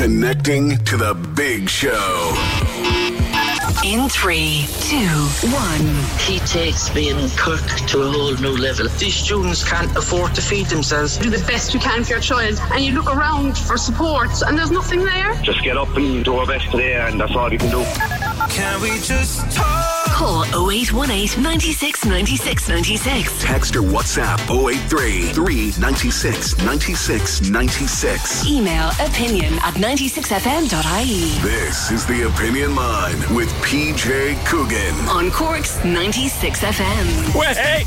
Connecting to the big show. In three, two, one. He takes being Cork to a whole new level. These students can't afford to feed themselves. do the best you can for your child and you look around for support and there's nothing there. just get up and do our best today, and that's all you can do. Can we just talk? Call 0818 96 96 96. Text or WhatsApp 083 396 96 96. Email opinion at 96fm.ie. This is the Opinion Line with PJ Coogan. On Cork's 96FM. Well, hey,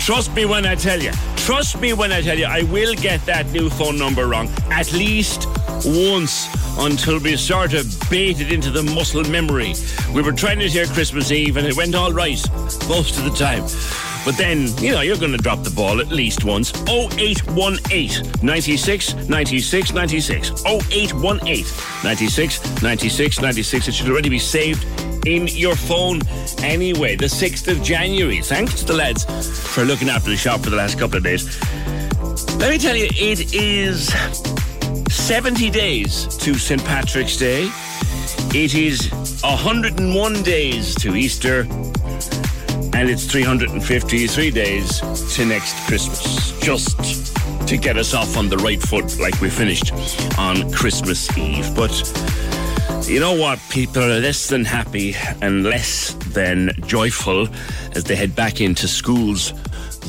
trust me when I tell you. Trust me when I tell you, I will get that new phone number wrong at least once until we sort of bait it into the muscle memory. We were trying it here Christmas Eve and it went all right most of the time. But then, you know, you're going to drop the ball at least once. 0818 96 96 96. 0818 96 96 96. It should already be saved in your phone anyway. The 6th of January. Thanks to the lads for looking after the shop for the last couple of days. Let me tell you, it is 70 days to St. Patrick's Day. It is 101 days to Easter. And it's 353 days to next Christmas. Just to get us off on the right foot like we finished on Christmas Eve. But you know what? People are less than happy and less than joyful as they head back into schools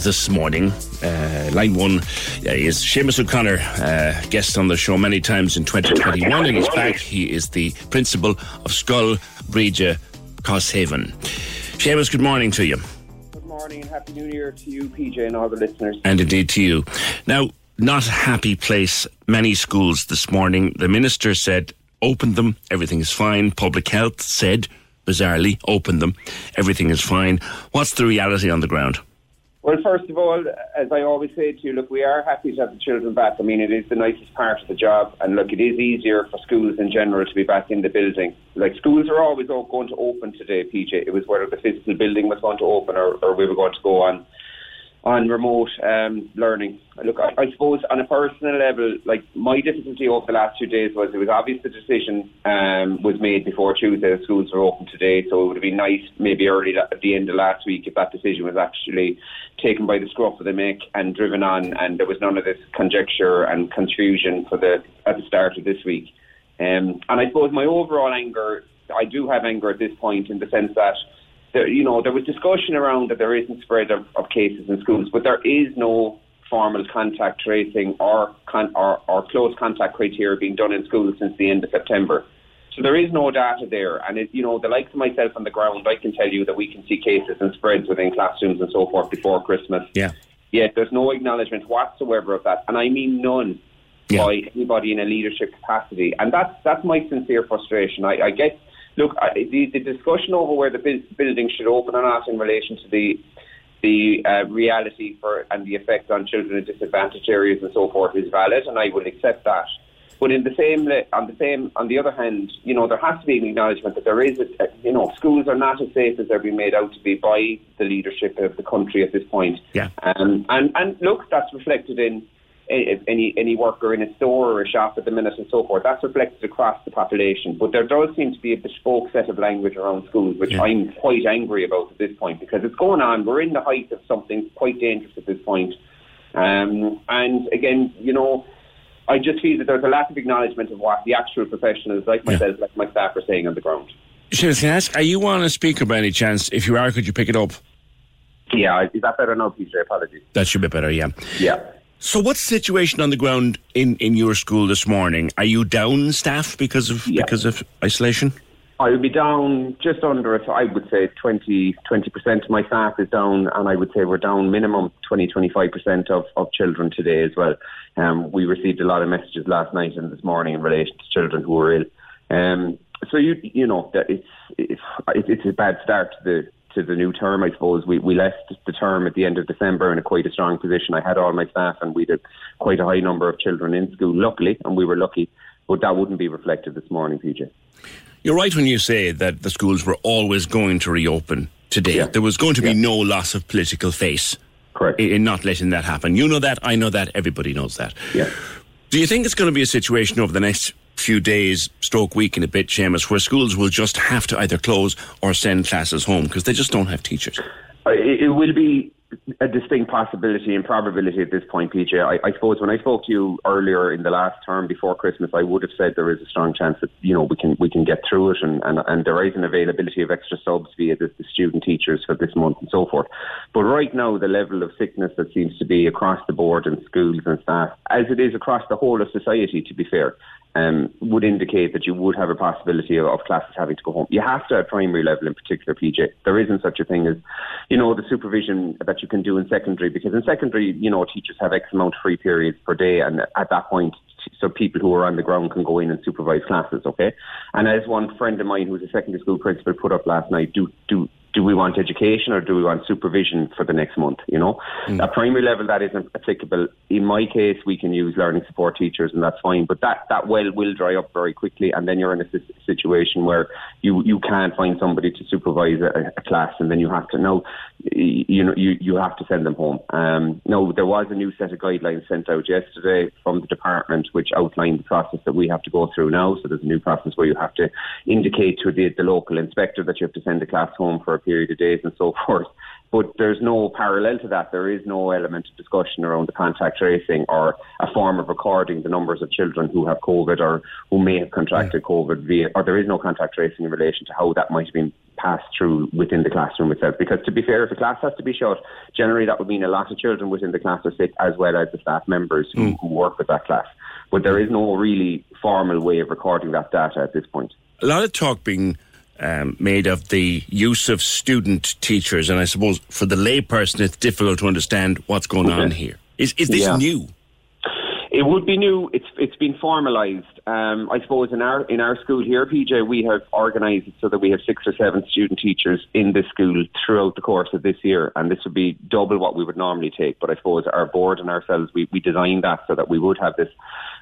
this morning. Uh, line one is Seamus O'Connor, uh, guest on the show many times in 2021, and he's back. He is the principal of Scoil Bhríde Crosshaven. Seamus, good morning to you. Good morning and happy new year to you, PJ, and all the listeners. And indeed to you. Now, not a happy place, many schools this morning. The minister said, open them, everything is fine. Public health said, bizarrely, open them, everything is fine. What's the reality on the ground? Well, first of all, as I always say to you, look, we are happy to have the children back. I mean, it is the nicest part of the job, and look, it is easier for schools in general to be back in the building. Like, schools are always going to open today, PJ. It was whether the physical building was going to open or, or we were going to go on on remote um, learning. Look, I, I suppose on a personal level, like my difficulty over the last two days was it was obvious the decision um, was made before Tuesday. The schools were open today, so it would have been nice maybe early at the end of last week if that decision was actually taken by the scruff of the neck and driven on, and there was none of this conjecture and confusion for the at the start of this week. Um, and I suppose my overall anger, I do have anger at this point in the sense that there, you know, there was discussion around that there isn't spread of, of cases in schools, but there is no formal contact tracing or, con- or, or close contact criteria being done in schools since the end of September. So there is no data there. And, it, you know, the likes of myself on the ground, I can tell you that we can see cases and spreads within classrooms and so forth before Christmas. Yeah. Yet there's no acknowledgement whatsoever of that. And I mean none Yeah. by anybody in a leadership capacity. And that's, that's my sincere frustration. I, I get look, I, the, the discussion over where the bu- building should open or not in relation to the the uh, reality for and the effect on children in disadvantaged areas and so forth is valid, and I will accept that. But in the same, on the same, on the other hand, you know, there has to be an acknowledgement that there is, a, you know, schools are not as safe as they're being made out to be by the leadership of the country at this point. Yeah. Um, and and look, that's reflected in any any worker in a store or a shop at the minute and so forth. That's reflected across the population. But there does seem to be a bespoke set of language around schools, which Yeah. I'm quite angry about at this point because it's going on. We're in the height of something quite dangerous at this point. Um, and again, you know, I just feel that there's a lack of acknowledgement of what the actual professionals like myself, like my staff, are saying on the ground. Seamus, can I ask, are you on a speaker by any chance? If you are, could you pick it up? Yeah, is that better now, PJ? Apologies. That should be better, yeah. Yeah. So, what's the situation on the ground in, in your school this morning? Are you down staff because of Yeah. because of isolation? I would be down just under. I would say 20 percent of my staff is down, and I would say we're down minimum 20 25 percent of, of children today as well. Um, we received a lot of messages last night and this morning in relation to children who were ill. Um, so you you know that it's it's it's a bad start to the to the new term. I suppose we we left the term at the end of December in a quite a strong position. I had all my staff, and we had quite a high number of children in school. Luckily, and we were lucky, but that wouldn't be reflected this morning, PJ. You're right when you say that the schools were always going to reopen today. Yeah. There was going to be Yeah. no loss of political face Correct. in, in not letting that happen. You know that, I know that, everybody knows that. Yeah. Do you think it's going to be a situation over the next few days, stroke week in a bit, Seamus, where schools will just have to either close or send classes home because they just don't have teachers? Uh, It, it will be a distinct possibility and probability at this point, PJ. I, I suppose when I spoke to you earlier in the last term before Christmas, I would have said there is a strong chance that you know we can we can get through it, and, and, and there is an availability of extra subs via the, the student teachers for this month and so forth. But right now, the level of sickness that seems to be across the board in schools and staff, as it is across the whole of society, to be fair, um, would indicate that you would have a possibility of, of classes having to go home. You have to at primary level in particular, PJ. There isn't such a thing as, you know, the supervision that you can do in secondary because in secondary, you know, teachers have X amount of free periods per day and at that point, so people who are on the ground can go in and supervise classes, okay? And as one friend of mine who's a secondary school principal put up last night, do, do, do we want education or do we want supervision for the next month? You know, at primary level that isn't applicable. In my case, we can use learning support teachers, and that's fine. But that that well will dry up very quickly, and then you're in a situation where you you can't find somebody to supervise a, a class, and then you have to now, you know, you you have to send them home. Um, no, there was a new set of guidelines sent out yesterday from the department, which outlined the process that we have to go through now. So there's a new process where you have to indicate to the, the local inspector that you have to send the class home for a period of days and so forth. But there's no parallel to that. There is no element of discussion around the contact tracing or a form of recording the numbers of children who have COVID or who may have contracted COVID via, or there is no contact tracing in relation to how that might have been passed through within the classroom itself. Because to be fair, if a class has to be shut, generally that would mean a lot of children within the class are sick as well as the staff members who, mm. who work with that class. But there is no really formal way of recording that data at this point. A lot of talk being um, made of the use of student teachers, and I suppose for the layperson, it's difficult to understand what's going on here. Is, is this Yeah. new? It would be new. It's it's been formalised. Um, I suppose in our in our school here, PJ, we have organised it so that we have six or seven student teachers in this school throughout the course of this year, and this would be double what we would normally take. But I suppose our board and ourselves, we, we designed that so that we would have this,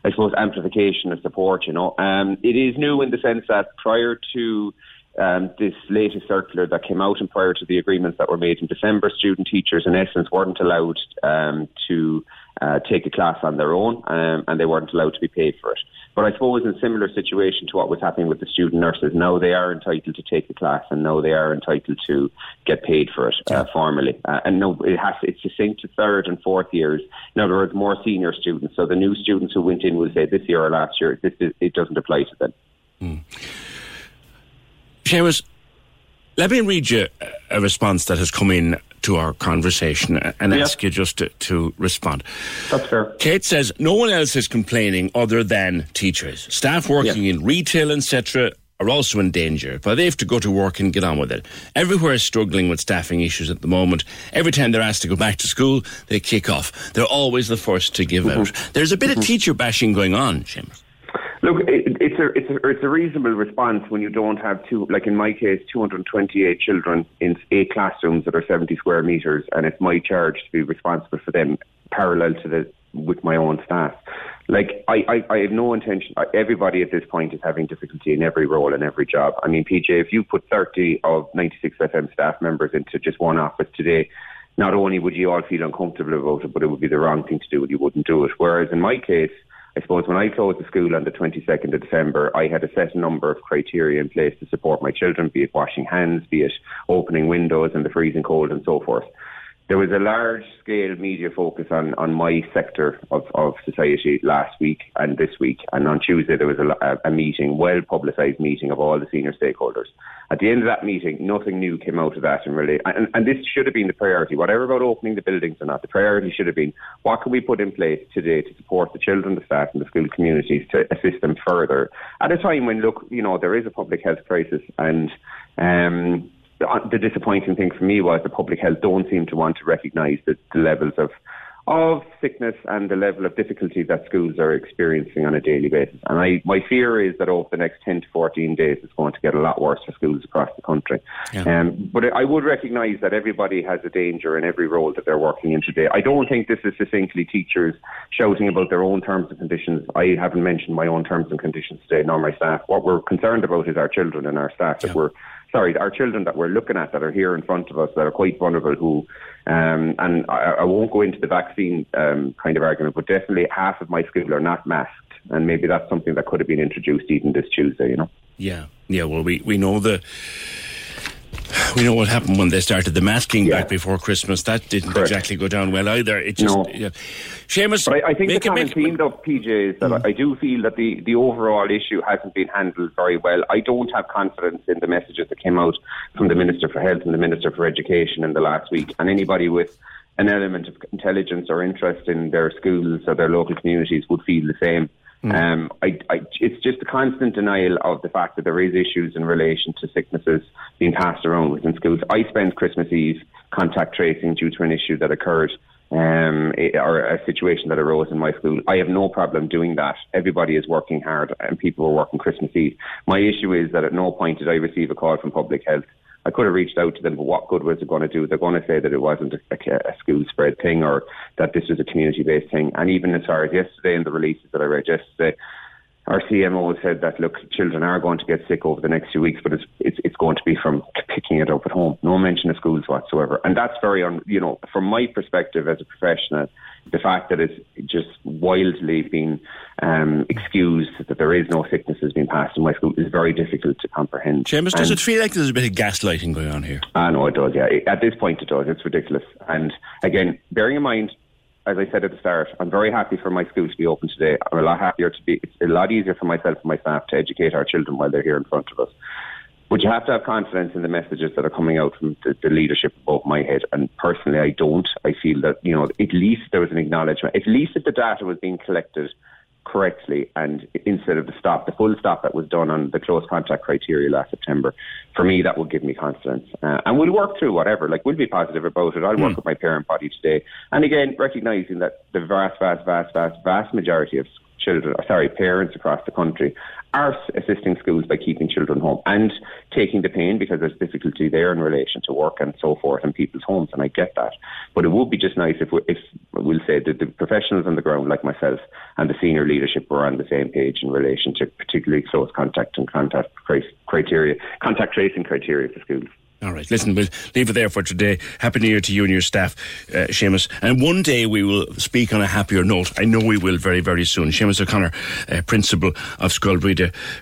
I suppose, amplification of support. You know, um, it is new in the sense that prior to um, this latest circular that came out and prior to the agreements that were made in December, student teachers in essence weren't allowed um, to uh, take a class on their own um, and they weren't allowed to be paid for it. But I suppose in similar situation to what was happening with the student nurses, now they are entitled to take a class and now they are entitled to get paid for it uh, formally. Uh, and no, it has it's distinct to third and fourth years. In other words, more senior students. So the new students who went in will say this year or last year, this is, it doesn't apply to them. Seamus, let me read you a- response that has come in to our conversation and Yeah. ask you just to, to respond. That's fair. Kate says no one else is complaining other than teachers. Staff working in retail, etc., are also in danger, but they have to go to work and get on with it. Everywhere is struggling with staffing issues at the moment. Every time they're asked to go back to school, they kick off. They're always the first to give mm-hmm. out. There's a bit of mm-hmm. teacher bashing going on, Seamus. Look, it, it's a it's a it's a reasonable response when you don't have two like in my case, 228 children in eight classrooms that are 70 square meters, and it's my charge to be responsible for them parallel to the with my own staff. Like I, I, I have no intention. Everybody at this point is having difficulty in every role and every job. I mean, PJ, if you put 30 of 96 FM staff members into just one office today, not only would you all feel uncomfortable about it, but it would be the wrong thing to do and you wouldn't do it. Whereas in my case, I suppose when I closed the school on the 22nd of December, I had a set number of criteria in place to support my children, be it washing hands, be it opening windows in the freezing cold and so forth. There was a large scale media focus on, on my sector of, of society last week and this week. And on Tuesday, there was a, a meeting, well publicised meeting of all the senior stakeholders. At the end of that meeting, nothing new came out of that. And, really, and, and this should have been the priority. Whatever about opening the buildings or not, the priority should have been what can we put in place today to support the children, the staff, and the school communities to assist them further at a time when, look, you know, there is a public health crisis and. Um, the, the disappointing thing for me was the public health don't seem to want to recognise the, the levels of of sickness and the level of difficulty that schools are experiencing on a daily basis. And I, my fear is that over the next 10 to 14 days, it's going to get a lot worse for schools across the country. Yeah. Um, but I would recognise that everybody has a danger in every role that they're working in today. I don't think this is succinctly teachers shouting about their own terms and conditions. I haven't mentioned my own terms and conditions today, nor my staff. What we're concerned about is our children and our staff yeah. that we're sorry, our children that we're looking at that are here in front of us that are quite vulnerable who, um, and I, I, won't go into the vaccine um, kind of argument, but definitely half of my school are not masked. And maybe that's something that could have been introduced even this Tuesday, you know? Yeah, yeah, well, we, we know the we know what happened when they started the masking yeah. back before Christmas. That didn't Correct. exactly go down well either. It just, no. yeah. Seamus, but I, I think the common make, theme, though, PJ, is that mm. I do feel that the, the overall issue hasn't been handled very well. I don't have confidence in the messages that came out from the Minister for Health and the Minister for Education in the last week. And anybody with an element of intelligence or interest in their schools or their local communities would feel the same. Mm. Um, I, I, it's just a constant denial of the fact that there is issues in relation to sicknesses being passed around within schools. I spent Christmas Eve contact tracing due to an issue that occurred um, or a situation that arose in my school. I have no problem doing that. Everybody is working hard and people are working Christmas Eve. My issue is that at no point did I receive a call from public health I could have reached out to them, but what good was it going to do? They're going to say that it wasn't a, a, school spread thing or that this was a community based thing. And even as far as yesterday in the releases that I read yesterday, our CMO said that look, children are going to get sick over the next few weeks, but it's it's, it's going to be from picking it up at home. No mention of schools whatsoever, and that's very un, you know from my perspective as a professional, the fact that it's just wildly been um, excused that there is no sickness has been passed in my school is very difficult to comprehend. Seamus, does it feel like there's a bit of gaslighting going on here? I know it does. Yeah, at this point it does. It's ridiculous. And again, bearing in mind as I said at the start, I'm very happy for my school to be open today. I'm a lot happier to be, it's a lot easier for myself and my staff to educate our children while they're here in front of us. But you have to have confidence in the messages that are coming out from the, the leadership above my head. And personally, I don't. I feel that, you know, at least there was an acknowledgement, at least if the data was being collected correctly and instead of the stop, the full stop that was done on the close contact criteria last September, for me, that would give me confidence. Uh, and we'll work through whatever. Like, we'll be positive about it. I'll mm. work with my parent body today. And again, recognising that the vast, vast, vast, vast, vast majority of children, sorry, parents across the country are assisting schools by keeping children home and taking the pain because there's difficulty there in relation to work and so forth in people's homes, and I get that. But it would be just nice if, we, if we'll say that the professionals on the ground, like myself, and the senior leadership were on the same page in relation to particularly close contact and contact criteria, contact tracing criteria for schools. All right. Listen, we'll leave it there for today. Happy New Year to you and your staff, uh, Seamus. And one day we will speak on a happier note. I know we will very, very soon. Seamus O'Connor, uh, Principal of Scoil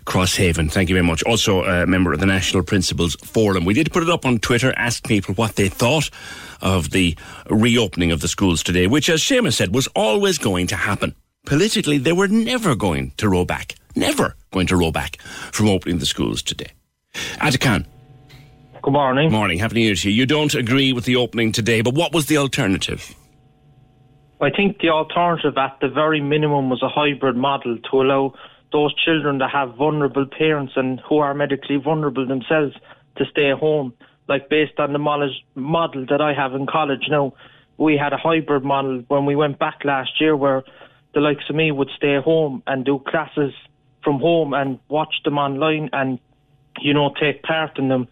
Crosshaven. Thank you very much. Also a member of the National Principals Forum. We did put it up on Twitter, ask people what they thought of the reopening of the schools today, which, as Seamus said, was always going to happen. Politically, they were never going to roll back. Never going to roll back from opening the schools today. Atakan. Good morning. Morning. Happy New Year to you. You don't agree with the opening today, but what was the alternative? I think the alternative, at the very minimum, was a hybrid model to allow those children that have vulnerable parents and who are medically vulnerable themselves to stay home. Like based on the model that I have in college now, we had a hybrid model when we went back last year where the likes of me would stay home and do classes from home and watch them online and, you know, take part in them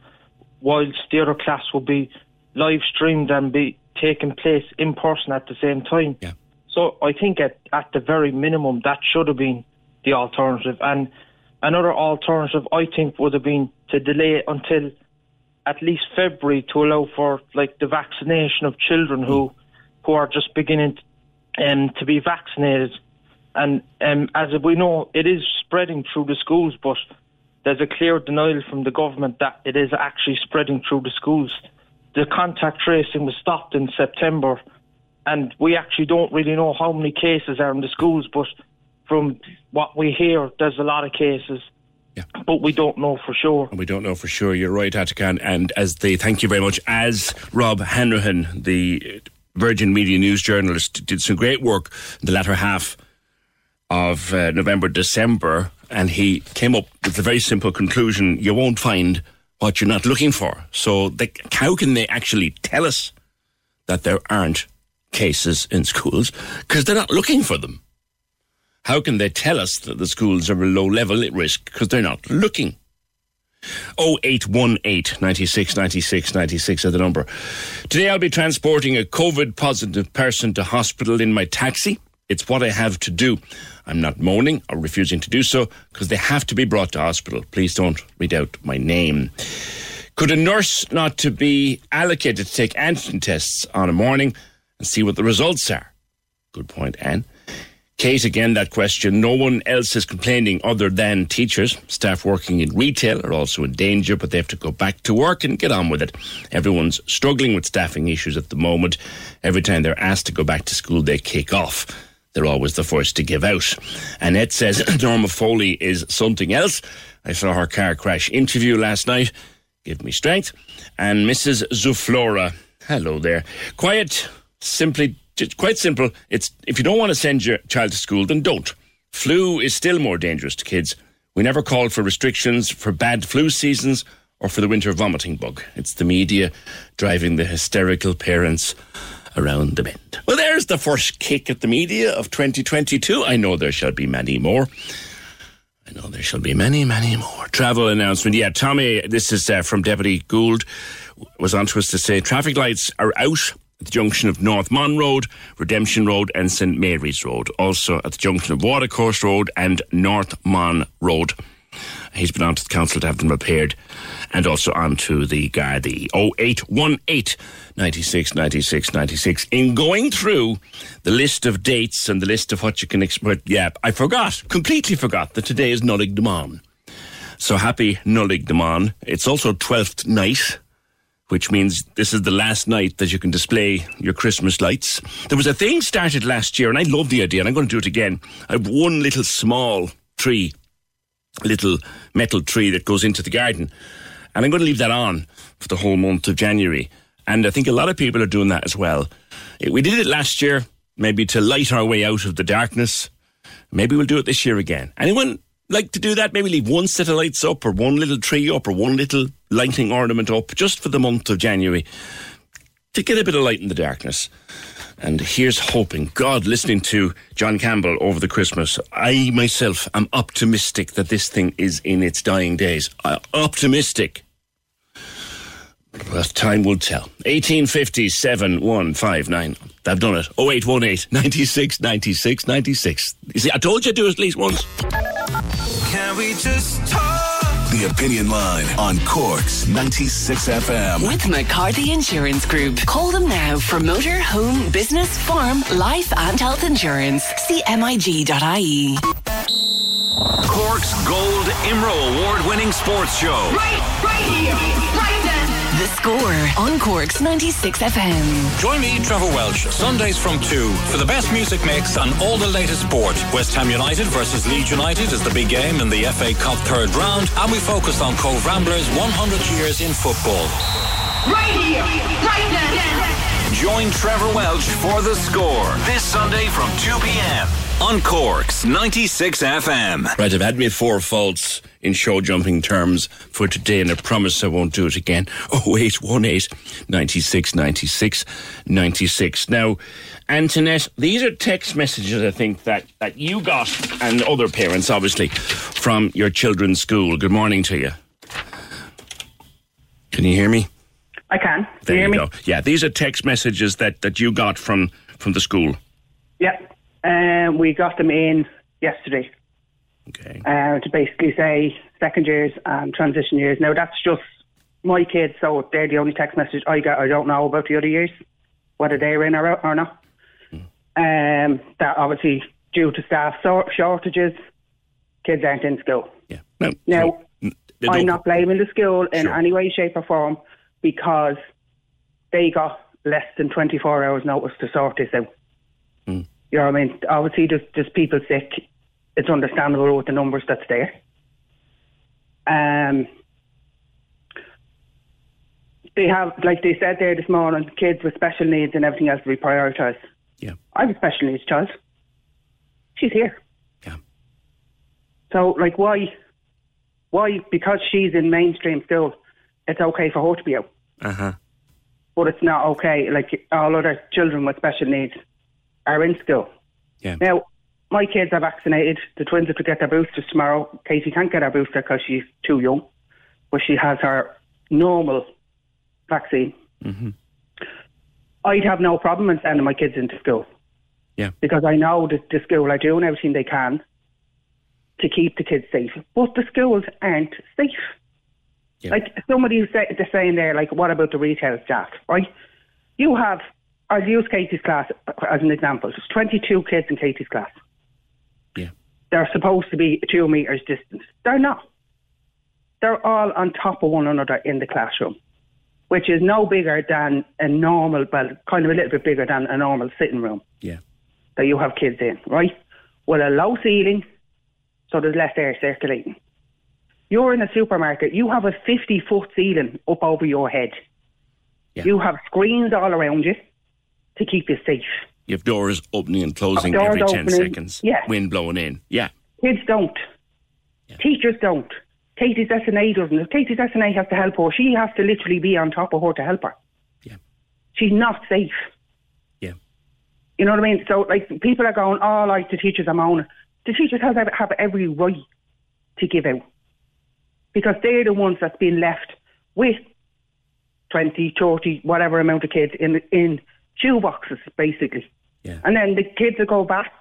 whilst the other class will be live streamed and be taking place in person at the same time. Yeah. So I think at, at the very minimum that should have been the alternative. And another alternative I think would have been to delay it until at least February to allow for like the vaccination of children who who are just beginning um, to be vaccinated. And um, as we know, it is spreading through the schools, but there's a clear denial from the government that it is actually spreading through the schools. the contact tracing was stopped in September, and we actually don't really know how many cases are in the schools, but from what we hear, there's a lot of cases. Yeah. But we don't know for sure. And We don't know for sure. You're right, Atakan. And as the thank you very much, as Rob Hanrahan, the Virgin Media News journalist, did some great work in the latter half of uh, November, December, and he came up with a very simple conclusion: you won't find what you're not looking for. So, they, how can they actually tell us that there aren't cases in schools because they're not looking for them? How can they tell us that the schools are a low level at risk because they're not looking? 0818 96 96 96 is the number. Today I'll be transporting a COVID positive person to hospital in my taxi. It's what I have to do. I'm not moaning or refusing to do so because they have to be brought to hospital. Please don't read out my name. Could a nurse not to be allocated to take antigen tests on a morning and see what the results are? Good point, Anne. Kate, again, that question. No one else is complaining other than teachers. Staff working in retail are also in danger, but they have to go back to work and get on with it. Everyone's struggling with staffing issues at the moment. Every time they're asked to go back to school, they kick off. They're always the first to give out. Annette says Norma Foley is something else. I saw her car crash interview last night. Give me strength. And Mrs. Zuflora. Hello there. Quiet, simply quite simple. It's if you don't want to send your child to school, then don't. Flu is still more dangerous to kids. We never called for restrictions for bad flu seasons or for the winter vomiting bug. It's the media driving the hysterical parents around the bend. Well, there's the first kick at the media of 2022. I know there shall be many more. I know there shall be many, many more. Travel announcement. Yeah, Tommy, this is uh, from Deputy Gould, was on to us to say traffic lights are out at the junction of North Mon Road, Redemption Road, and St Mary's Road. Also at the junction of Watercourse Road and North Mon Road. He's been on to the council to have them repaired and also on to the Gardaí. 0818 96 96 96. In going through the list of dates and the list of what you can expect, yeah, I forgot, completely forgot that today is Nollaig na mBan. So happy Nollaig na mBan. It's also 12th night which means this is the last night that you can display your Christmas lights. There was a thing started last year, and I love the idea, and I'm going to do it again. I have one little small tree, little metal tree that goes into the garden, and I'm going to leave that on for the whole month of January. And I think a lot of people are doing that as well. We did it last year, maybe to light our way out of the darkness. Maybe we'll do it this year again. Anyone like to do that? Maybe leave one set of lights up or one little tree up or one little lighting ornament up just for the month of January to get a bit of light in the darkness. And here's hoping. God, listening to John Campbell over the Christmas, I myself am optimistic that this thing is in its dying days. Uh, optimistic. But time will tell. 1857 159. I've done it. 0818 96 96 96. You see, I told you to do it at least once. Can we just talk? The Opinion Line on Corks 96 FM. With McCarthy Insurance Group. Call them now for motor, home, business, farm, life, and health insurance. CMIG.ie. Cork's Gold Imro Award winning sports show. Right, right here, right then. The score on Cork's 96 FM. Join me, Trevor Welch, Sundays from 2 for the best music mix and all the latest sport. West Ham United versus Leeds United is the big game in the FA Cup third round, and we focus on Cobh Ramblers 100 years in football. Right here, right then. Join Trevor Welch for the score this Sunday from 2 p.m. on Cork's 96 FM. Right, I've had me four faults in show jumping terms for today, and I promise I won't do it again. 0818 96 96 96. Now, Antoinette, these are text messages I think that, that you got, and other parents obviously, from your children's school. Good morning to you. Can you hear me? I can. There you hear you me? go. Yeah, these are text messages that, that you got from, from the school. Yep. Um, we got them in yesterday. Okay. Uh, to basically say second years and transition years. Now that's just my kids, so they're the only text message I get. I don't know about the other years, whether they're in or out or not. Um, that obviously due to staff shortages, kids aren't in school. Yeah. No, Now, they I'm don't- blaming the school in any way, shape, or form because they got less than 24 hours notice to sort this out. You know what I mean? Obviously, there's, there's people sick. It's understandable with the numbers that's there. Um, they have, like they said there this morning, kids with special needs and everything else to be prioritised. Yeah. I have a special needs child. She's here. Yeah. So, like, why? Why? Because she's in mainstream school, it's okay for her to be out. Uh huh. But it's not okay. Like, all other children with special needs are in school. Yeah. Now, my kids are vaccinated. The twins have to get their boosters tomorrow. Katie can't get her booster because she's too young, but she has her normal vaccine. Mm-hmm. I'd have no problem in sending my kids into school. Yeah. Because I know that the school are doing everything they can to keep the kids safe. But the schools aren't safe. Yeah. Like somebody was say, they're saying there, like, what about the retail staff, right? You have, I'll use Katie's class as an example. There's 22 kids in Katie's class. Yeah. They're supposed to be two metres distance. They're not. They're all on top of one another in the classroom, which is no bigger than a normal, well, kind of a little bit bigger than a normal sitting room Yeah. that you have kids in, right? With a low ceiling, so there's less air circulating. You're in a supermarket, you have a 50 foot ceiling up over your head. You have screens all around you to keep you safe. You have doors opening and closing every 10 opening, seconds. yeah. Wind blowing in. Yeah. Kids don't. Teachers don't. Katie's SNA doesn't. If Katie's SNA has to help her, she has to literally be on top of her to help her. Yeah. She's not safe. Yeah. You know what I mean? So, like, people are going, oh, like, the teachers are moaning. The teachers have, have every right to give out. Because they're the ones that's been left with 20, 30, whatever amount of kids in, in shoe boxes, basically. Yeah. And then the kids will go back.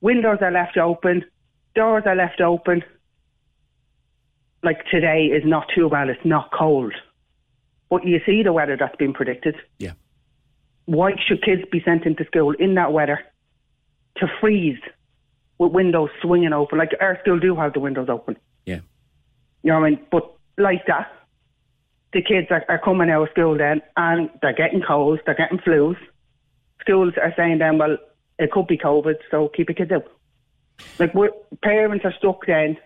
Windows are left open. Doors are left open. Like today is not too bad. It's not cold. But you see the weather that's been predicted. Yeah. Why should kids be sent into school in that weather to freeze with windows swinging open? Like our school do have the windows open. Yeah. You know what I mean? But like that, the kids are, are coming out of school then and they're getting colds, they're getting flus. Schools are saying then, well, it could be COVID, so keep your kids out. Like, we're, parents are stuck then.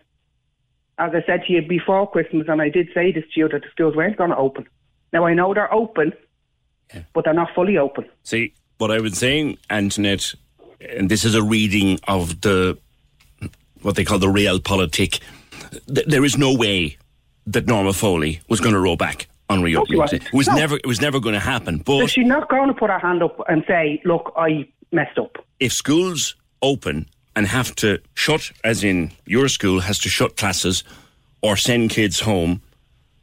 As I said to you before Christmas, and I did say this to you, that the schools weren't going to open. Now, I know they're open, but they're not fully open. See, what I was saying, Antoinette, and this is a reading of the what they call the real politic. there is no way that Norma Foley was going to roll back on reopening. It was No. never. It was never going to happen. So But she's not going to put her hand up and say, look, I messed up. if schools open and have to shut, as in your school has to shut classes or send kids home,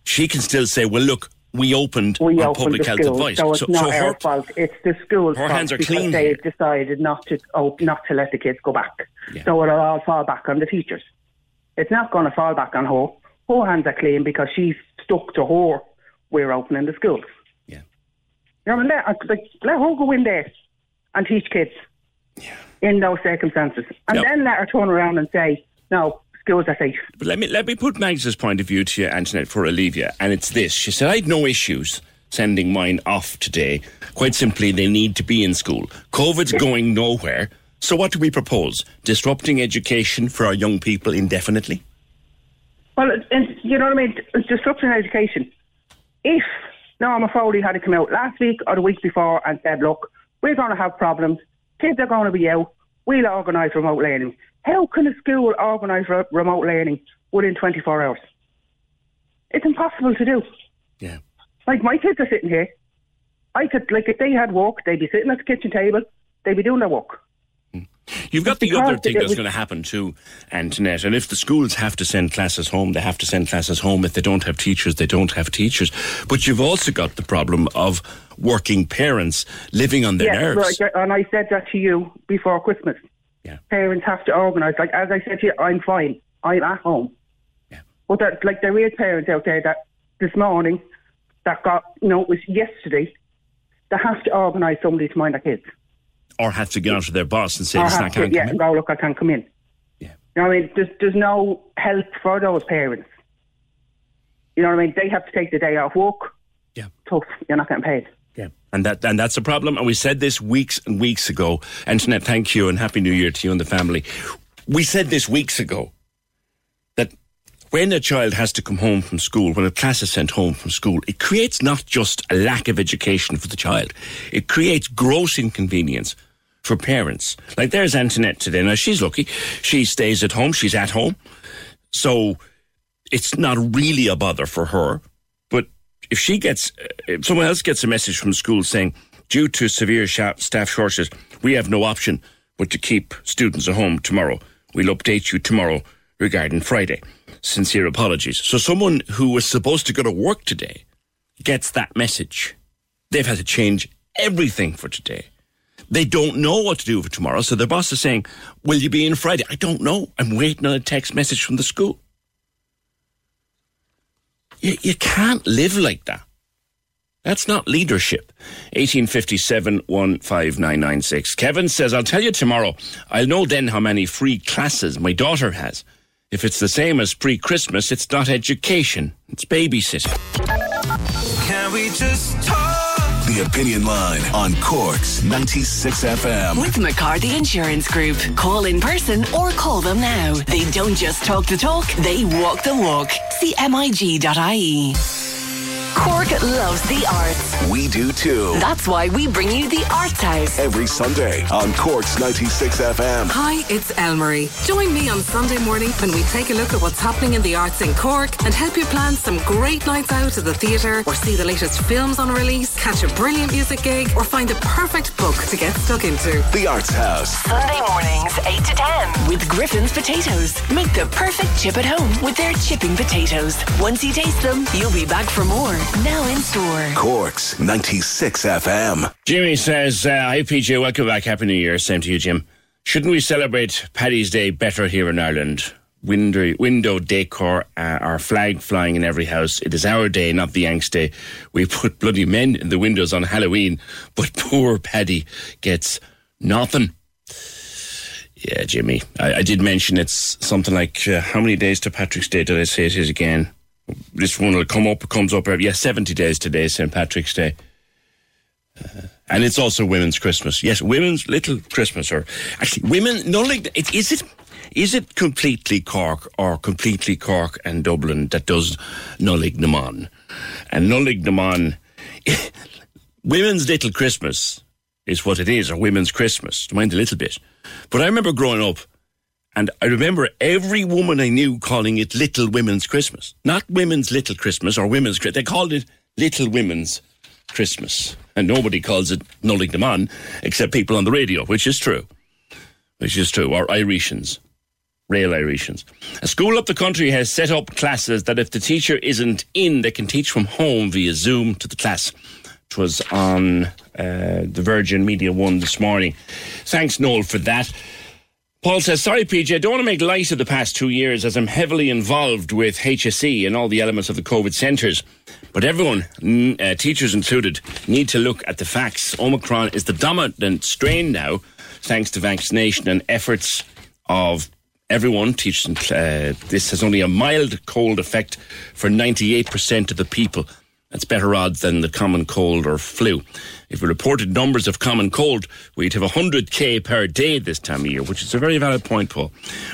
she can still say, "Well, look, we opened We opened public the health school, advice." so it's not her, our fault. It's the school's her fault hands are because clean they've decided not to oh, not to let the kids go back. Yeah. So it'll all fall back on the teachers. It's not going to fall back on her. Her hands are clean because she's stuck to her. We're opening the schools. Yeah. You know, let, uh, like, let her go in there and teach kids yeah. in those circumstances, and Yep. then let her turn around and say, "No, schools are safe." But let me let me put Magda's point of view to you, Antoinette, for Olivia, and it's this. She said, "I had no issues sending mine off today. Quite simply, they need to be in school. COVID's going nowhere. So what do we propose? Disrupting education for our young people indefinitely? Well, and you know what I mean? It's disrupting education. If Norma Foley had to come out last week or the week before and said, look, we're going to have problems, kids are going to be out, we'll organise remote learning. How can a school organise re- remote learning within 24 hours? It's impossible to do. Yeah. Like, my kids are sitting here. I could, like, if they had work, they'd be sitting at the kitchen table, they'd be doing their work. You've got the other thing that's going to happen too, Antoinette. And if the schools have to send classes home, they have to send classes home. If they don't have teachers, they don't have teachers. But you've also got the problem of working parents living on their yeah, nerves. right, and I said that to you before Christmas. Yeah. Parents have to organise. Like as I said to you, I'm fine. I'm at home. Yeah. But there, like there is parents out there that this morning that got you know it was yesterday that have to organise somebody to mind their kids. Or have to get onto their boss and say, listen, I to, can't yeah, come in. go look, I can't come in. Yeah. You know what I mean? There's there's no help for those parents. You know what I mean? They have to take the day off work. Yeah. Tough. You're not getting paid. Yeah. And that and that's a problem. And we said this weeks and weeks ago. Antoinette, thank you and happy new year to you and the family. We said this weeks ago that when a child has to come home from school, when a class is sent home from school, it creates not just a lack of education for the child, it creates gross inconvenience for parents. Like there's Antoinette today. Now she's lucky. She stays at home. She's at home. So it's not really a bother for her. But if she gets, uh, if someone else gets a message from school saying, due to severe staff shortages, we have no option but to keep students at home tomorrow. We'll update you tomorrow regarding Friday. Sincere apologies. So someone who was supposed to go to work today gets that message. They've had to change everything for today. They don't know what to do for tomorrow. So their boss is saying, Will you be in Friday? I don't know. I'm waiting on a text message from the school. You, you can't live like that. That's not leadership. 1857 15996. Kevin says, I'll tell you tomorrow. I'll know then how many free classes my daughter has. If it's the same as pre Christmas, it's not education, it's babysitting. Can we just talk? Opinion Line on Cork's 96 FM. With McCarthy Insurance Group. Call in person or call them now. They don't just talk the talk, they walk the walk. CMIG.ie. Cork loves the arts. We do too. That's why we bring you the Arts House. Every Sunday on Cork's 96 FM. Hi, it's Elmarie. Join me on Sunday morning when we take a look at what's happening in the arts in Cork and help you plan some great nights out at the theatre or see the latest films on release, catch a brilliant music gig, or find the perfect book to get stuck into. The Arts House. Sunday mornings, 8 to 10 with Griffin's Potatoes. Make the perfect chip at home with their chipping potatoes. Once you taste them, you'll be back for more. Now in store. Cork's 96 FM. Jimmy says, uh, Hi PJ, welcome back. Happy New Year. Same to you, Jim. Shouldn't we celebrate Paddy's Day better here in Ireland? Window, window decor, uh, our flag flying in every house. It is our day, not the Yanks' day. We put bloody men in the windows on Halloween, but poor Paddy gets nothing. Yeah, Jimmy. I, I did mention it's something like uh, how many days to Patrick's Day did I say it is again? This one will come up, comes up. Yeah, 70 days today, St. Patrick's Day. Uh, and it's also Women's Christmas. Yes, Women's Little Christmas, or actually, women. No, like it is it. Is it completely Cork or completely Cork and Dublin that does Nollaig na? And Nollaig na Women's Little Christmas is what it is, or Women's Christmas. Mind a little bit. But I remember growing up, and I remember every woman I knew calling it Little Women's Christmas. Not Women's Little Christmas or Women's Christmas. They called it Little Women's Christmas. And nobody calls it Nollaig na mBan except people on the radio, which is true. Which is true. Or Irishans. Real Irishans. A school up the country has set up classes that if the teacher isn't in, they can teach from home via Zoom to the class. It was on uh, the Virgin Media One this morning. Thanks, Noel, for that. Paul says, Sorry, PJ, I don't want to make light of the past two years as I'm heavily involved with HSE and all the elements of the COVID centres. But everyone, uh, teachers included, need to look at the facts. Omicron is the dominant strain now, thanks to vaccination and efforts of everyone. Teachers, uh, this has only a mild cold effect for 98% of the people. That's better odds than the common cold or flu. If we reported numbers of common cold, we'd have 100k per day this time of year, which is a very valid point, Paul.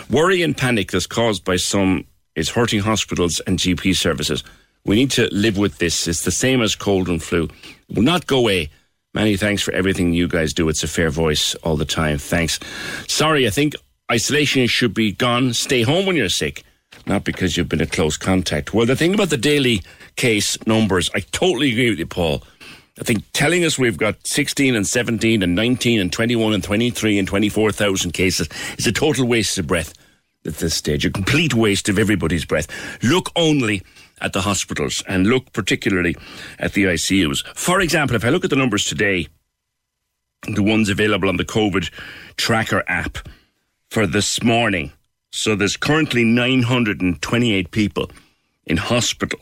Worry and panic that's caused by some is hurting hospitals and GP services. We need to live with this. It's the same as cold and flu. It will not go away. Many thanks for everything you guys do. It's a fair voice all the time. Thanks. Sorry, I think isolation should be gone. Stay home when you're sick, not because you've been a close contact. Well, the thing about the daily case numbers, I totally agree with you, Paul. I think telling us we've got 16 and 17 and 19 and 21 and 23 and 24,000 cases is a total waste of breath at this stage, a complete waste of everybody's breath. Look only at the hospitals and look particularly at the ICUs. For example, if I look at the numbers today, the ones available on the COVID tracker app for this morning, so there's currently 928 people in hospital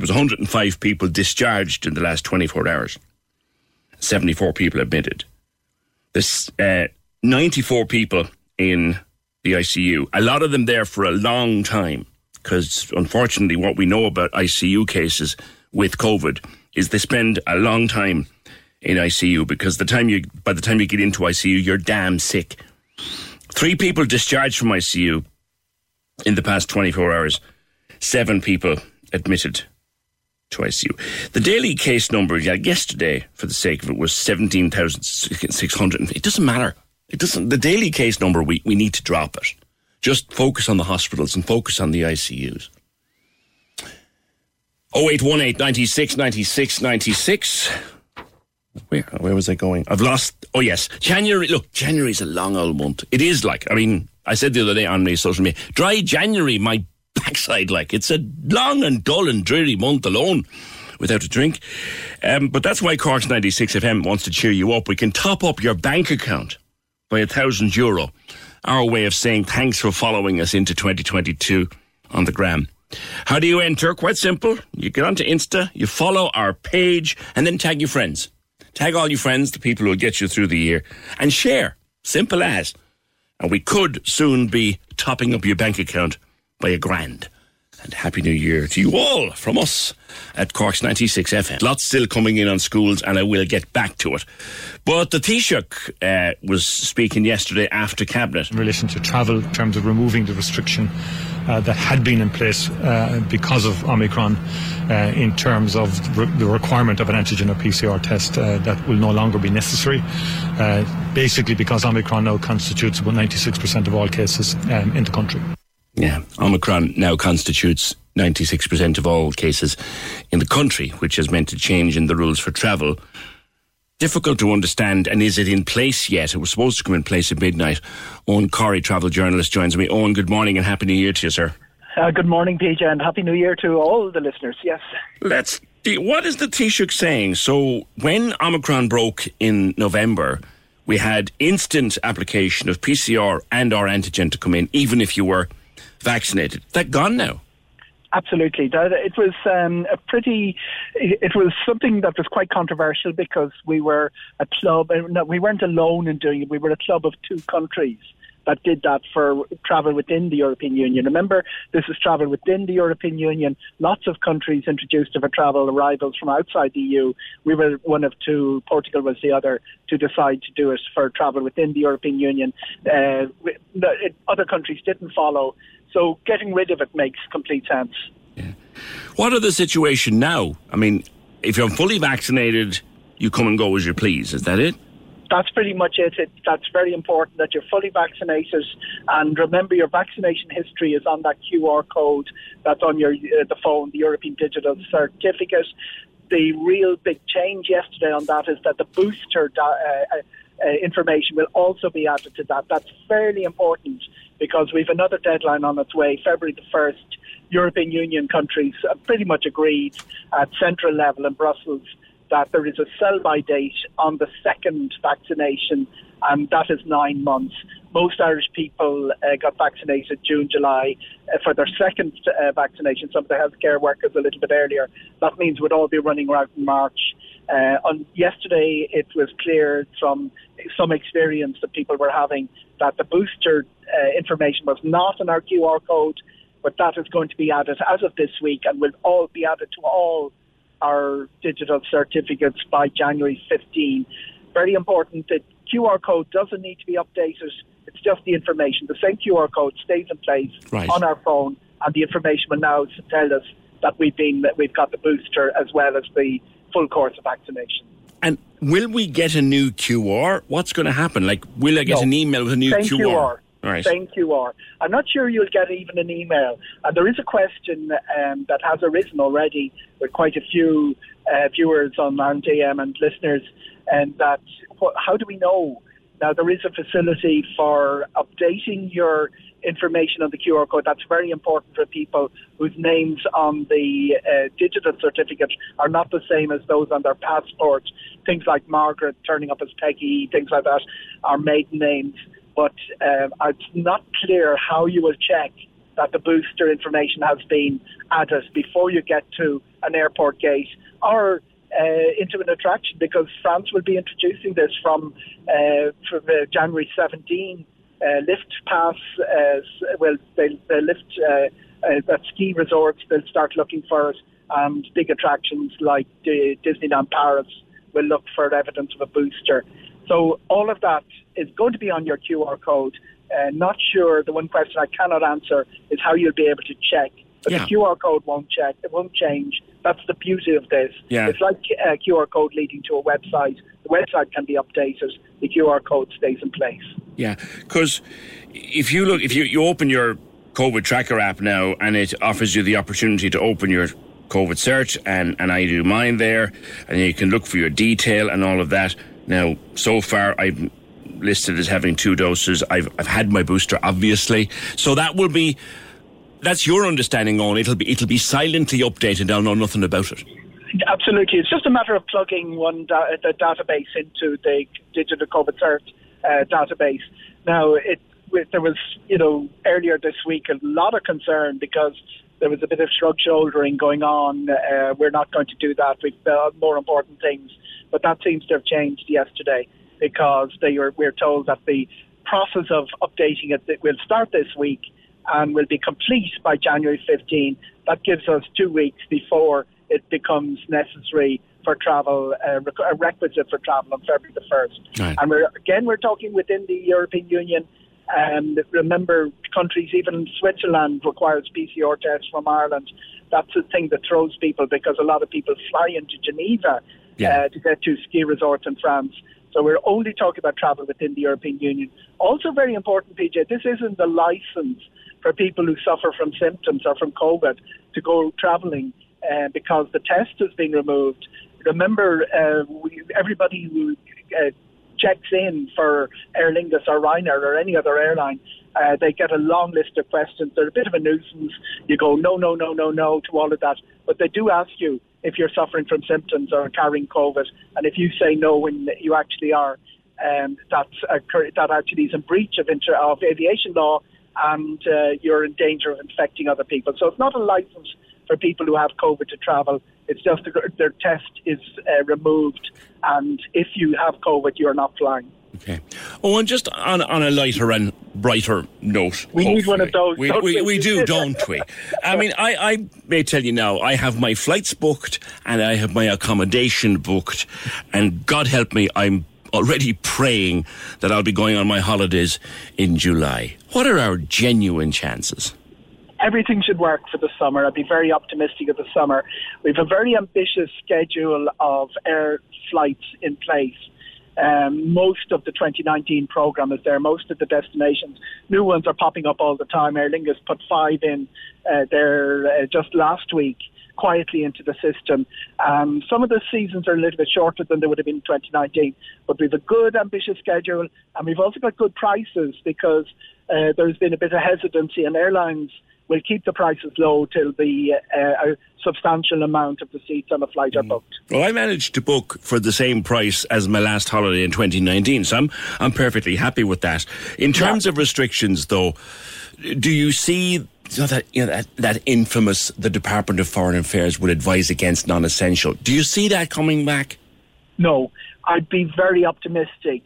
there was 105 people discharged in the last 24 hours. 74 people admitted. There's uh, 94 people in the ICU. A lot of them there for a long time because unfortunately what we know about ICU cases with COVID is they spend a long time in ICU because the time you by the time you get into ICU, you're damn sick. Three people discharged from ICU in the past 24 hours. Seven people admitted to ICU. The daily case number yesterday, for the sake of it, was 17,600. It doesn't matter. It doesn't. The daily case number, we, we need to drop it. Just focus on the hospitals and focus on the ICUs. 0818 96 96 96. Where, where was I going? I've lost. Oh, yes. January. Look, January's a long old month. It is like, I mean, I said the other day on my social media, dry January, my backside, like. It's a long and dull and dreary month alone without a drink. Um, but that's why Cork's 96 FM wants to cheer you up. We can top up your bank account by a thousand euro. Our way of saying thanks for following us into 2022 on the gram. How do you enter? Quite simple. You get onto Insta, you follow our page, and then tag your friends. Tag all your friends, the people who will get you through the year, and share. Simple as. And we could soon be topping up your bank account by a grand. And Happy New Year to you all from us at Cork's 96 FM. Lots still coming in on schools, and I will get back to it. But the Taoiseach uh, was speaking yesterday after Cabinet. In relation to travel, in terms of removing the restriction uh, that had been in place uh, because of Omicron, uh, in terms of the requirement of an antigen or PCR test uh, that will no longer be necessary. Uh, basically, because Omicron now constitutes about 96% of all cases um, in the country. Yeah, Omicron now constitutes 96% of all cases in the country, which has meant a change in the rules for travel. Difficult to understand, and is it in place yet? It was supposed to come in place at midnight. Eoghan Corry, travel journalist, joins me. Owen, good morning and Happy New Year to you, sir. Uh, good morning, PJ, and Happy New Year to all the listeners. Yes. Let's. What is the Taoiseach saying? So, when Omicron broke in November, we had instant application of PCR and or antigen to come in, even if you were vaccinated. That gone now. Absolutely. It was um, a pretty. It was something that was quite controversial because we were a club. No, we weren't alone in doing it. We were a club of two countries that did that for travel within the European Union. Remember, this is travel within the European Union. Lots of countries introduced for travel arrivals from outside the EU. We were one of two. Portugal was the other to decide to do it for travel within the European Union. Uh, other countries didn't follow. So getting rid of it makes complete sense. Yeah. What are the situation now? I mean, if you're fully vaccinated, you come and go as you please. Is that it? That's pretty much it. it. That's very important that you're fully vaccinated, and remember your vaccination history is on that QR code that's on your uh, the phone, the European Digital Certificate. The real big change yesterday on that is that the booster. Uh, uh, uh, information will also be added to that. That's fairly important because we've another deadline on its way, February the 1st. European Union countries pretty much agreed at central level in Brussels that there is a sell by date on the second vaccination, and that is nine months. Most Irish people uh, got vaccinated June, July uh, for their second uh, vaccination. Some of the healthcare workers a little bit earlier. That means we'd all be running around in March. Uh, on yesterday, it was clear from some experience that people were having that the booster uh, information was not in our QR code, but that is going to be added as of this week and will all be added to all our digital certificates by January 15. Very important. that QR code doesn't need to be updated. It's just the information. The same QR code stays in place right. on our phone, and the information will now tell us that we've been that we've got the booster as well as the full course of vaccination. And will we get a new QR? What's going to happen? Like, will I get No. an email with a new Same QR? QR. Right. Same QR. I'm not sure you'll get even an email. And there is a question um, that has arisen already with quite a few uh, viewers on Ireland AM and listeners, and that how do we know? Now there is a facility for updating your information on the QR code. That's very important for people whose names on the uh, digital certificate are not the same as those on their passport. Things like Margaret turning up as Peggy, things like that, are maiden names. But um, it's not clear how you will check that the booster information has been added before you get to an airport gate or uh, into an attraction because France will be introducing this from, uh, from uh, January 17. Uh, lift pass, uh, well, they'll, they'll lift uh, uh, at ski resorts, they'll start looking for it, and big attractions like Disneyland Paris will look for evidence of a booster. So all of that is going to be on your QR code. Uh, not sure. The one question I cannot answer is how you'll be able to check. But Yeah. the QR code won't check. It won't change. That's the beauty of this. Yeah. It's like a QR code leading to a website. The website can be updated. The QR code stays in place. Yeah, because if you look, if you, you open your COVID tracker app now and it offers you the opportunity to open your COVID search and, and I do mine there and you can look for your detail and all of that. Now, so far I'm listed as having two doses. I've, I've had my booster, obviously. So that will be, that's your understanding on it'll be, it'll be silently updated. I'll know nothing about it. Absolutely. It's just a matter of plugging one da- the database into the digital COVID cert uh, database. Now, it, there was, you know, earlier this week a lot of concern because there was a bit of shrug shouldering going on. Uh, we're not going to do that. We've uh, more important things. But that seems to have changed yesterday because they were, we're told that the process of updating it that will start this week and will be complete by January 15. That gives us two weeks before it becomes necessary for travel, uh, a requisite for travel on February the 1st. Right. And we're, again, we're talking within the European Union. And remember, countries, even Switzerland requires PCR tests from Ireland. That's the thing that throws people because a lot of people fly into Geneva Yeah. uh, to get to ski resorts in France. So we're only talking about travel within the European Union. Also very important, PJ, this isn't the license for people who suffer from symptoms or from COVID to go travelling uh, because the test has been removed. Remember, uh, we, everybody who uh, checks in for Aer Lingus or Ryanair or any other airline, uh, they get a long list of questions. They're a bit of a nuisance. You go no, no, no, no, no to all of that, but they do ask you if you're suffering from symptoms or carrying COVID, and if you say no when you actually are, um, that's a, that actually is in breach of, inter- of aviation law, and uh, you're in danger of infecting other people. So it's not a license for people who have COVID to travel. It's just the, their test is uh, removed, and if you have COVID, you're not flying. Okay. Oh, and just on, on a lighter and brighter note. We need one of those, We, don't we, we? we do, don't we? I mean, I, I may tell you now, I have my flights booked and I have my accommodation booked, and God help me, I'm already praying that I'll be going on my holidays in July. What are our genuine chances? everything should work for the summer. I'd be very optimistic of the summer. We have a very ambitious schedule of air flights in place. Um, most of the 2019 program is there. Most of the destinations, new ones are popping up all the time. Aer Lingus put five in uh, there uh, just last week, quietly into the system. Um, some of the seasons are a little bit shorter than they would have been in 2019, but we've a good, ambitious schedule, and we've also got good prices because uh, there's been a bit of hesitancy, and airlines will keep the prices low till the uh, a substantial amount of the seats on the flight are booked. Well, I managed to book for the same price as my last holiday in 2019, so I'm, I'm perfectly happy with that. In terms of restrictions, though, do you see you know, that, you know, that, that infamous, the Department of Foreign Affairs would advise against non essential? Do you see that coming back? No, I'd be very optimistic.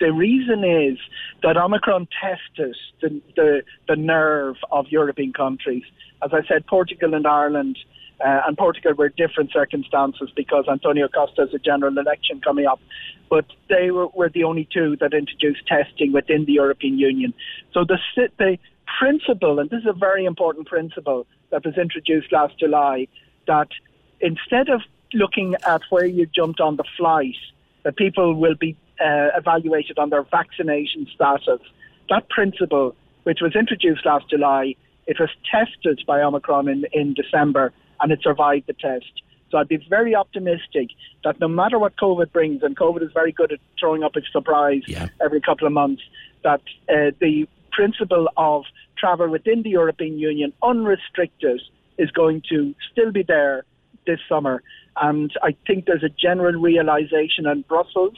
The reason is that Omicron tested the, the, the nerve of European countries. As I said, Portugal and Ireland, uh, and Portugal were different circumstances because Antonio Costa has a general election coming up. But they were, were the only two that introduced testing within the European Union. So the, the principle, and this is a very important principle that was introduced last July, that instead of looking at where you jumped on the flight, that people will be uh, evaluated on their vaccination status. That principle, which was introduced last July, it was tested by Omicron in, in December and it survived the test. So I'd be very optimistic that no matter what COVID brings, and COVID is very good at throwing up a surprise every couple of months, that uh, the principle of travel within the European Union unrestricted is going to still be there this summer. And I think there's a general realization in Brussels.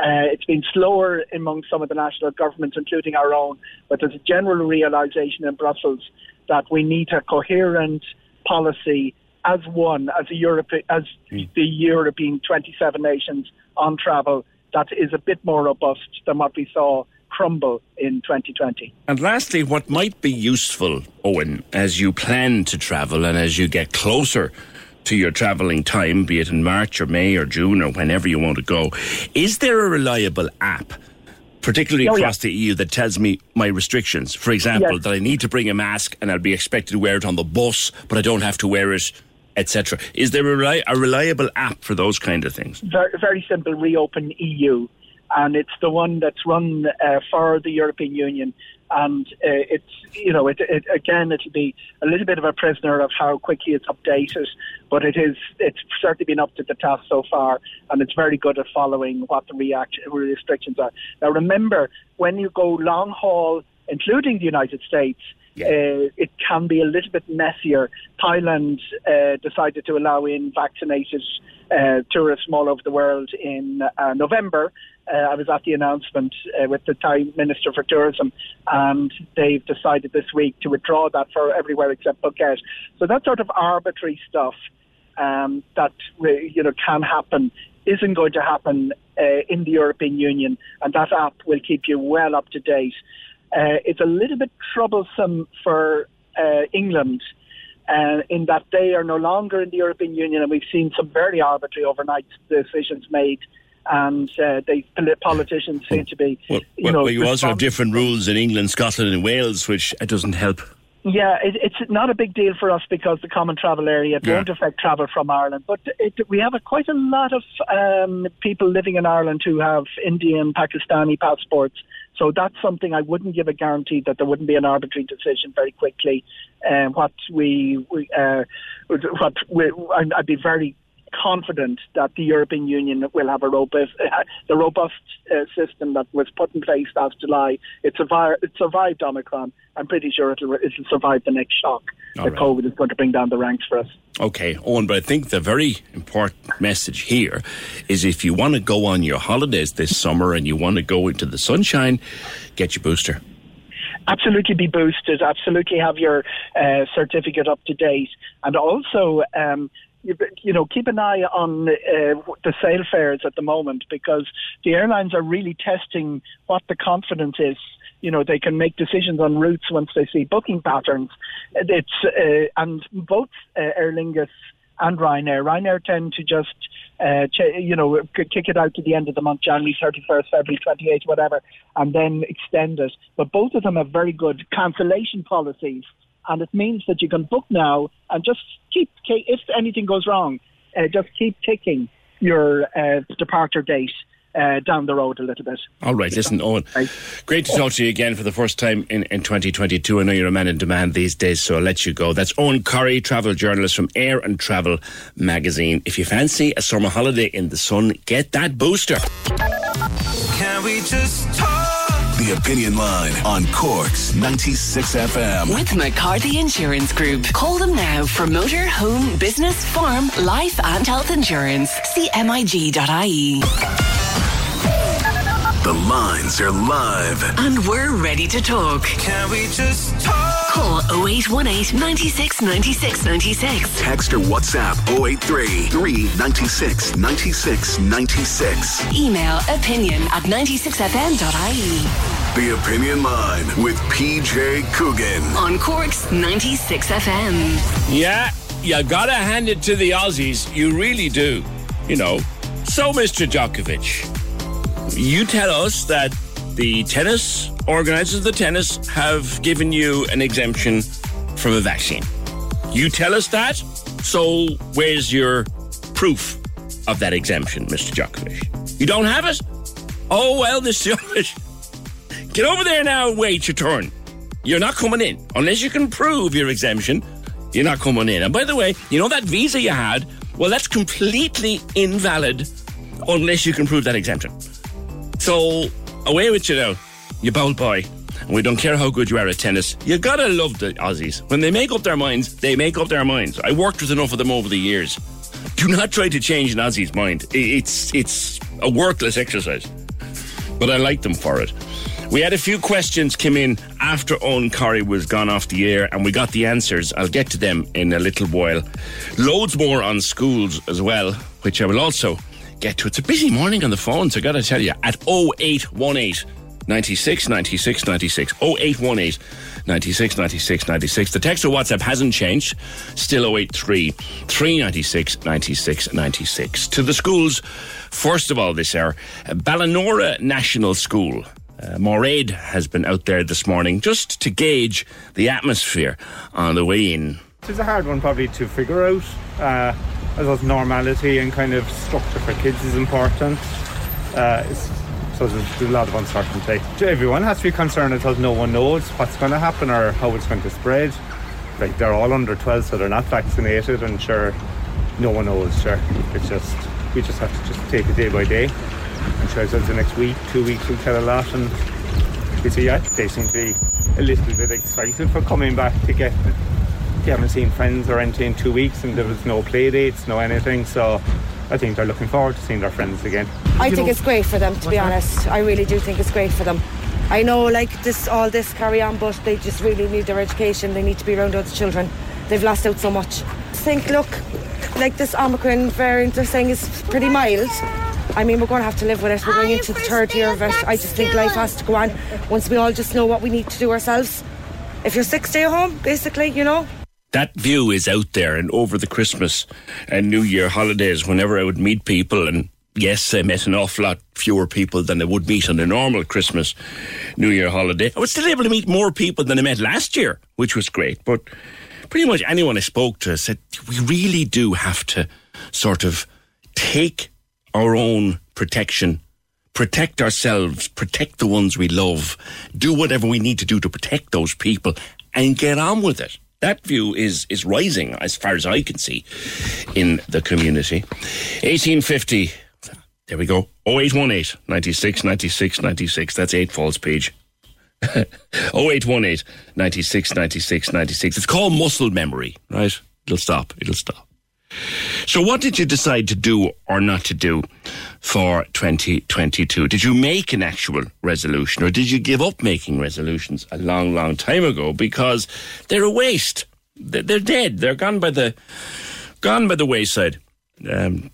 Uh, it's been slower among some of the national governments, including our own, but there's a general realization in Brussels that we need a coherent policy as one, as a Europe, as the European 27 nations on travel that is a bit more robust than what we saw crumble in 2020. And lastly, what might be useful, Eoghan, as you plan to travel and as you get closer to your travelling time, be it in March or May or June or whenever you want to go. Is there a reliable app? Particularly Oh, yeah. across the EU, that tells me my restrictions. For example, Yes. that I need to bring a mask and I'll be expected to wear it on the bus, but I don't have to wear it, etc. Is there a, reli- a reliable app for those kind of things? very, very simple reopen EU and it's the one that's run uh, for the European Union and uh, it's you know it, it again it'll be a little bit of a prisoner of how quickly it's updated but it is it's certainly been up to the task so far and it's very good at following what the reaction restrictions are now remember when you go long haul including the United States uh, it can be a little bit messier. Thailand uh, decided to allow in vaccinated uh, tourists from all over the world in uh, November. Uh, I was at the announcement uh, with the Thai Minister for Tourism, and they've decided this week to withdraw that for everywhere except Phuket. So that sort of arbitrary stuff um, that you know can happen isn't going to happen uh, in the European Union, and that app will keep you well up to date. Uh, it's a little bit troublesome for uh, England uh, in that they are no longer in the European Union, and we've seen some very arbitrary overnight decisions made. And uh, they politicians seem to be, Well, you well, know, well, you also have different rules in England, Scotland, and Wales, which uh, doesn't help. Yeah, it, it's not a big deal for us because the common travel area it Yeah. won't affect travel from Ireland. But it, we have a, quite a lot of um, people living in Ireland who have Indian, Pakistani passports. So that's something I wouldn't give a guarantee that there wouldn't be an arbitrary decision very quickly. Um, what we, we uh, what we, I'd be very confident that the European Union will have a robust, uh, the robust uh, system that was put in place last July. It survived, it survived Omicron. I'm pretty sure it'll, it'll survive the next shock All that right. COVID is going to bring down the ranks for us. Okay, Eoghan, but I think the very important message here is if you want to go on your holidays this summer and you want to go into the sunshine, get your booster. absolutely be boosted, absolutely have your uh, certificate up to date, and also. Um, you, you know, keep an eye on uh, the sale fares at the moment because the airlines are really testing what the confidence is. You know, they can make decisions on routes once they see booking patterns. It's uh, and both uh, Aer Lingus and Ryanair. Ryanair tend to just, uh, ch- you know, kick it out to the end of the month, January 31st, February 28th, whatever, and then extend it. But both of them have very good cancellation policies, and it means that you can book now and just keep, if anything goes wrong, uh, just keep ticking your uh, departure date uh, down the road a little bit. All right, listen, Eoghan, great to talk to you again for the first time in, in 2022. I know you're a man in demand these days, so I'll let you go. That's Eoghan Corry, travel journalist from Air and Travel magazine. If you fancy a summer holiday in the sun, get that booster. Can we just talk? The Opinion Line on Corks 96 FM. With McCarthy Insurance Group. Call them now for motor, home, business, farm, life and health insurance. CMIG.ie. The lines are live. And we're ready to talk. Can we just talk? Call 0818 96 96 96. Text or WhatsApp 083 396 96 96. Email opinion at 96fm.ie. The Opinion Line with PJ Coogan. On Cork's 96 FM. Yeah, you gotta hand it to the Aussies. You really do. You know. So, Mr. Djokovic, you tell us that the tennis organizers of the tennis have given you an exemption from a vaccine. You tell us that. So, where's your proof of that exemption, Mr. Djokovic? You don't have it? Oh, well, Mr. Djokovic, get over there now and wait your turn. You're not coming in. Unless you can prove your exemption, you're not coming in. And by the way, you know that visa you had? Well, that's completely invalid unless you can prove that exemption. So, away with you now, you bold boy. And we don't care how good you are at tennis. You gotta love the Aussies. When they make up their minds, they make up their minds. I worked with enough of them over the years. Do not try to change an Aussie's mind. It's it's a worthless exercise. But I like them for it. We had a few questions come in after Eoghan Corry was gone off the air, and we got the answers. I'll get to them in a little while. Loads more on schools as well, which I will also get to. It's a busy morning on the phones, I gotta tell you. At 0818 96 96 96. 0818 96 96 96. The text or WhatsApp hasn't changed. Still 083 396 96 96. To the schools, first of all, this hour, Ballinora National School. Uh, Moraid has been out there this morning just to gauge the atmosphere on the way in. It's a hard one probably to figure out. Uh, I suppose normality and kind of structure for kids is important. Uh, so there's a lot of uncertainty. Everyone has to be concerned because no one knows what's going to happen or how it's going to spread. Like they're all under 12, so they're not vaccinated, and sure, no one knows. Sure, it's just we just have to just take it day by day. I'm sure as the next week, two weeks will tell a lot, and you see, yeah, they seem to be a little bit excited for coming back to get. They haven't seen friends or anything in two weeks, and there was no play dates, no anything. So I think they're looking forward to seeing their friends again. I think it's great for them, to be honest. I really do think it's great for them. I know, like this, all this carry on, but they just really need their education. They need to be around other children. They've lost out so much. I think, look, like this Omicron variant, they're saying is pretty mild. I mean, we're going to have to live with it. We're going into the third year of it. I just think life has to go on once we all just know what we need to do ourselves. If you're sick, stay home, basically, you know that view is out there and over the Christmas and New Year holidays whenever I would meet people and yes, I met an awful lot fewer people than I would meet on a normal Christmas, New Year holiday. I was still able to meet more people than I met last year, which was great. But pretty much anyone I spoke to said, we really do have to sort of take our own protection, protect ourselves, protect the ones we love, do whatever we need to do to protect those people and get on with it that view is is rising as far as I can see in the community. 1850. There we go. 0818 96 96 96. That's 8 Falls page. 0818 96 96 96. It's called muscle memory, right? It'll stop. It'll stop. So, what did you decide to do or not to do for 2022? Did you make an actual resolution or did you give up making resolutions a long, long time ago because they're a waste? They're dead. They're gone by the gone by the wayside. Um,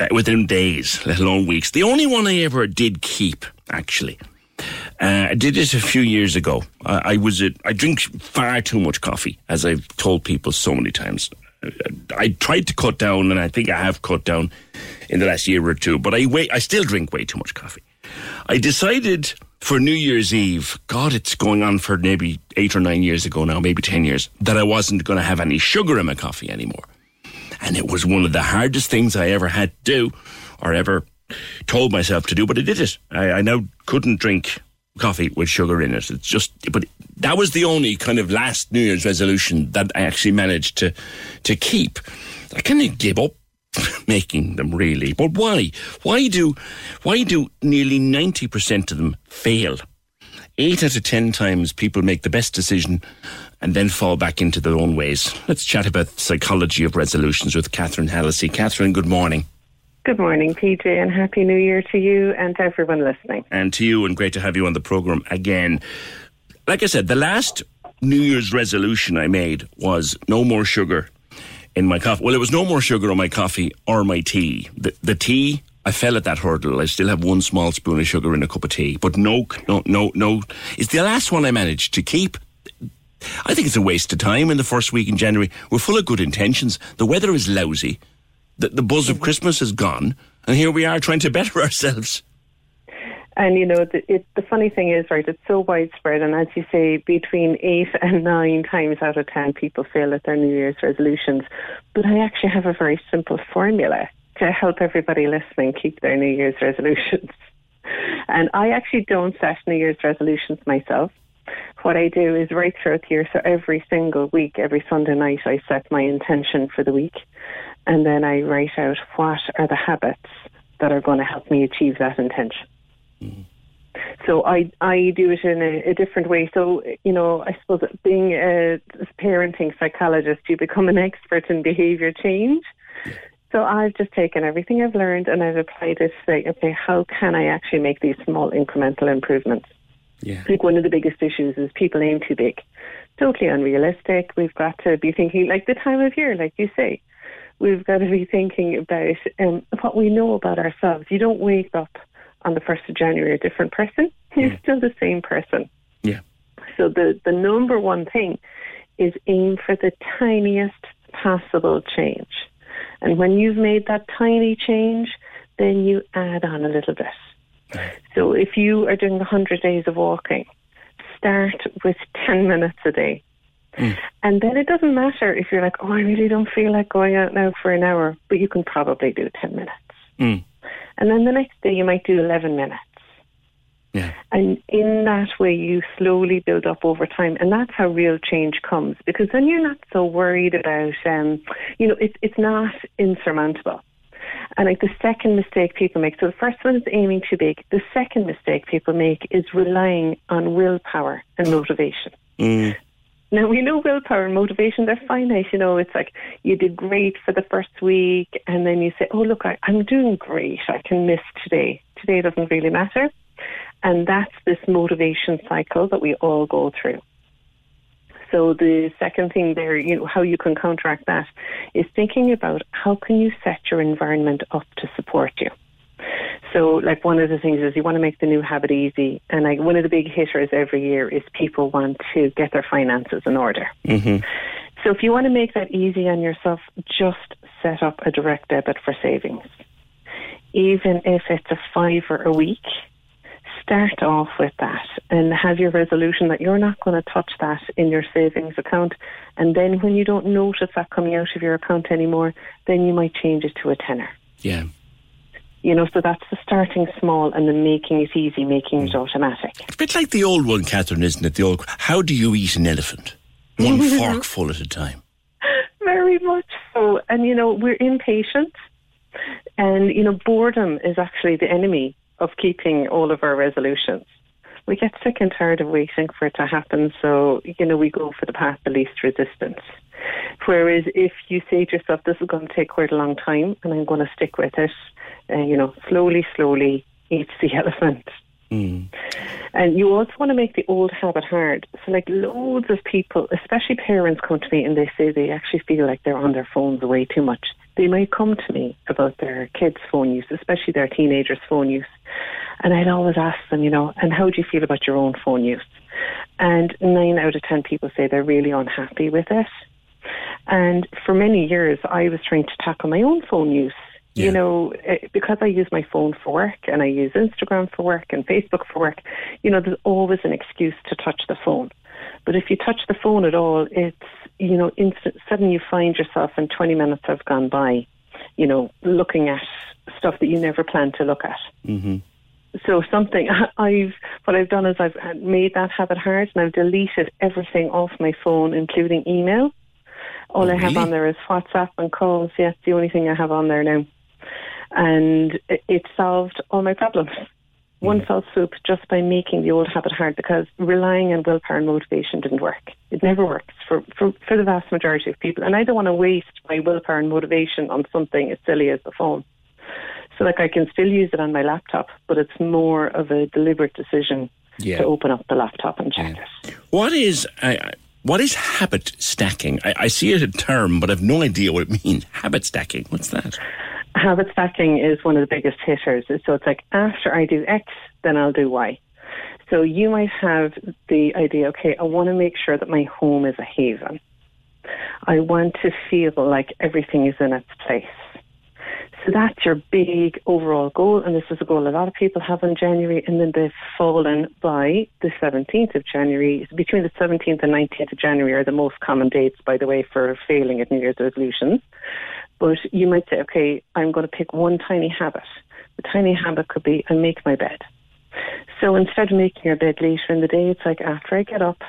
uh, within days, let alone weeks. The only one I ever did keep, actually, uh, I did it a few years ago. I was a, I drink far too much coffee, as I've told people so many times. I tried to cut down, and I think I have cut down in the last year or two. But I wait, I still drink way too much coffee. I decided for New Year's Eve, God, it's going on for maybe eight or nine years ago now, maybe ten years, that I wasn't going to have any sugar in my coffee anymore. And it was one of the hardest things I ever had to do, or ever told myself to do. But I did it. I, I now couldn't drink coffee with sugar in it. It's just, but that was the only kind of last New Year's resolution that I actually managed to to keep. I kind of gave up making them really. But why? Why do why do nearly ninety percent of them fail? Eight out of ten times people make the best decision and then fall back into their own ways. Let's chat about the psychology of resolutions with Catherine Hallissey. Catherine, good morning. Good morning, PJ, and Happy New Year to you and to everyone listening. And to you, and great to have you on the programme again. Like I said, the last New Year's resolution I made was no more sugar in my coffee. Well, it was no more sugar in my coffee or my tea. The, the tea, I fell at that hurdle. I still have one small spoon of sugar in a cup of tea. But no, no, no, no. It's the last one I managed to keep. I think it's a waste of time in the first week in January. We're full of good intentions. The weather is lousy the, the buzz of Christmas is gone, and here we are trying to better ourselves. And you know, the, it, the funny thing is, right? It's so widespread, and as you say, between eight and nine times out of ten, people fail at their New Year's resolutions. But I actually have a very simple formula to help everybody listening keep their New Year's resolutions. And I actually don't set New Year's resolutions myself. What I do is right throughout the year, so every single week, every Sunday night, I set my intention for the week and then I write out what are the habits that are going to help me achieve that intention. Mm. So I I do it in a, a, different way. So you know, I suppose being a parenting psychologist, you become an expert in behaviour change. So I've just taken everything I've learned and I've applied it to say, okay, how can I actually make these small incremental improvements? Yeah. I think one of the biggest issues is people aim too big. Totally unrealistic. We've got to be thinking like the time of year, like you say we've got to be thinking about um, what we know about ourselves. You don't wake up on the 1st of January a different person, you're still the same person. Yeah. So the, the number one thing is aim for the tiniest possible change. And when you've made that tiny change, then you add on a little bit. So if you are doing 100 days of walking, start with 10 minutes a day. And then it doesn't matter if you're like, oh, I really don't feel like going out now for an hour, but you can probably do 10 minutes. Mm. And then the next day you might do 11 minutes. Yeah. And in that way, you slowly build up over time. And that's how real change comes because then you're not so worried about, um, you know, it, it's not insurmountable. And like the second mistake people make, so the first one is aiming too big. The second mistake people make is relying on willpower and motivation. Mm. Now we know willpower and motivation, they're finite. You know, it's like you did great for the first week and then you say, oh, look, I, I'm doing great. I can miss today. Today doesn't really matter. And that's this motivation cycle that we all go through. So the second thing there, you know, how you can counteract that is thinking about how can you set your environment up to support you. So, like one of the things is you want to make the new habit easy, and like one of the big hitters every year is people want to get their finances in order. Mm-hmm. So, if you want to make that easy on yourself, just set up a direct debit for savings, even if it's a fiver a week. Start off with that and have your resolution that you're not going to touch that in your savings account. And then when you don't notice that coming out of your account anymore, then you might change it to a tenner. Yeah. You know, so that's the starting small and then making it easy, making it mm. automatic. It's a bit like the old one, Catherine, isn't it? The old, how do you eat an elephant? One forkful at a time. Very much so. And, you know, we're impatient. And, you know, boredom is actually the enemy of keeping all of our resolutions. We get sick and tired of waiting for it to happen, so, you know, we go for the path of least resistance. Whereas if you say to yourself, this is going to take quite a long time and I'm going to stick with it, and, you know, slowly, slowly eats the elephant. Mm. And you also want to make the old habit hard. So, like, loads of people, especially parents, come to me and they say they actually feel like they're on their phones way too much. They might come to me about their kids' phone use, especially their teenagers' phone use. And I'd always ask them, you know, and how do you feel about your own phone use? And nine out of ten people say they're really unhappy with it. And for many years, I was trying to tackle my own phone use. You know, eh, because I use my phone for work and I use Instagram for work and Facebook for work, you know, there's always an excuse to touch the phone. But if you touch the phone at all, it's, you know, instant, suddenly you find yourself in 20 minutes have gone by, you know, looking at stuff that you never planned to look at. Mm-hmm. So something I've what I've done is I've made that habit hard and I've deleted everything off my phone, including email. All I have really? on there is WhatsApp and calls. Yeah, it's the only thing I have on there now, and it, it solved all my problems. One fell swoop just by making the old habit hard because relying on willpower and motivation didn't work. It never works for, for, for the vast majority of people. And I don't want to waste my willpower and motivation on something as silly as the phone. So, like, I can still use it on my laptop, but it's more of a deliberate decision Yeah. to open up the laptop and check it. What is uh, what is habit stacking? I, I see it a term, but I've no idea what it means. Habit stacking. What's that? Habit stacking is one of the biggest hitters. So it's like after I do X, then I'll do Y. So you might have the idea, okay, I want to make sure that my home is a haven. I want to feel like everything is in its place. So that's your big overall goal, and this is a goal a lot of people have in January, and then they've fallen by the 17th of January. Between the 17th and 19th of January are the most common dates, by the way, for failing at New Year's resolutions. But you might say, okay, I'm going to pick one tiny habit. The tiny habit could be I make my bed. So instead of making your bed later in the day, it's like after I get up,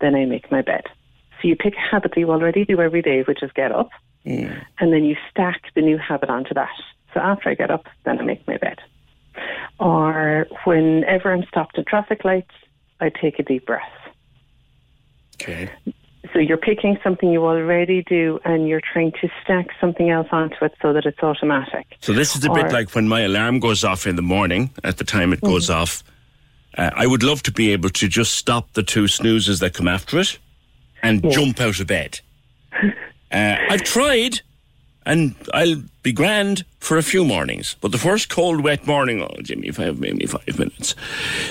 then I make my bed. So you pick a habit that you already do every day, which is get up, and then you stack the new habit onto that. So after I get up, then I make my bed. Or whenever I'm stopped at traffic lights, I take a deep breath. Okay. So you're picking something you already do and you're trying to stack something else onto it so that it's automatic. So this is a Or- bit like when my alarm goes off in the morning. At the time it goes Mm-hmm. off, uh, I would love to be able to just stop the two snoozes that come after it and jump out of bed. Uh, I've tried, and I'll be grand for a few mornings. But the first cold, wet morning, oh, Jimmy, five, maybe five minutes.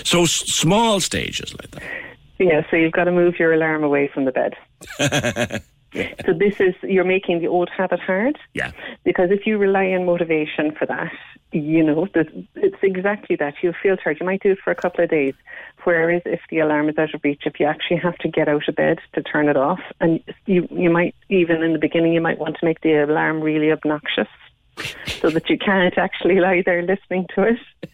So s- small stages like that. Yeah, so you've got to move your alarm away from the bed. So this is you're making the old habit hard. Yeah. Because if you rely on motivation for that, you know that it's exactly that. You'll feel tired. You might do it for a couple of days. Whereas if the alarm is out of reach, if you actually have to get out of bed to turn it off, and you you might even in the beginning you might want to make the alarm really obnoxious, so that you can't actually lie there listening to it.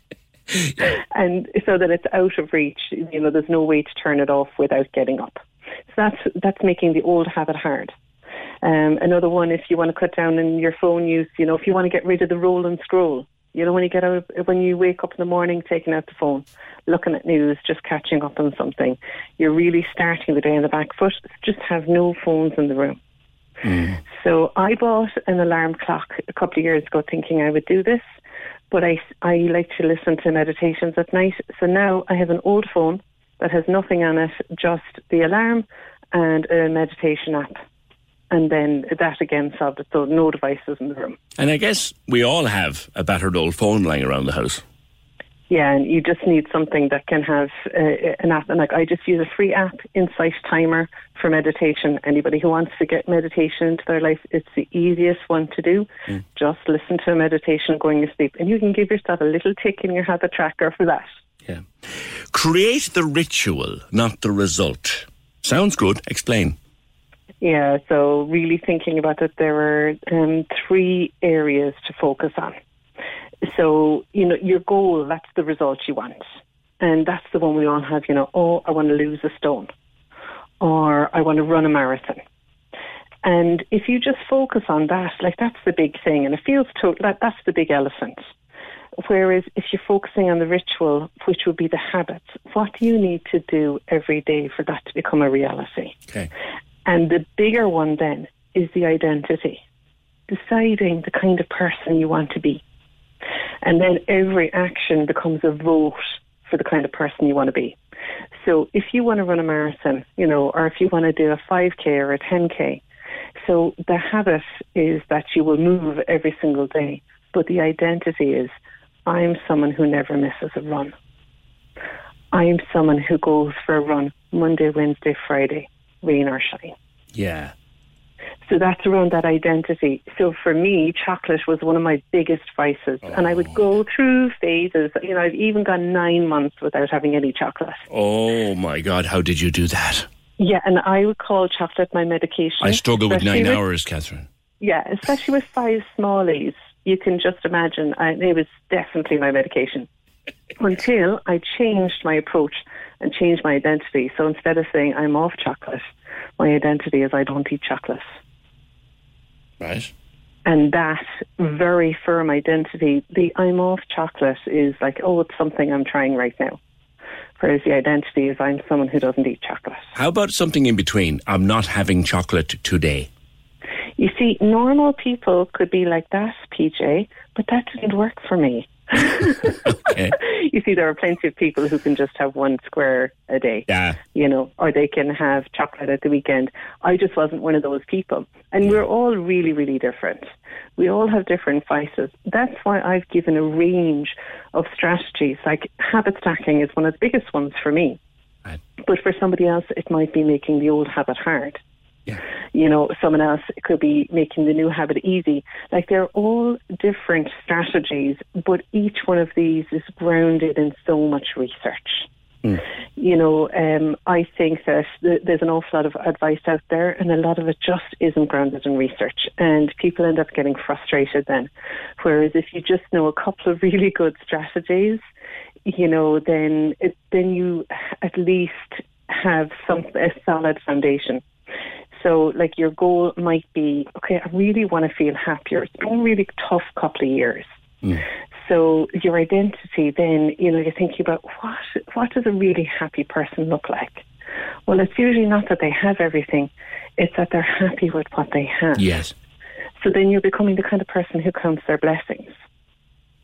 And so that it's out of reach, you know, there's no way to turn it off without getting up. So that's that's making the old habit hard. Um, another one, if you want to cut down on your phone use, you know, if you want to get rid of the roll and scroll, you know, when you get out, when you wake up in the morning, taking out the phone, looking at news, just catching up on something, you're really starting the day on the back foot. Just have no phones in the room. So I bought an alarm clock a couple of years ago, thinking I would do this, but I I like to listen to meditations at night. So now I have an old phone that has nothing on it, just the alarm and a meditation app. And then that again solved it, so no devices in the room. And I guess we all have a battered old phone lying around the house. Yeah, and you just need something that can have uh, an app. And like I just use a free app, Insight Timer, for meditation. Anybody who wants to get meditation into their life, it's the easiest one to do. Just listen to a meditation going to sleep, and you can give yourself a little tick in your habit tracker for that. Yeah. Create the ritual, not the result. Sounds good. Explain. Yeah, so really thinking about it, there are um, three areas to focus on. So, you know, your goal, that's the result you want. And that's the one we all have, you know, oh, I want to lose a stone or I want to run a marathon. And if you just focus on that, like that's the big thing, and it feels to, that that's the big elephant. Whereas if you're focusing on the ritual, which would be the habits, what do you need to do every day for that to become a reality? Okay. And the bigger one then is the identity, deciding the kind of person you want to be. And then every action becomes a vote for the kind of person you want to be. So if you want to run a marathon, you know, or if you want to do a 5K or a 10K, so the habit is that you will move every single day, but the identity is I'm someone who never misses a run. I'm someone who goes for a run Monday, Wednesday, Friday, rain or shine. Yeah. So that's around that identity. So for me, chocolate was one of my biggest vices. And I would go oh. through phases. You know, I've even gone nine months without having any chocolate. Oh my God, how did you do that? Yeah, and I would call chocolate my medication. I struggle with nine hours, Catherine. Yeah, especially with five smallies. You can just imagine I, it was definitely my medication. Until I changed my approach and changed my identity. So instead of saying I'm off chocolate, my identity is I don't eat chocolate. Right. And that very firm identity, the I'm off chocolate is like, oh, it's something I'm trying right now. Whereas the identity is I'm someone who doesn't eat chocolate. How about something in between? I'm not having chocolate today. You see, normal people could be like that, PJ, but that didn't work for me. you see, there are plenty of people who can just have one square a day, Yeah. you know, or they can have chocolate at the weekend. I just wasn't one of those people. And we're all really, really different. We all have different vices. That's why I've given a range of strategies. Like habit stacking is one of the biggest ones for me. But for somebody else, it might be making the old habit hard. You know, someone else could be making the new habit easy. Like they're all different strategies, but each one of these is grounded in so much research. You know, um, I think that th- there's an awful lot of advice out there, and a lot of it just isn't grounded in research, and people end up getting frustrated then. Whereas if you just know a couple of really good strategies, you know, then it, then you at least have some a solid foundation. So, like, your goal might be, okay, I really want to feel happier. It's been a really tough couple of years. Hmm. So, your identity then, you know, you're thinking about what what does a really happy person look like? Well, it's usually not that they have everything; it's that they're happy with what they have. Yes. So then you're becoming the kind of person who counts their blessings.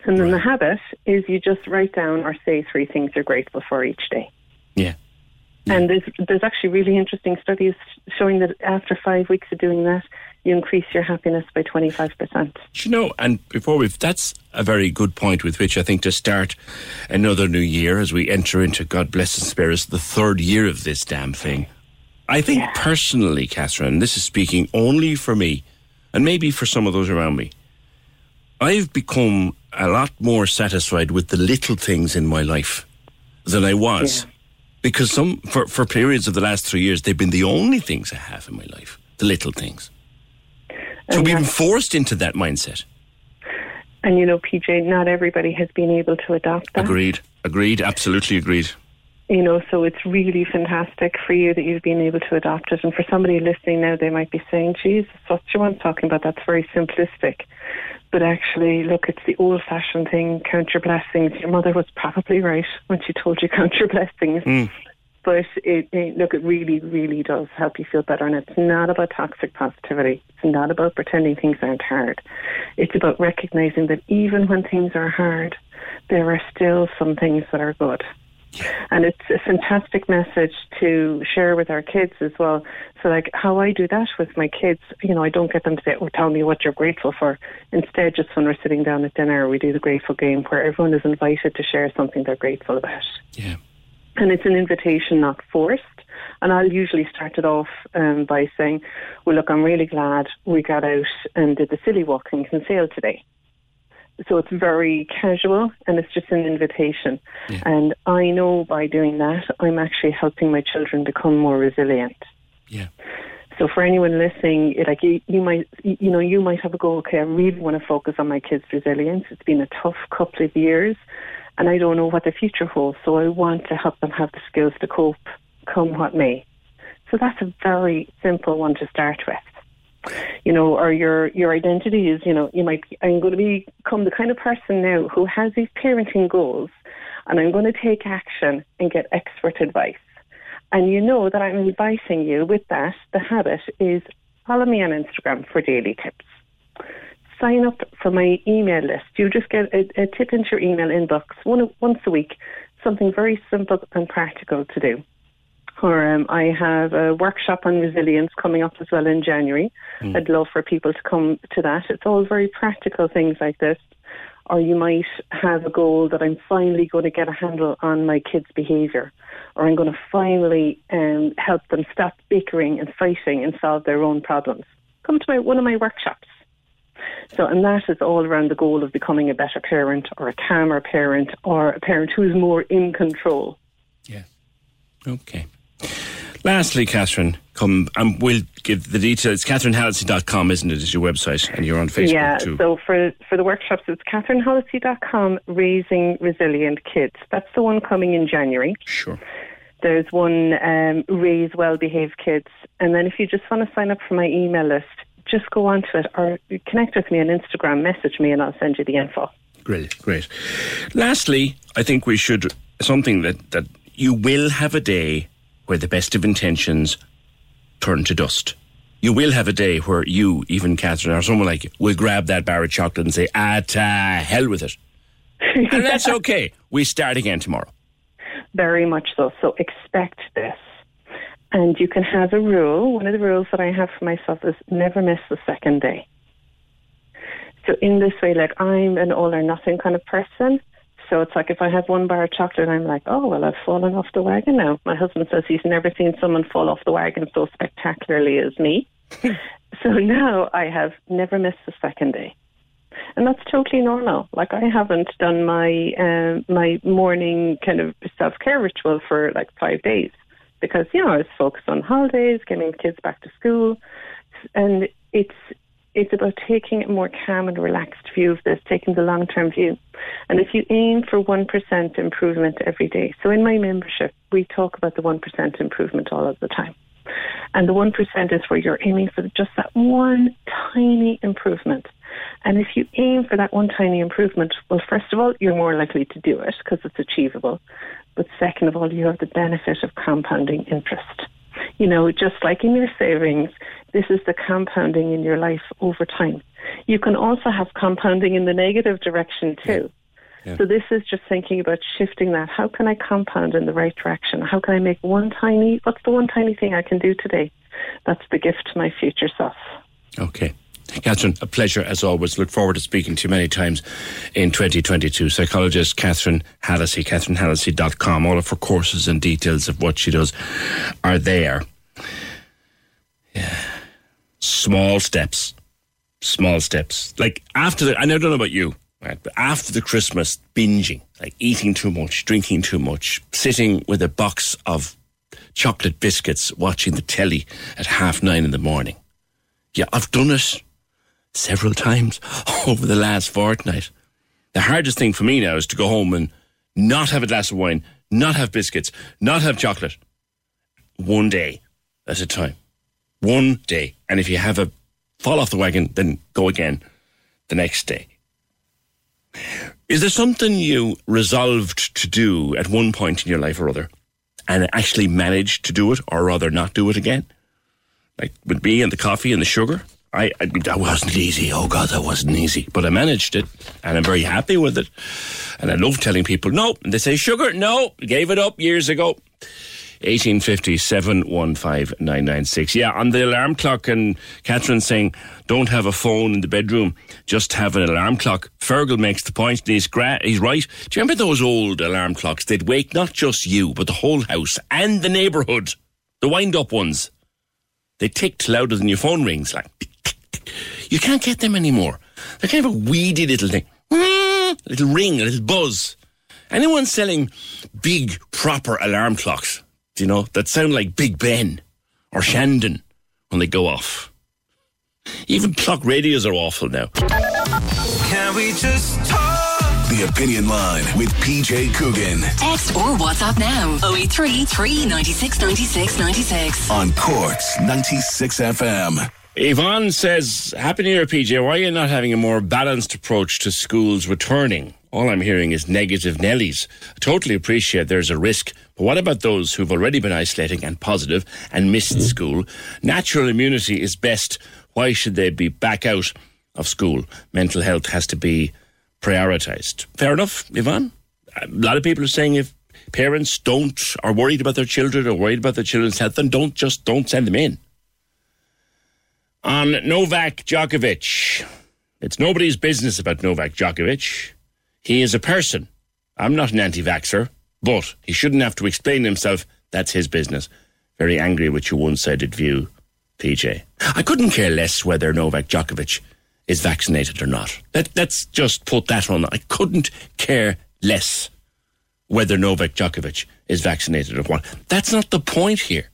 And then the habit is you just write down or say three things you're grateful for each day. Yeah. And there's there's actually really interesting studies showing that after five weeks of doing that, you increase your happiness by 25%. You know, and before we've, that's a very good point with which I think to start another new year as we enter into, God bless and spare us, the third year of this damn thing. I think yeah. personally, Catherine, this is speaking only for me and maybe for some of those around me. I've become a lot more satisfied with the little things in my life than I was. Yeah. Because some for, for periods of the last three years they've been the only things I have in my life. The little things. So we've been forced into that mindset. And you know, PJ, not everybody has been able to adopt that. Agreed. Agreed. Absolutely agreed. You know, so it's really fantastic for you that you've been able to adopt it. And for somebody listening now, they might be saying, Jesus, what you want talking about? That's very simplistic. But actually, look, it's the old fashioned thing count your blessings. Your mother was probably right when she told you count your blessings. Mm. But it, it, look, it really, really does help you feel better. And it's not about toxic positivity. It's not about pretending things aren't hard. It's about recognizing that even when things are hard, there are still some things that are good. And it's a fantastic message to share with our kids as well. So, like how I do that with my kids, you know, I don't get them to say, "Oh, tell me what you're grateful for." Instead, just when we're sitting down at dinner, we do the grateful game where everyone is invited to share something they're grateful about. Yeah. And it's an invitation, not forced. And I'll usually start it off um, by saying, "Well, look, I'm really glad we got out and did the silly walking in Kinsale today." So it's very casual and it's just an invitation. Yeah. And I know by doing that, I'm actually helping my children become more resilient. Yeah. So for anyone listening, like you, you might, you know, you might have a goal. Okay, I really want to focus on my kids' resilience. It's been a tough couple of years, and I don't know what the future holds. So I want to help them have the skills to cope, come what may. So that's a very simple one to start with you know, or your your identity is, you know, you might be, I'm going to become the kind of person now who has these parenting goals, and I'm going to take action and get expert advice. And you know that I'm advising you with that. The habit is follow me on Instagram for daily tips. Sign up for my email list. You just get a, a tip into your email inbox one, once a week. Something very simple and practical to do or um, I have a workshop on resilience coming up as well in January. Mm. I'd love for people to come to that. It's all very practical things like this. Or you might have a goal that I'm finally going to get a handle on my kids' behaviour, or I'm going to finally um, help them stop bickering and fighting and solve their own problems. Come to my, one of my workshops. So, and that is all around the goal of becoming a better parent or a calmer parent or a parent who is more in control. Yeah. Okay. Lastly, Catherine, come and we'll give the details. CatherineHallissey.com, isn't it? Is your website, and you're on Facebook yeah, too. so for for the workshops, it's CatherineHallissey.com, Raising Resilient Kids. That's the one coming in January. Sure. There's one um, Raise Well Behaved Kids, and then if you just want to sign up for my email list, just go onto it or connect with me on Instagram, message me, and I'll send you the info. Great, great. Lastly, I think we should something that that you will have a day where the best of intentions turn to dust. You will have a day where you, even Catherine, or someone like you, will grab that bar of chocolate and say, ah, to hell with it. and that's okay. We start again tomorrow. Very much so. So expect this. And you can have a rule. One of the rules that I have for myself is never miss the second day. So in this way, like I'm an all or nothing kind of person. So it's like if I have one bar of chocolate, I'm like, oh, well, I've fallen off the wagon now. My husband says he's never seen someone fall off the wagon so spectacularly as me. so now I have never missed a second day. And that's totally normal. Like I haven't done my um, my morning kind of self care ritual for like five days because you know I was focused on holidays, getting the kids back to school, and it's it's about taking a more calm and relaxed view of this, taking the long term view. And if you aim for 1% improvement every day, so in my membership, we talk about the 1% improvement all of the time. And the 1% is where you're aiming for just that one tiny improvement. And if you aim for that one tiny improvement, well, first of all, you're more likely to do it because it's achievable. But second of all, you have the benefit of compounding interest. You know, just like in your savings, this is the compounding in your life over time. You can also have compounding in the negative direction too. Yeah. So this is just thinking about shifting that. How can I compound in the right direction? How can I make one tiny, what's the one tiny thing I can do today? That's the gift to my future self. Okay. Catherine, a pleasure as always. Look forward to speaking to you many times in 2022. Psychologist Catherine Hallissey, catherinehallissey.com. All of her courses and details of what she does are there. Yeah. Small steps. Small steps. Like after the, I don't know about you, right, but after the Christmas binging, like eating too much, drinking too much, sitting with a box of chocolate biscuits, watching the telly at half nine in the morning. Yeah, I've done it several times over the last fortnight. The hardest thing for me now is to go home and not have a glass of wine, not have biscuits, not have chocolate. One day at a time. One day. And if you have a fall off the wagon, then go again the next day. Is there something you resolved to do at one point in your life or other and actually managed to do it or rather not do it again? Like with me and the coffee and the sugar? I, I that wasn't easy. Oh God, that wasn't easy. But I managed it, and I'm very happy with it. And I love telling people no. And they say sugar, no. Gave it up years ago. 1857 15996. Yeah, on the alarm clock, and Catherine saying, don't have a phone in the bedroom, just have an alarm clock. Fergal makes the point, and he's, gra- he's right. Do you remember those old alarm clocks? They'd wake not just you, but the whole house and the neighbourhood. The wind up ones. They ticked louder than your phone rings. Like, you can't get them anymore. They're kind of a weedy little thing. A little ring, a little buzz. Anyone selling big, proper alarm clocks, you know, that sound like Big Ben or Shandon when they go off. Even clock radios are awful now. Can we just talk? The Opinion Line with PJ Coogan Text or WhatsApp now 083 396 96 96. on Cork's 96 FM. Yvonne says, Happy New Year, PJ. Why are you not having a more balanced approach to schools returning? All I'm hearing is negative Nellies. I totally appreciate there's a risk, but what about those who've already been isolating and positive and missed school? Natural immunity is best. Why should they be back out of school? Mental health has to be prioritised. Fair enough, Yvonne? A lot of people are saying if parents don't are worried about their children or worried about their children's health, then don't just don't send them in. On Novak Djokovic, it's nobody's business about Novak Djokovic. He is a person. I'm not an anti-vaxxer, but he shouldn't have to explain himself. That's his business. Very angry with your one-sided view, PJ. I couldn't care less whether Novak Djokovic is vaccinated or not. Let, let's just put that on. I couldn't care less whether Novak Djokovic is vaccinated or not. That's not the point here.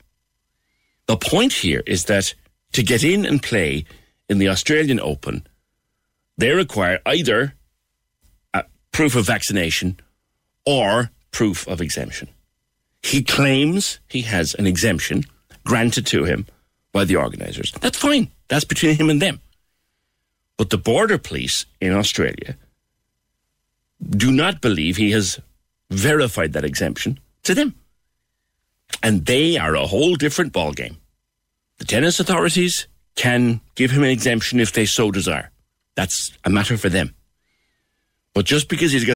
The point here is that to get in and play in the Australian Open, they require either proof of vaccination or proof of exemption. He claims he has an exemption granted to him by the organisers. That's fine. That's between him and them. But the border police in Australia do not believe he has verified that exemption to them. And they are a whole different ballgame. The tennis authorities can give him an exemption if they so desire. That's a matter for them. But just because he's got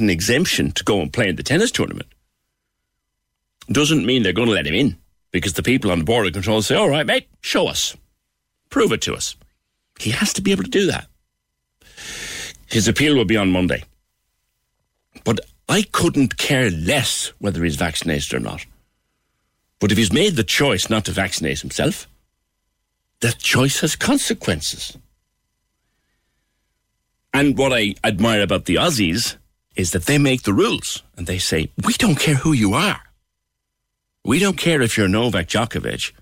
an exemption to go and play in the tennis tournament doesn't mean they're going to let him in because the people on the border control say, all right, mate, show us. Prove it to us. He has to be able to do that. His appeal will be on Monday. But I couldn't care less whether he's vaccinated or not. But if he's made the choice not to vaccinate himself, that choice has consequences. And what I admire about the Aussies is that they make the rules and they say, we don't care who you are. We don't care if you're Novak Djokovic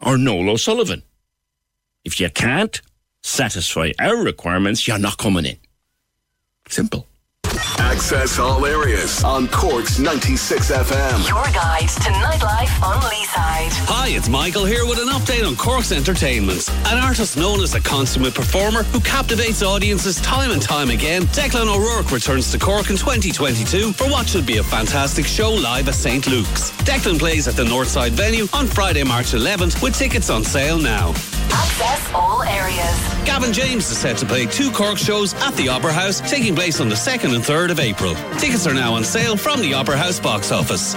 or Noel O'Sullivan. If you can't satisfy our requirements, you're not coming in. Simple. Access all areas on Cork's 96 FM. Your guide to nightlife on Leeside. Hi, it's Michael here with an update on Cork's entertainment. An artist known as a consummate performer who captivates audiences time and time again, Declan O'Rourke returns to Cork in 2022 for what should be a fantastic show live at St. Luke's. Declan plays at the Northside venue on Friday, March 11th with tickets on sale now. Access all areas. Gavin James is set to play two Cork shows at the Opera House, taking place on the 2nd and 3rd of April. Tickets are now on sale from the Opera House box office.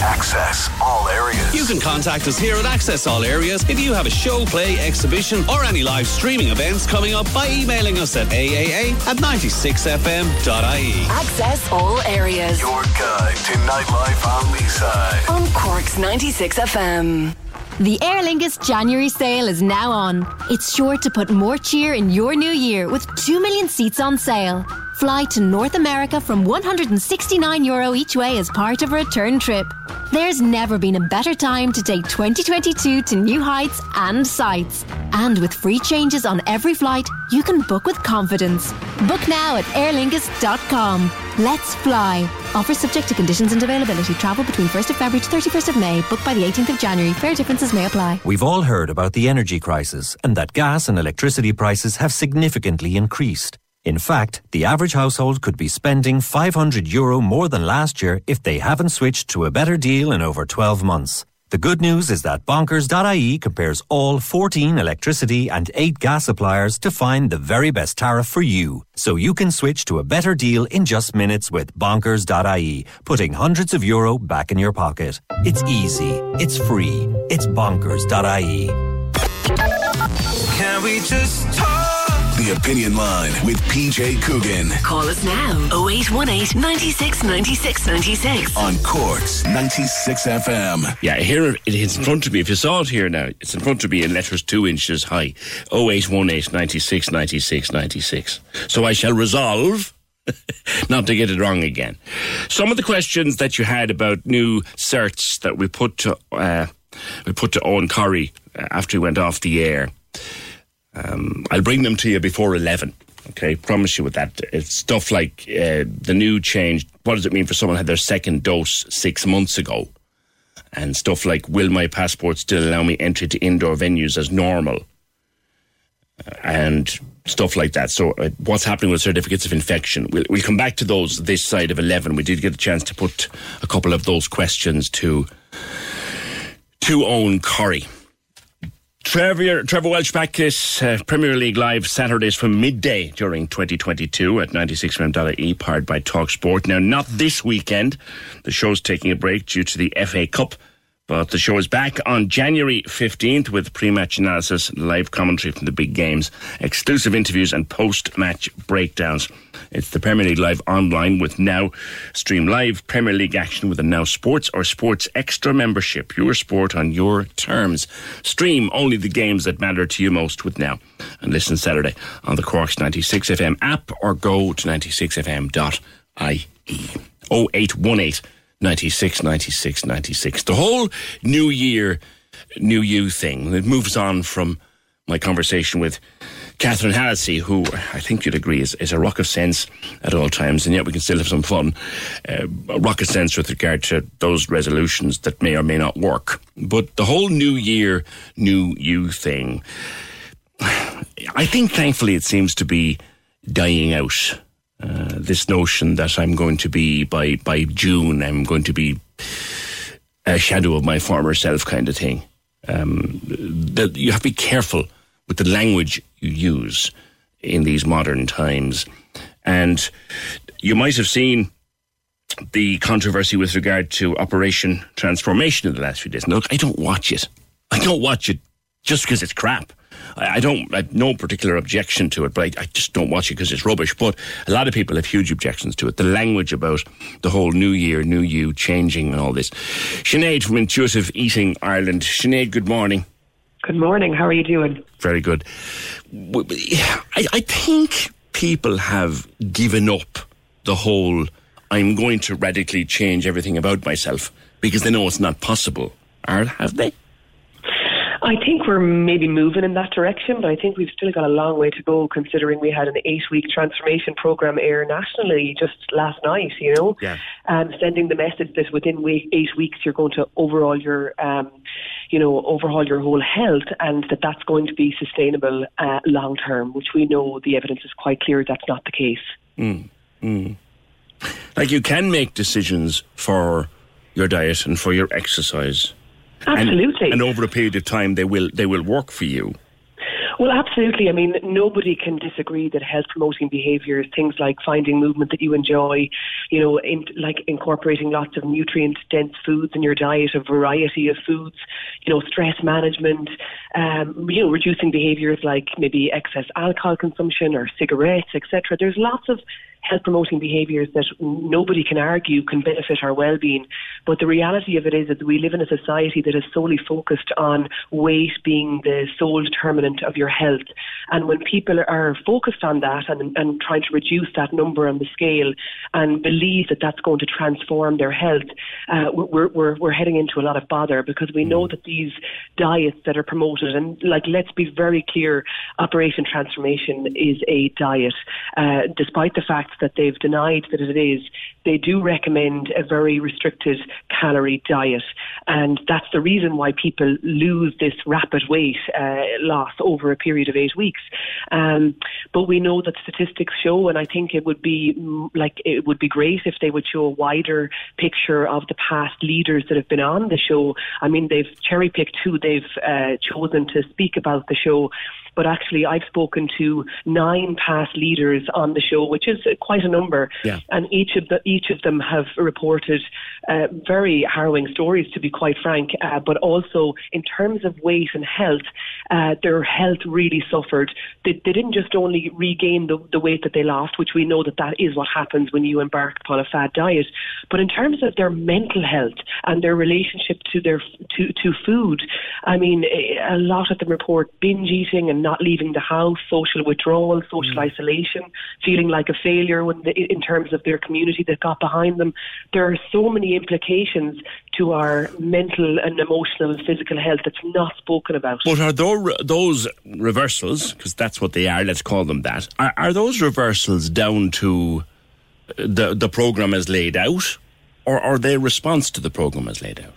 Access all areas. You can contact us here at Access All Areas if you have a show, play, exhibition, or any live streaming events coming up by emailing us at aaa at 96fm.ie. Access all areas. Your guide to nightlife on Leeside. On Cork's 96 FM. The Aer Lingus January sale is now on. It's sure to put more cheer in your new year with 2 million seats on sale. Fly to North America from 169 euro each way as part of a return trip. There's never been a better time to take 2022 to new heights and sights. And with free changes on every flight, you can book with confidence. Book now at aerlingus.com. Let's fly. Offer subject to conditions and availability. Travel between 1st of February to 31st of May. Book by the 18th of January. Fare differences may apply. We've all heard about the energy crisis and that gas and electricity prices have significantly increased. In fact, the average household could be spending 500 euro more than last year if they haven't switched to a better deal in over 12 months. The good news is that bonkers.ie compares all 14 electricity and 8 gas suppliers to find the very best tariff for you. So you can switch to a better deal in just minutes with bonkers.ie, putting hundreds of euro back in your pocket. It's easy. It's free. It's bonkers.ie. Can we just talk? The Opinion Line with PJ Coogan Call us now 0818 96 96 96. on Cork's 96 FM. Yeah, here it is in front of me. If you saw it here now, it's in front of me in letters two inches high. 0818 96 96 96. So I shall resolve not to get it wrong again. Some of the questions that you had about new certs that we put to uh, we put to Eoghan Corry uh, after he went off the air. Um, I'll bring them to you before 11. Okay, promise you with that. It's stuff like uh, the new change. What does it mean for someone had their second dose six months ago? And stuff like, will my passport still allow me entry to indoor venues as normal? Uh, and stuff like that. So, uh, what's happening with certificates of infection? We'll, we'll come back to those this side of 11. We did get a chance to put a couple of those questions to, to Eoghan Corry. Trevor, Trevor Welch back this uh, Premier League live Saturdays from midday during 2022 at 96 e powered by Talk Sport. Now, not this weekend. The show's taking a break due to the FA Cup. But the show is back on January 15th with pre-match analysis, live commentary from the big games, exclusive interviews and post-match breakdowns. It's the Premier League Live online with Now. Stream live Premier League action with a Now Sports or Sports Extra membership. Your sport on your terms. Stream only the games that matter to you most with Now. And listen Saturday on the Cork's 96 FM app or go to 96fm.ie. 0818 96 96 96. The whole New Year, New You thing, it moves on from my conversation with Catherine Hallissey, who I think you'd agree is, is a rock of sense at all times, and yet we can still have some fun. Uh, a rock of sense with regard to those resolutions that may or may not work. But the whole New Year, New You thing, I think thankfully it seems to be dying out. Uh, this notion that I'm going to be by by June, I'm going to be a shadow of my former self, kind of thing. Um, that you have to be careful with the language you use in these modern times, and you might have seen the controversy with regard to Operation Transformation in the last few days. Look, I don't watch it. I don't watch it just because it's crap. I, I don't I have no particular objection to it, but I, I just don't watch it because it's rubbish. But a lot of people have huge objections to it. The language about the whole new year, new you changing and all this. Sinead from Intuitive Eating Ireland. Sinead, good morning. Good morning. How are you doing? Very good. I think people have given up the whole I'm going to radically change everything about myself because they know it's not possible. Are have they? I think we're maybe moving in that direction, but I think we've still got a long way to go considering we had an eight week transformation program air nationally just last night, you know, Yeah. um, sending the message that within eight weeks you're going to overhaul your, um, you know, overhaul your whole health and that that's going to be sustainable uh, long term, which we know the evidence is quite clear that's not the case. Mm. Mm. Like you can make decisions for your diet and for your exercise. And- Absolutely. And, over a period of time, they will they will work for you. Well, absolutely. I mean, nobody can disagree that health promoting behaviours, things like finding movement that you enjoy, you know, in, like incorporating lots of nutrient dense foods in your diet, a variety of foods, you know, stress management, um, you know, reducing behaviours like maybe excess alcohol consumption or cigarettes, etc. There's lots of health promoting behaviours that nobody can argue can benefit our well-being. But the reality of it is that we live in a society that is solely focused on weight being the sole determinant of your health. And when people are focused on that and, and trying to reduce that number on the scale and believe that that's going to transform their health, uh, we're, we're, we're heading into a lot of bother because we know that these diets that are promoted, and like let's be very clear, Operation Transformation is a diet. Uh, despite the fact that they've denied that it is, they do recommend a very restricted calorie diet. And that's the reason why people lose this rapid weight uh, loss over a period of eight weeks. Um, but we know that statistics show, and I think it would be mm, like it would be great if they would show a wider picture of the past leaders that have been on the show. I mean, they've cherry picked who they've uh, chosen to speak about the show. But actually, I've spoken to nine past leaders on the show, which is quite a number. Yeah. And each of the each of them have reported uh, very harrowing stories, to be quite frank. Uh, but also, in terms of weight and health, uh, their health really suffered. They, they didn't just only regain the, the weight that they lost, which we know that that is what happens when you embark upon a fad diet. But in terms of their mental health and their relationship to their to to food, I mean, a lot of them report binge eating and not leaving the house, social withdrawal, social mm. isolation, feeling like a failure when the, in terms of their community that got behind them. There are so many implications to our mental and emotional and physical health that's not spoken about. But are those, those reversals, because that's what they are, let's call them that, are, are those reversals down to uh, the, the programme as laid out, or are they a response to the programme as laid out?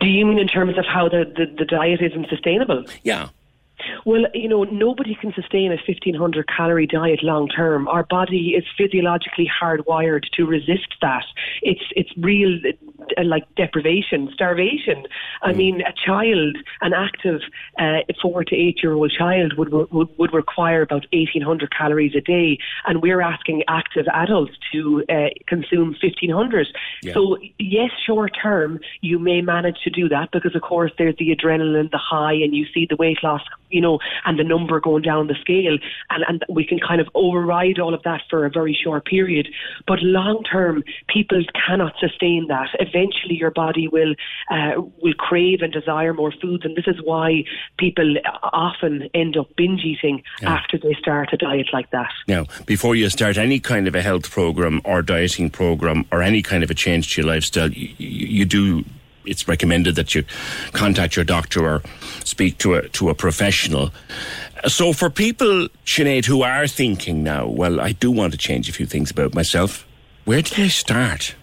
Do you mean in terms of how the, the, the diet isn't sustainable? Yeah. Well, you know, nobody can sustain a 1500 calorie diet long term. Our body is physiologically hardwired to resist that. It's it's real uh, like deprivation, starvation. I mean, a child, an active uh, four to eight year old child would, would would require about 1800 calories a day, and we're asking active adults to uh, consume 1500. Yeah. So yes, short term you may manage to do that because of course there's the adrenaline, the high, and you see the weight loss, you know, and the number going down the scale, and and we can kind of override all of that for a very short period. But long term, people cannot sustain that. Eventually, your body will uh, will crave and desire more foods, and this is why people often end up binge eating Yeah. after they start a diet like that. Now, before you start any kind of a health program or dieting program or any kind of a change to your lifestyle, you, you do. It's recommended that you contact your doctor or speak to a to a professional. So, for people, Sinead, who are thinking now, well, I do want to change a few things about myself. Where do I start?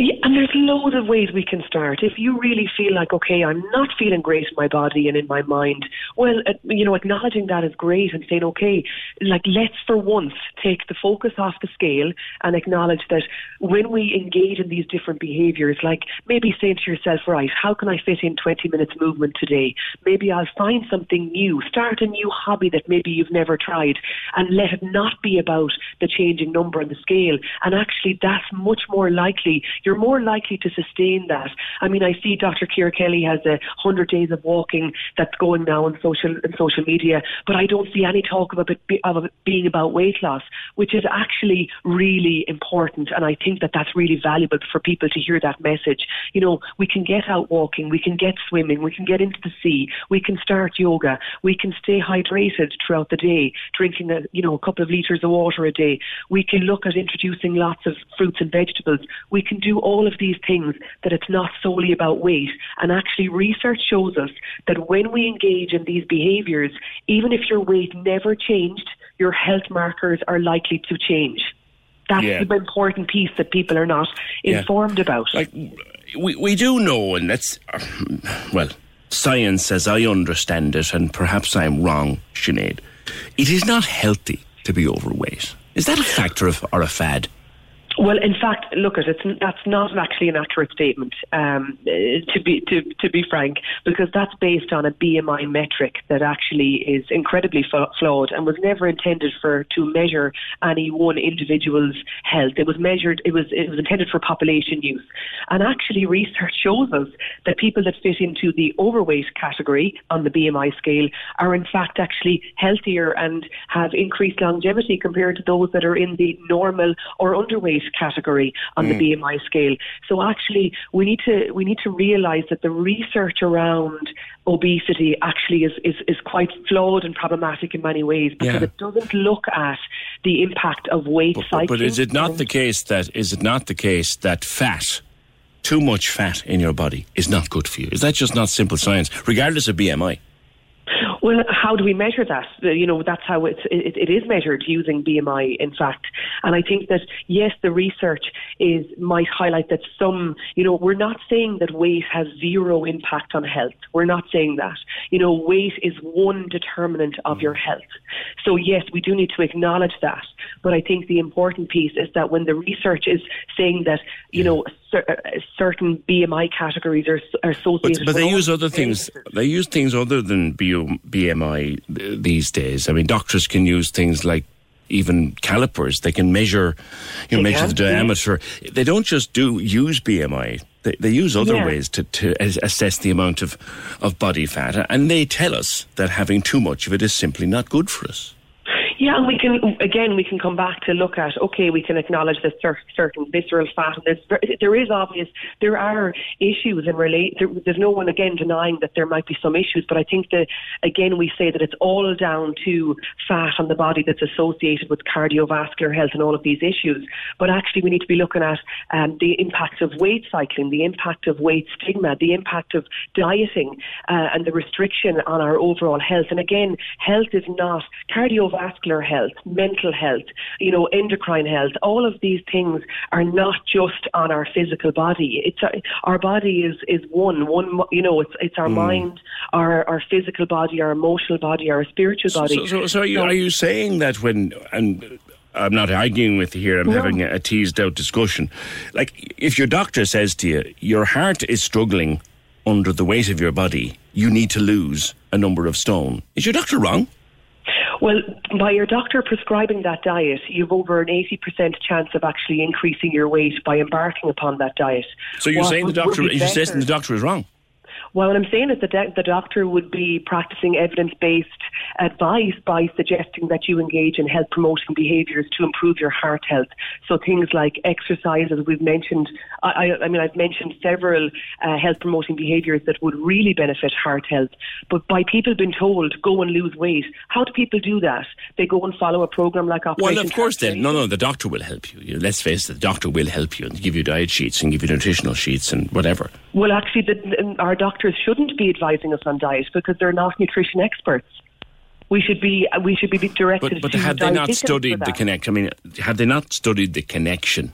Yeah, and there's loads of ways we can start. If you really feel like, okay, I'm not feeling great in my body and in my mind, well, uh, you know, acknowledging that is great and saying, okay, like let's for once take the focus off the scale and acknowledge that when we engage in these different behaviors, like maybe saying to yourself, right, how can I fit in 20 minutes movement today? Maybe I'll find something new, start a new hobby that maybe you've never tried, and let it not be about the changing number on the scale. And actually, that's much more likely. You're more likely to sustain that. I mean, I see Dr. Ciara Kelly has a 100 days of walking that's going now on social on social media, but I don't see any talk of it, of it being about weight loss, which is actually really important. And I think that that's really valuable for people to hear that message. You know, we can get out walking, we can get swimming, we can get into the sea, we can start yoga, we can stay hydrated throughout the day, drinking a you know a couple of liters of water a day. We can look at introducing lots of fruits and vegetables. We can do do all of these things, that it's not solely about weight. And actually, research shows us that when we engage in these behaviours, even if your weight never changed, your health markers are likely to change. That's Yeah. the important piece that people are not Yeah. informed about. Like we we do know, and that's well, science as I understand it, and perhaps I'm wrong, Sinead. It is not healthy to be overweight. Is that a factor of, or a fad? Well, in fact, look at it. That's not actually an accurate statement, um, to be to, to be frank, because that's based on a BMI metric that actually is incredibly flawed and was never intended for to measure any one individual's health. It was measured. It was it was intended for population use, and actually, research shows us that people that fit into the overweight category on the BMI scale are in fact actually healthier and have increased longevity compared to those that are in the normal or underweight category on Mm. the BMI scale. So actually, we need to we need to realise that the research around obesity actually is, is, is quite flawed and problematic in many ways because Yeah. it doesn't look at the impact of weight But, cycling. but is it not the case that is it not the case that fat, too much fat in your body, is not good for you? Is that just not simple science, regardless of BMI? Well, how do we measure that? You know, that's how it's, it, it is measured using BMI, in fact. And I think that, yes, the research is might highlight that some, you know, we're not saying that weight has zero impact on health. We're not saying that. You know, weight is one determinant of your mm. health. So, yes, we do need to acknowledge that. But I think the important piece is that when the research is saying that, you know, cer- uh, certain BMI categories are, are associated But, but they use other things. They use things other than BMI these days. I mean, doctors can use things like even calipers. They can measure, you know, measure can, the diameter. They don't just do use BMI. They, they use other Yeah. ways to, to assess the amount of, of body fat, and they tell us that having too much of it is simply not good for us. Yeah, and we can again we can come back to look at okay, we can acknowledge that cer- certain visceral fat. And there's there is obvious there are issues in relate. There, there's no one again denying that there might be some issues, but I think that again we say that it's all down to fat on the body that's associated with cardiovascular health and all of these issues. But actually, we need to be looking at um, the impact of weight cycling, the impact of weight stigma, the impact of dieting, uh, and the restriction on our overall health. And again, health is not cardiovascular health, mental health, you know, endocrine health. All of these things are not just on our physical body. It's our, our body is is one. One, you know, it's it's our Mm. mind, our our physical body, our emotional body, our spiritual body. So, so, so are, you, are you saying that when and I'm not arguing with you here. I'm No. having a, a teased out discussion. Like if your doctor says to you, your heart is struggling under the weight of your body, you need to lose a number of stone. Is your doctor wrong? Well, by your doctor prescribing that diet, you've over an 80% chance of actually increasing your weight by embarking upon that diet. So you're What saying the doctor? be You're saying the doctor is wrong. Well, what I'm saying is that the, the doctor would be practicing evidence based advice by suggesting that you engage in health promoting behaviours to improve your heart health. So things like exercise, as we've mentioned. I, I, I mean, I've mentioned several uh, health promoting behaviours that would really benefit heart health. But by people being told, go and lose weight, how do people do that? They go and follow a program like Operation Well, of course, then. No, no, the doctor will help you. You know, let's face it, the doctor will help you and give you diet sheets and give you nutritional sheets and whatever. Well, actually, the, our doctors shouldn't be advising us on diet because they're not nutrition experts. We should be uh, we should be directed But, but to have they not studied the connection? I mean, have they not studied the connection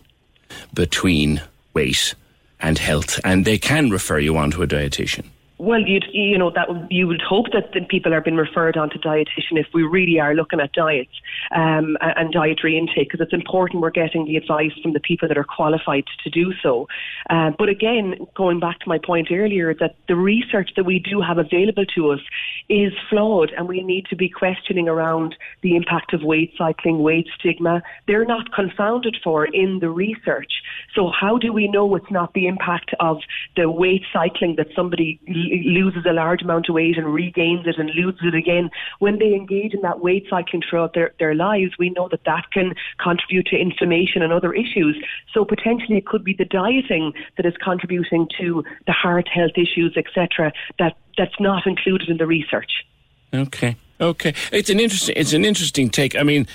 between weight and health? And they can refer you on to a dietitian. Well, you'd you know that would- you would hope that people are being referred on to dietitian if we really are looking at diets um, and dietary intake because it's important we're getting the advice from the people that are qualified to do so. Uh, but again, going back to my point earlier, that the research that we do have available to us is flawed, and we need to be questioning around the impact of weight cycling, weight stigma. They're not confounded for in the research. So how do we know it's not the impact of the weight cycling that somebody loses a large amount of weight and regains it and loses it again? When they engage in that weight cycling throughout their, their lives, we know that that can contribute to inflammation and other issues. So potentially it could be the dieting that is contributing to the heart health issues, etc. That that's not included in the research. Okay. Okay, it's an interesting. It's an interesting take. I mean,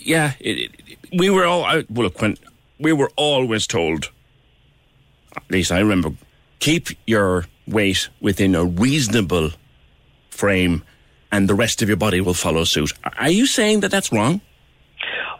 yeah, it, it, we were all. I, well, look, when we were always told at least I remember, keep your weight within a reasonable frame and the rest of your body will follow suit. Are you saying that that's wrong?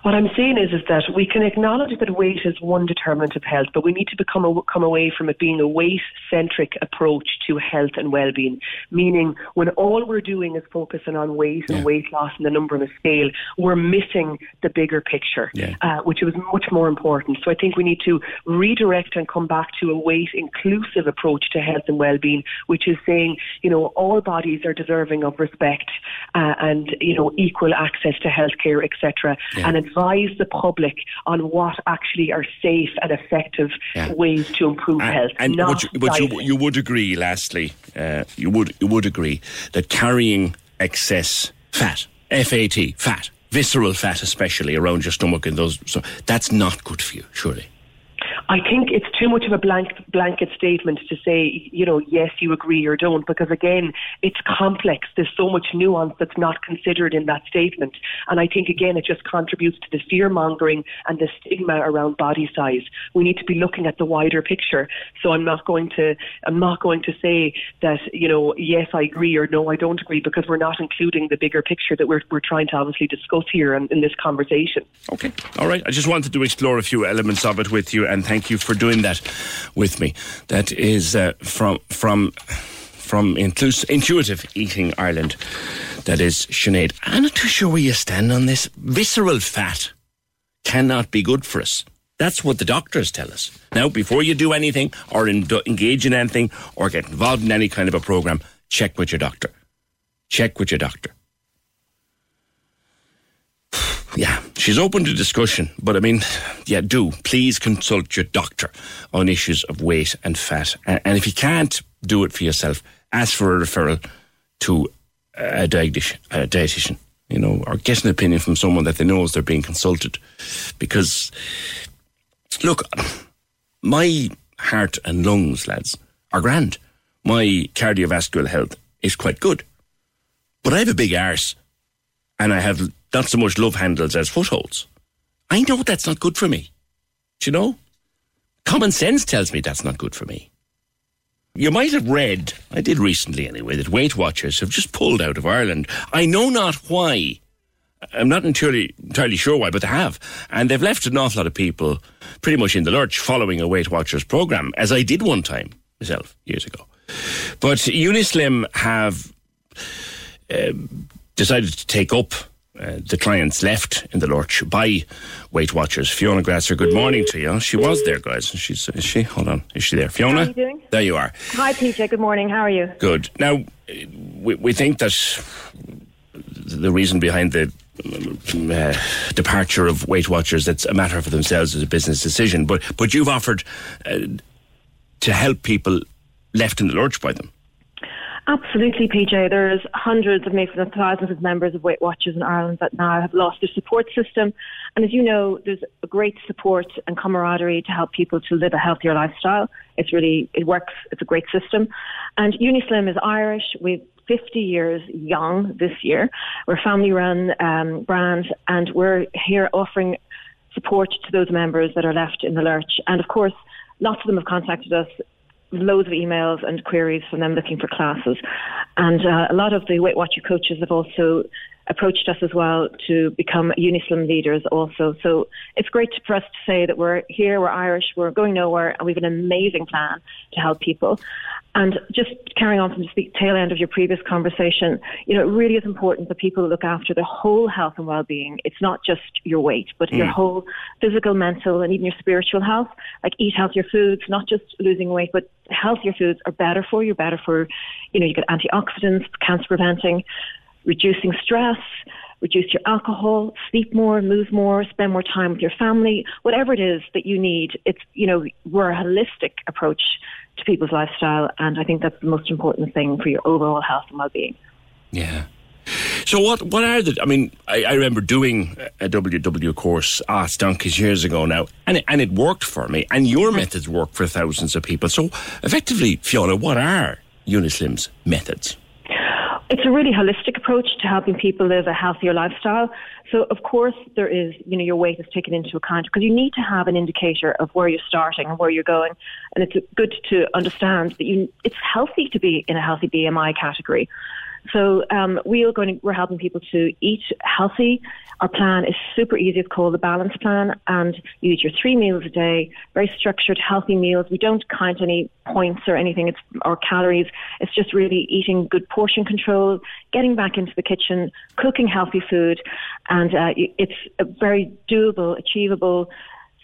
What I'm saying is, is that we can acknowledge that weight is one determinant of health, but we need to become a, come away from it being a weight-centric approach to health and well-being. Meaning, when all we're doing is focusing on weight and weight loss and the number on a scale, we're missing the bigger picture, Yeah. uh, which is much more important. So I think we need to redirect and come back to a weight-inclusive approach to health and well-being, which is saying, you know, all bodies are deserving of respect uh, and you know equal access to healthcare, etc. Yeah. And advise the public on what actually are safe and effective ways to improve health. And not but, you, but you, you would agree, lastly, uh, you would you would agree that carrying excess fat, FAT, fat, visceral fat, especially around your stomach and those, so that's not good for you, surely. I think it's too much of a blank, blanket statement to say, you know, yes, you agree or don't, because again, it's complex. There's so much nuance that's not considered in that statement. And I think, again, it just contributes to the fear mongering and the stigma around body size. We need to be looking at the wider picture. So I'm not going to, I'm not going to say that, you know, yes, I agree or no, I don't agree, because we're not including the bigger picture that we're, we're trying to obviously discuss here in, in this conversation. Okay. All right. I just wanted to explore a few elements of it with you, and thank you for doing that with me. That is uh, from from from Intuitive Eating Ireland. That is Sinead. I'm not too sure where you stand on this. Visceral fat cannot be good for us. That's what the doctors tell us. Now, before you do anything or in, engage in anything or get involved in any kind of a program, check with your doctor. Check with your doctor. Yeah, she's open to discussion, but I mean, yeah, do please consult your doctor on issues of weight and fat. And, if you can't do it for yourself, ask for a referral to a dietitian, a dietitian, you know, or get an opinion from someone that they know is they're being consulted. Because, look, my heart and lungs, lads, are grand. My cardiovascular health is quite good. But I have a big arse and I have not so much love handles as footholds. I know that's not good for me. Do you know? Common sense tells me that's not good for me. You might have read, I did recently anyway, that Weight Watchers have just pulled out of Ireland. I know not why. I'm not entirely, entirely sure why, but they have. And they've left an awful lot of people pretty much in the lurch following a Weight Watchers program, as I did one time myself years ago. But Unislim have um, decided to take up uh, the clients left in the lurch by Weight Watchers. Fiona Grasser, good morning to you. She was there, guys. She's is she? Hold on, is she there? Fiona, How are you doing? there you are. Hi, PJ. Good morning. How are you? Good. Now, we, we think that the reason behind the uh, departure of Weight Watchers that's a matter for themselves as a business decision, but but you've offered uh, to help people left in the lurch by them. Absolutely, PJ. There's hundreds of maybe thousands of members of Weight Watchers in Ireland that now have lost their support system. And as you know, there's a great support and camaraderie to help people to live a healthier lifestyle. It's really, it works. It's a great system. And Unislim is Irish. We've 50 years young this year. We're a family run um, brand and we're here offering support to those members that are left in the lurch. And of course, lots of them have contacted us loads of emails and queries from them looking for classes. And uh, a lot of the Weight Watcher coaches have also approached us as well to become Unislim leaders also. So it's great for us to say that we're here, we're Irish, we're going nowhere, and we have an amazing plan to help people. And just carrying on from the tail end of your previous conversation, you know, it really is important that people look after their whole health and well-being. It's not just your weight, but your Mm. whole physical, mental, and even your spiritual health. Like eat healthier foods, not just losing weight, but healthier foods are better for you, better for, you know, you get antioxidants, cancer preventing, reducing stress, reduce your alcohol, sleep more, move more, spend more time with your family, whatever it is that you need. It's, you know, we're a holistic approach to people's lifestyle. And I think that's the most important thing for your overall health and well-being. Yeah. So what what are the? I mean, I, I remember doing a WW course it's donkeys years ago now, and it, and it worked for me. And your mm-hmm. methods work for thousands of people. So effectively, Fiona, what are Unislim's methods? It's a really holistic approach to helping people live a healthier lifestyle. So, of course, there is, you know, your weight is taken into account because you need to have an indicator of where you're starting and where you're going. And it's good to understand that you, it's healthy to be in a healthy BMI category. So um, we are going to, we're helping people to eat healthy. Our plan is super easy. It's called the Balance Plan, and you eat your three meals a day, very structured, healthy meals. We don't count any points or anything. It's or calories. It's just really eating good portion control, getting back into the kitchen, cooking healthy food, and uh, it's a very doable, achievable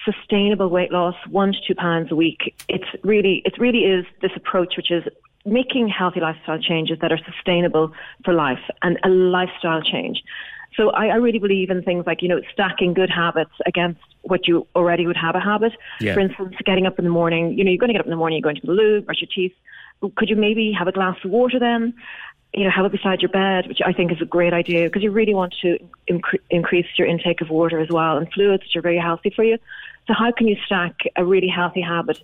sustainable weight loss, one to two pounds a week. It's really, it really is this approach which is making healthy lifestyle changes that are sustainable for life and a lifestyle change. So I, I really believe in things like, you know, stacking good habits against what you already would have a habit. Yeah. For instance, getting up in the morning, you know, you're going to get up in the morning, you're going to the loo, brush your teeth. Could you maybe have a glass of water then? You know, have it beside your bed, which I think is a great idea because you really want to incre- increase your intake of water as well and fluids, which are very healthy for you. So how can you stack a really healthy habit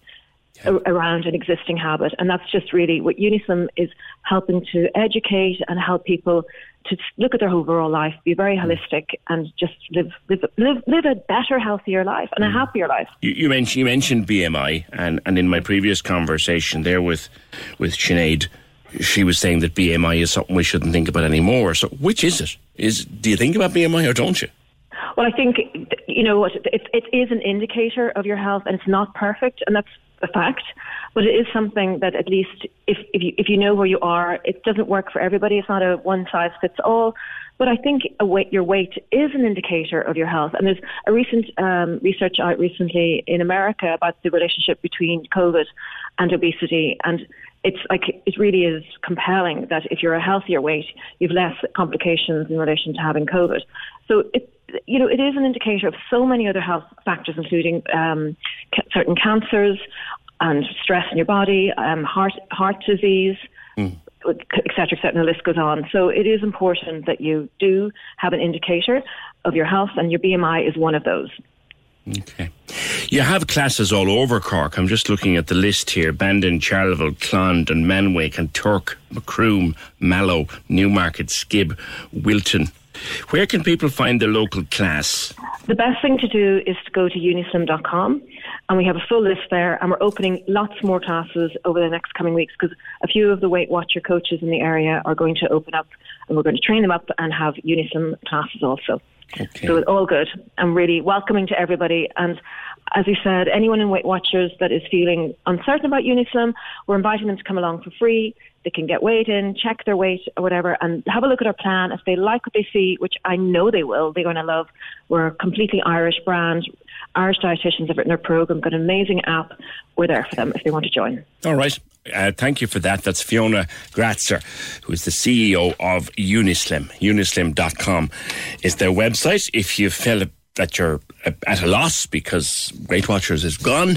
a- around an existing habit. And that's just really what Unislim is helping to educate and help people to look at their overall life, be very mm. holistic, and just live live live, live a better, healthier life and a mm. happier life. You, you mentioned you mentioned BMI, and, and in my previous conversation there with with Sinead, she was saying that BMI is something we shouldn't think about anymore. So, which is it? Is do you think about BMI or don't you? Well, I think you know what it, it is an indicator of your health, and it's not perfect, and that's a fact. But it is something that at least if if you if you know where you are, it doesn't work for everybody. It's not a one size fits all. But I think weight, your weight is an indicator of your health. And there's a recent um, research out recently in America about the relationship between COVID and obesity. And it's like, it really is compelling that if you're a healthier weight, you've less complications in relation to having COVID. So it, you know, it is an indicator of so many other health factors, including um, ca- certain cancers and stress in your body, um, heart heart disease, et cetera, et cetera, and the list goes on. So it is important that you do have an indicator of your health, and your BMI is one of those. Okay. You have classes all over Cork. I'm just looking at the list here. Bandon, Charleville, Clond and Manwick and Turk, Macroom, Mallow, Newmarket, Skib, Wilton. Where can people find the local class? The best thing to do is to go to unislim.com and we have a full list there and we're opening lots more classes over the next coming weeks because a few of the Weight Watcher coaches in the area are going to open up and we're going to train them up and have Unislim classes also. So it's all good. I'm really welcoming to everybody. And as we said, anyone in Weight Watchers that is feeling uncertain about Unislim, we're inviting them to come along for free. They can get weighed in, check their weight or whatever, and have a look at our plan. If they like what they see, which I know they will, they're going to love. We're a completely Irish brand. Irish dietitians have written our program, got an amazing app. We're there for them if they want to join. All right. Uh, thank you for that. That's Fiona Gratzer, who is the CEO of Unislim. Unislim.com is their website. If you feel that you're at a loss because Weight Watchers is gone,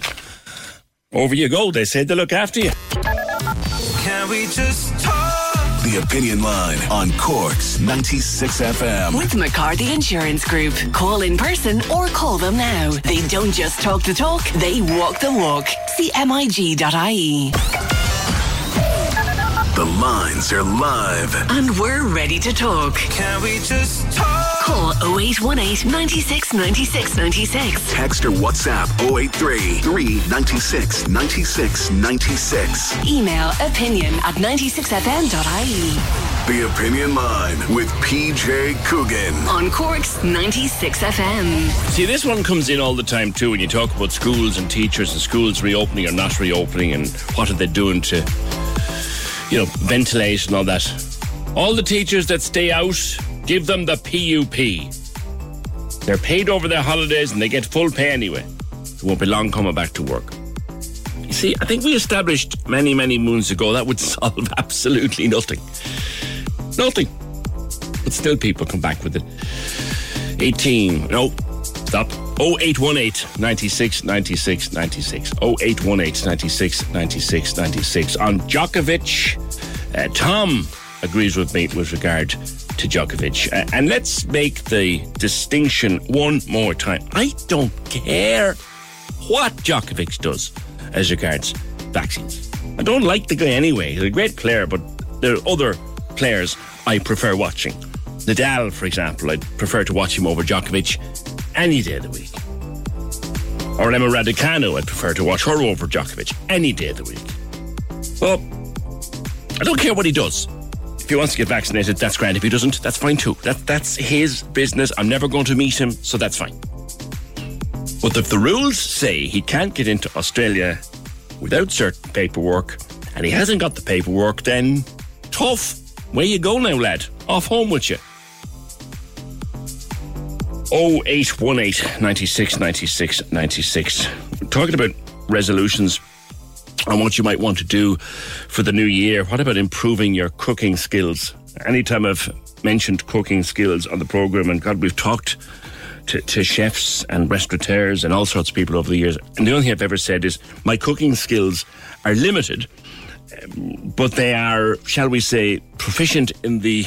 over you go. They say they look after you. Can we just talk? The Opinion Line on Cork's 96 FM. With McCarthy Insurance Group. Call in person or call them now. They don't just talk the talk, they walk the walk. CMIG.ie. The lines are live. And we're ready to talk. Can we just talk? Call 0818 96 96 96. Text or WhatsApp 083 396 96 96. Email opinion at 96fm.ie. The Opinion Line with PJ Coogan. On Cork's 96 FM. See, this one comes in all the time too when you talk about schools and teachers and schools reopening or not reopening and what are they doing to, you know, ventilate and all that. All the teachers that stay out, give them the PUP. They're paid over their holidays and they get full pay anyway. It won't be long coming back to work. You see, I think we established many, many moons ago that would solve absolutely nothing. Nothing. But still, people come back with it. 18. No, stop. 0818 96 96 96. 0818 96 96 96. On Djokovic, uh, Tom agrees with me with regard to Djokovic. Uh, and let's make the distinction one more time. I don't care what Djokovic does as regards vaccines. I don't like the guy anyway. He's a great player, but there are other players I prefer watching. Nadal, for example, I'd prefer to watch him over Djokovic any day of the week. Or Emma Raducanu, I'd prefer to watch her over Djokovic any day of the week. Well, I don't care what he does. If he wants to get vaccinated, that's grand. If he doesn't, that's fine too. That, that's his business. I'm never going to meet him, so that's fine. But if the rules say he can't get into Australia without certain paperwork, and he hasn't got the paperwork, then tough. Where you go now, lad? Off home with you. 0818 96 96 96. Talking about resolutions and what you might want to do for the new year. What about improving your cooking skills? Anytime I've mentioned cooking skills on the program, and God, we've talked to, to chefs and restaurateurs and all sorts of people over the years, and the only thing I've ever said is my cooking skills are limited, um, but they are, shall we say, proficient in the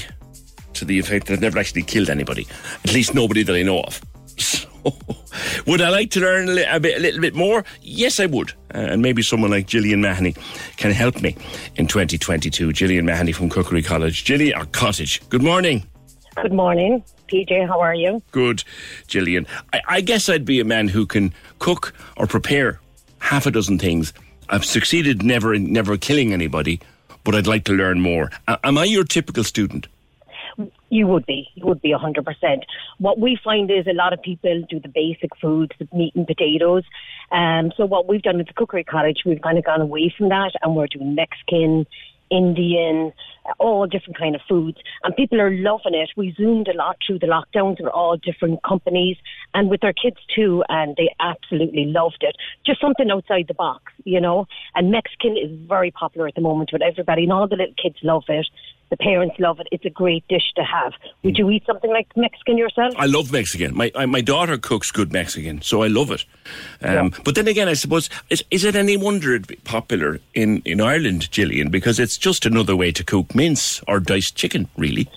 to the effect that I've never actually killed anybody, at least nobody that I know of. So, would I like to learn a, li- a, bit, a little bit more? Yes, I would. Uh, and maybe someone like Gillian Mahoney can help me in 2022. Gillian Mahoney from Cookery College. Gillian, or Cottage. Good morning. Good morning, PJ. How are you? Good, Gillian. I, I guess I'd be a man who can cook or prepare half a dozen things. I've succeeded never in never killing anybody, but I'd like to learn more. A- am I your typical student? You would be. You would be 100%. What we find is a lot of people do the basic foods, the meat and potatoes. Um, so what we've done with the Cookery Cottage, we've kind of gone away from that and we're doing Mexican, Indian, all different kind of foods. And people are loving it. We zoomed a lot through the lockdowns with all different companies and with their kids too. And they absolutely loved it. Just something outside the box, you know. And Mexican is very popular at the moment with everybody and all the little kids love it. The parents love it. It's a great dish to have. Would you eat something like Mexican yourself? I love Mexican. My I, my daughter cooks good Mexican, so I love it. Um, But then again, I suppose is, is it any wonder it's popular in, in Ireland, Gillian? Because it's just another way to cook mince or diced chicken, really.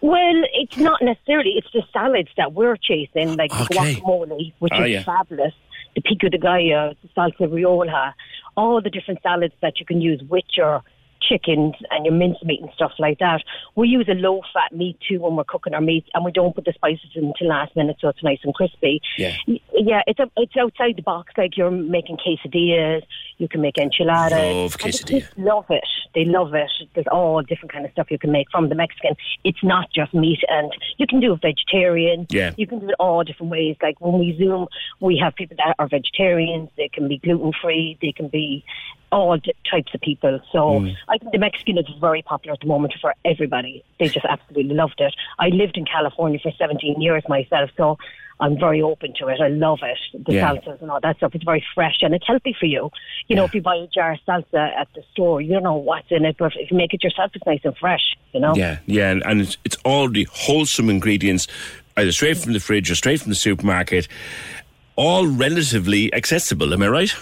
Well, it's not necessarily. It's the salads that we're chasing, like Okay. guacamole, which Ah, is yeah. fabulous. The pico de gallo, the salsa roja, all the different salads that you can use with your chickens and your mincemeat and stuff like that. We use a low-fat meat too when we're cooking our meat, and we don't put the spices in until last minute, so it's nice and crispy. Yeah. Yeah, it's a, it's outside the box. Like you're making quesadillas, you can make enchiladas. Love quesadilla. love it. They love it. There's all different kind of stuff you can make from the Mexican. It's not just meat, and you can do it vegetarian. Yeah. You can do it all different ways. Like when we Zoom, we have people that are vegetarians. They can be gluten free. They can be all d- types of people. So Mm. I think the Mexican is very popular at the moment for everybody. They just absolutely loved it. I lived in California for 17 years myself, so I'm very open to it. I love it. The Yeah. salsas and all that stuff. It's very fresh and it's healthy for you. You know, if you buy a jar of salsa at the store, you don't know what's in it, but if you make it yourself, it's nice and fresh, you know? Yeah, yeah, and, and it's, it's all the wholesome ingredients, either straight from the fridge or straight from the supermarket, all relatively accessible. Am I right?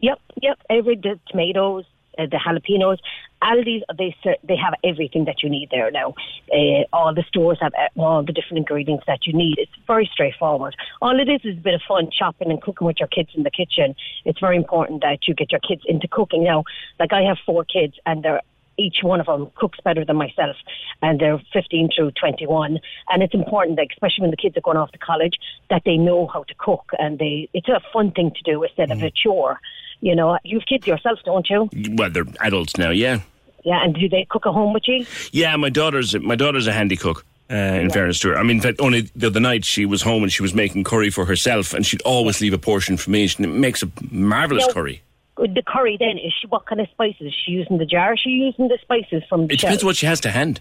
Yep, yep. Every the tomatoes, uh, the jalapenos, Aldi's, they, they have everything that you need there now. Uh, all the stores have uh, all the different ingredients that you need. It's very straightforward. All it is is a bit of fun chopping and cooking with your kids in the kitchen. It's very important that you get your kids into cooking now. Like I have four kids, and they're each one of them cooks better than myself, and they're 15 through 21. And it's important, like, especially when the kids are going off to college, that they know how to cook, and they it's a fun thing to do instead of a chore. You know, you've kids yourself, don't you? Well, they're adults now, yeah. Yeah, and do they cook at home with you? Yeah, my daughter's my daughter's a handy cook. Uh, in fairness to her, I mean, in fact, only the other night she was home and she was making curry for herself, and she'd always leave a portion for me. She makes a marvelous Yeah. curry. The curry then is she what kind of spices? Is she using the jar? Is she using the spices from the It depends shelf? what she has to hand.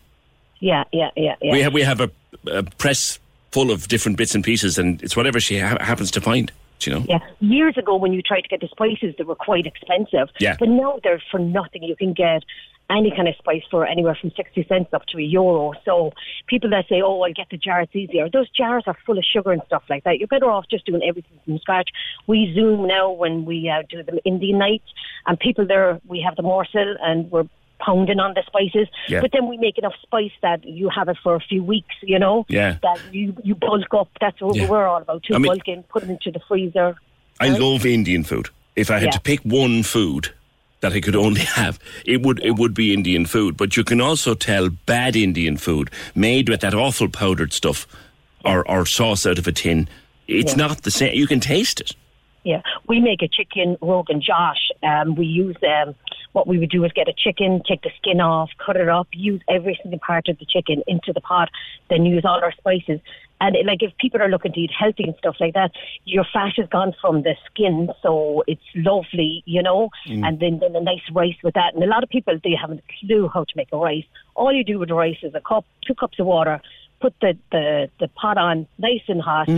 Yeah, yeah, yeah, yeah. We have we have a, a press full of different bits and pieces, and it's whatever she ha- happens to find. Do You know. Yeah, years ago when you tried to get the spices, they were quite expensive. Yeah. But now they're for nothing. You can get any kind of spice for anywhere from 60 cents up to a euro. So people that say, oh, I'll get the jar, it's easier. Those jars are full of sugar and stuff like that. You're better off just doing everything from scratch. We Zoom now when we uh, do the Indian nights and people there, we have the morsel and we're pounding on the spices. Yeah. But then we make enough spice that you have it for a few weeks, you know? Yeah. That you, you bulk up. That's what Yeah. we're all about, too. I mean- bulk in, put it into the freezer. I love Indian food. If I had Yeah. to pick one food that I could only have, it would it would be Indian food. But you can also tell bad Indian food made with that awful powdered stuff or, or sauce out of a tin. It's not the same. You can taste it. Yeah, we make a chicken rogan josh. Um, we use um, what we would do is get a chicken, take the skin off, cut it up, use every single part of the chicken into the pot, then use all our spices. And it, like if people are looking to eat healthy and stuff like that, your fat has gone from the skin, so it's lovely, you know. Mm. And then then a nice rice with that. And a lot of people they haven't a clue how to make a rice. All you do with the rice is a cup, two cups of water, put the the, the pot on nice and hot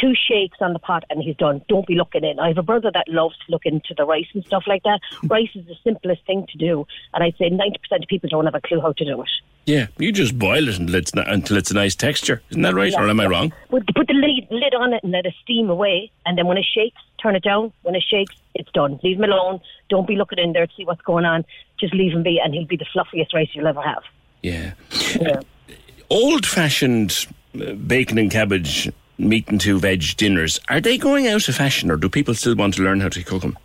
two shakes on the pot and he's done. Don't be looking in. I have a brother that loves to look into the rice and stuff like that. Hmm. rice is the simplest thing to do, and I'd say 90% of people don't have a clue how to do it. Yeah, you just boil it until it's, not, until it's a nice texture. Isn't that right? or am I wrong? Put, put the lid, lid on it and let it steam away, and then when it shakes, turn it down. When it shakes, it's done. Leave him alone. Don't be looking in there to see what's going on. Just leave him be, and he'll be the fluffiest rice you'll ever have. Yeah. Old fashioned uh, bacon and cabbage, meat and two veg dinners, are they going out of fashion or do people still want to learn how to cook them?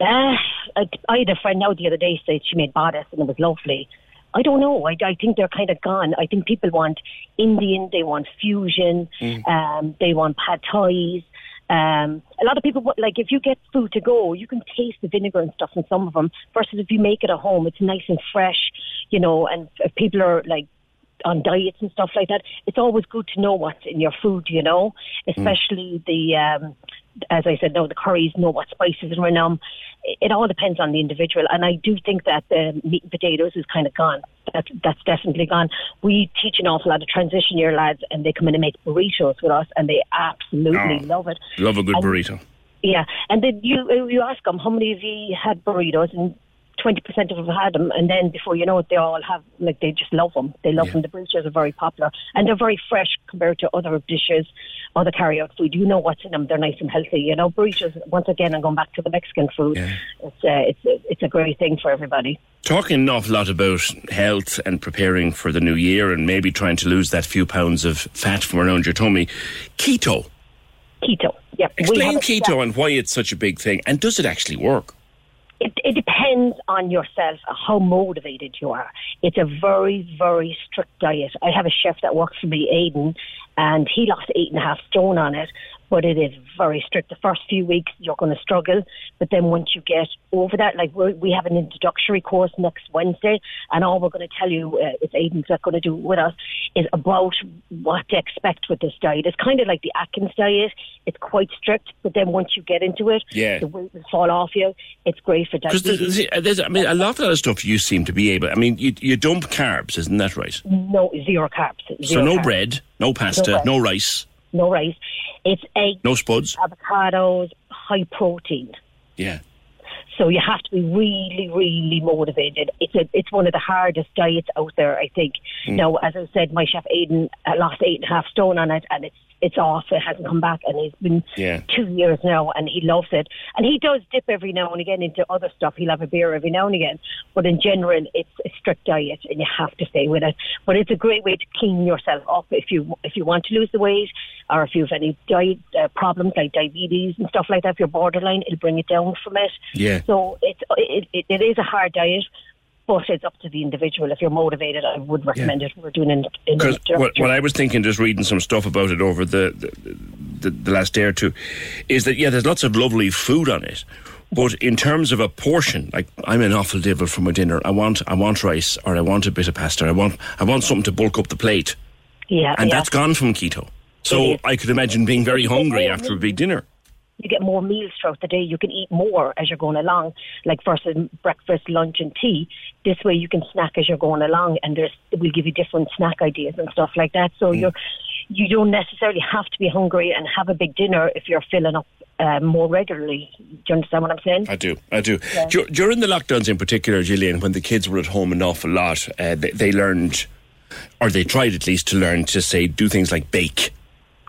Ah, I, I had a friend now the other day said she made bodice and it was lovely. I don't know. I, I think they're kind of gone. I think people want Indian, they want fusion, um, they want pad thais. Um, a lot of people, like, if you get food to go, you can taste the vinegar and stuff in some of them. Versus if you make it at home, it's nice and fresh, you know. And if people are like on diets and stuff like that, it's always good to know what's in your food, you know. Especially the, um, as I said, no, the curries, know what spices and in them. It, it all depends on the individual, and I do think that the meat and potatoes is kind of gone. That, that's definitely gone. We teach an awful lot of transition year lads, and they come in and make burritos with us, and they absolutely Oh. love it. Love a good And- burrito. Yeah, and then you you ask them how many of you had burritos, and twenty percent of them had them, and then before you know it, they all have like they just love them. They love them. The burritos are very popular, and they're very fresh compared to other dishes, other carry-out food. You know what's in them. They're nice and healthy. You know, burritos. Once again, I'm going back to the Mexican food. It's uh, it's it's a great thing for everybody. Talking an awful lot about health and preparing for the new year and maybe trying to lose that few pounds of fat from around your tummy. Keto. Keto. Yep. Explain keto and why it's such a big thing. And does it actually work? It, it depends on yourself uh, how motivated you are. It's a very, very strict diet. I have a chef that works for me, Aidan, and he lost eight and a half stone on it. But it is very strict. The first few weeks you're going to struggle, but then once you get over that, like we have an introductory course next Wednesday, and all we're going to tell you, uh, it's Aidan's going to do with us, is about what to expect with this diet. It's kind of like the Atkins diet. It's quite strict, but then once you get into it, Yeah. the weight will fall off you. It's great for diabetes. there's, there's, I mean, a lot of that stuff you seem to be able. I mean, you, you dump carbs, isn't that right? No, zero carbs. So no carbs. bread, no pasta, bread. no rice, No rice. It's eggs, no spuds. avocados, high protein. Yeah. So you have to be really, really motivated. It's a, it's one of the hardest diets out there, I think. Mm. Now, as I said, my chef Aidan uh, lost eight and a half stone on it, and it's it's off. It hasn't come back, and he's been Yeah. two years now, and he loves it. And he does dip every now and again into other stuff. He'll have a beer every now and again, but in general, it's a strict diet, and you have to stay with it. But it's a great way to clean yourself up if you if you want to lose the weight, or if you have any diet uh, problems like diabetes and stuff like that. If you're borderline, it'll bring it down from it. Yeah. So it's it, it, it is a hard diet. But it's up to the individual. If you're motivated, I would recommend it. We're doing an Because what, what I was thinking, just reading some stuff about it over the the, the the last day or two, is that yeah, there's lots of lovely food on it, but in terms of a portion, like I'm an awful devil for my dinner. I want I want rice or I want a bit of pasta. I want I want something to bulk up the plate, yeah, and yeah. that's gone from keto. So I could imagine being very hungry after a big dinner. You get more meals throughout the day. You can eat more as you're going along, like versus breakfast, lunch, and tea. This way, you can snack as you're going along, and there's we'll give you different snack ideas and stuff like that. So you're you don't necessarily have to be hungry and have a big dinner if you're filling up uh, more regularly. Do you understand what I'm saying? I do, I do. Yeah. Dur- during the lockdowns, in particular, Gillian, when the kids were at home an awful lot, uh, they, they learned, or they tried at least to learn to say do things like bake.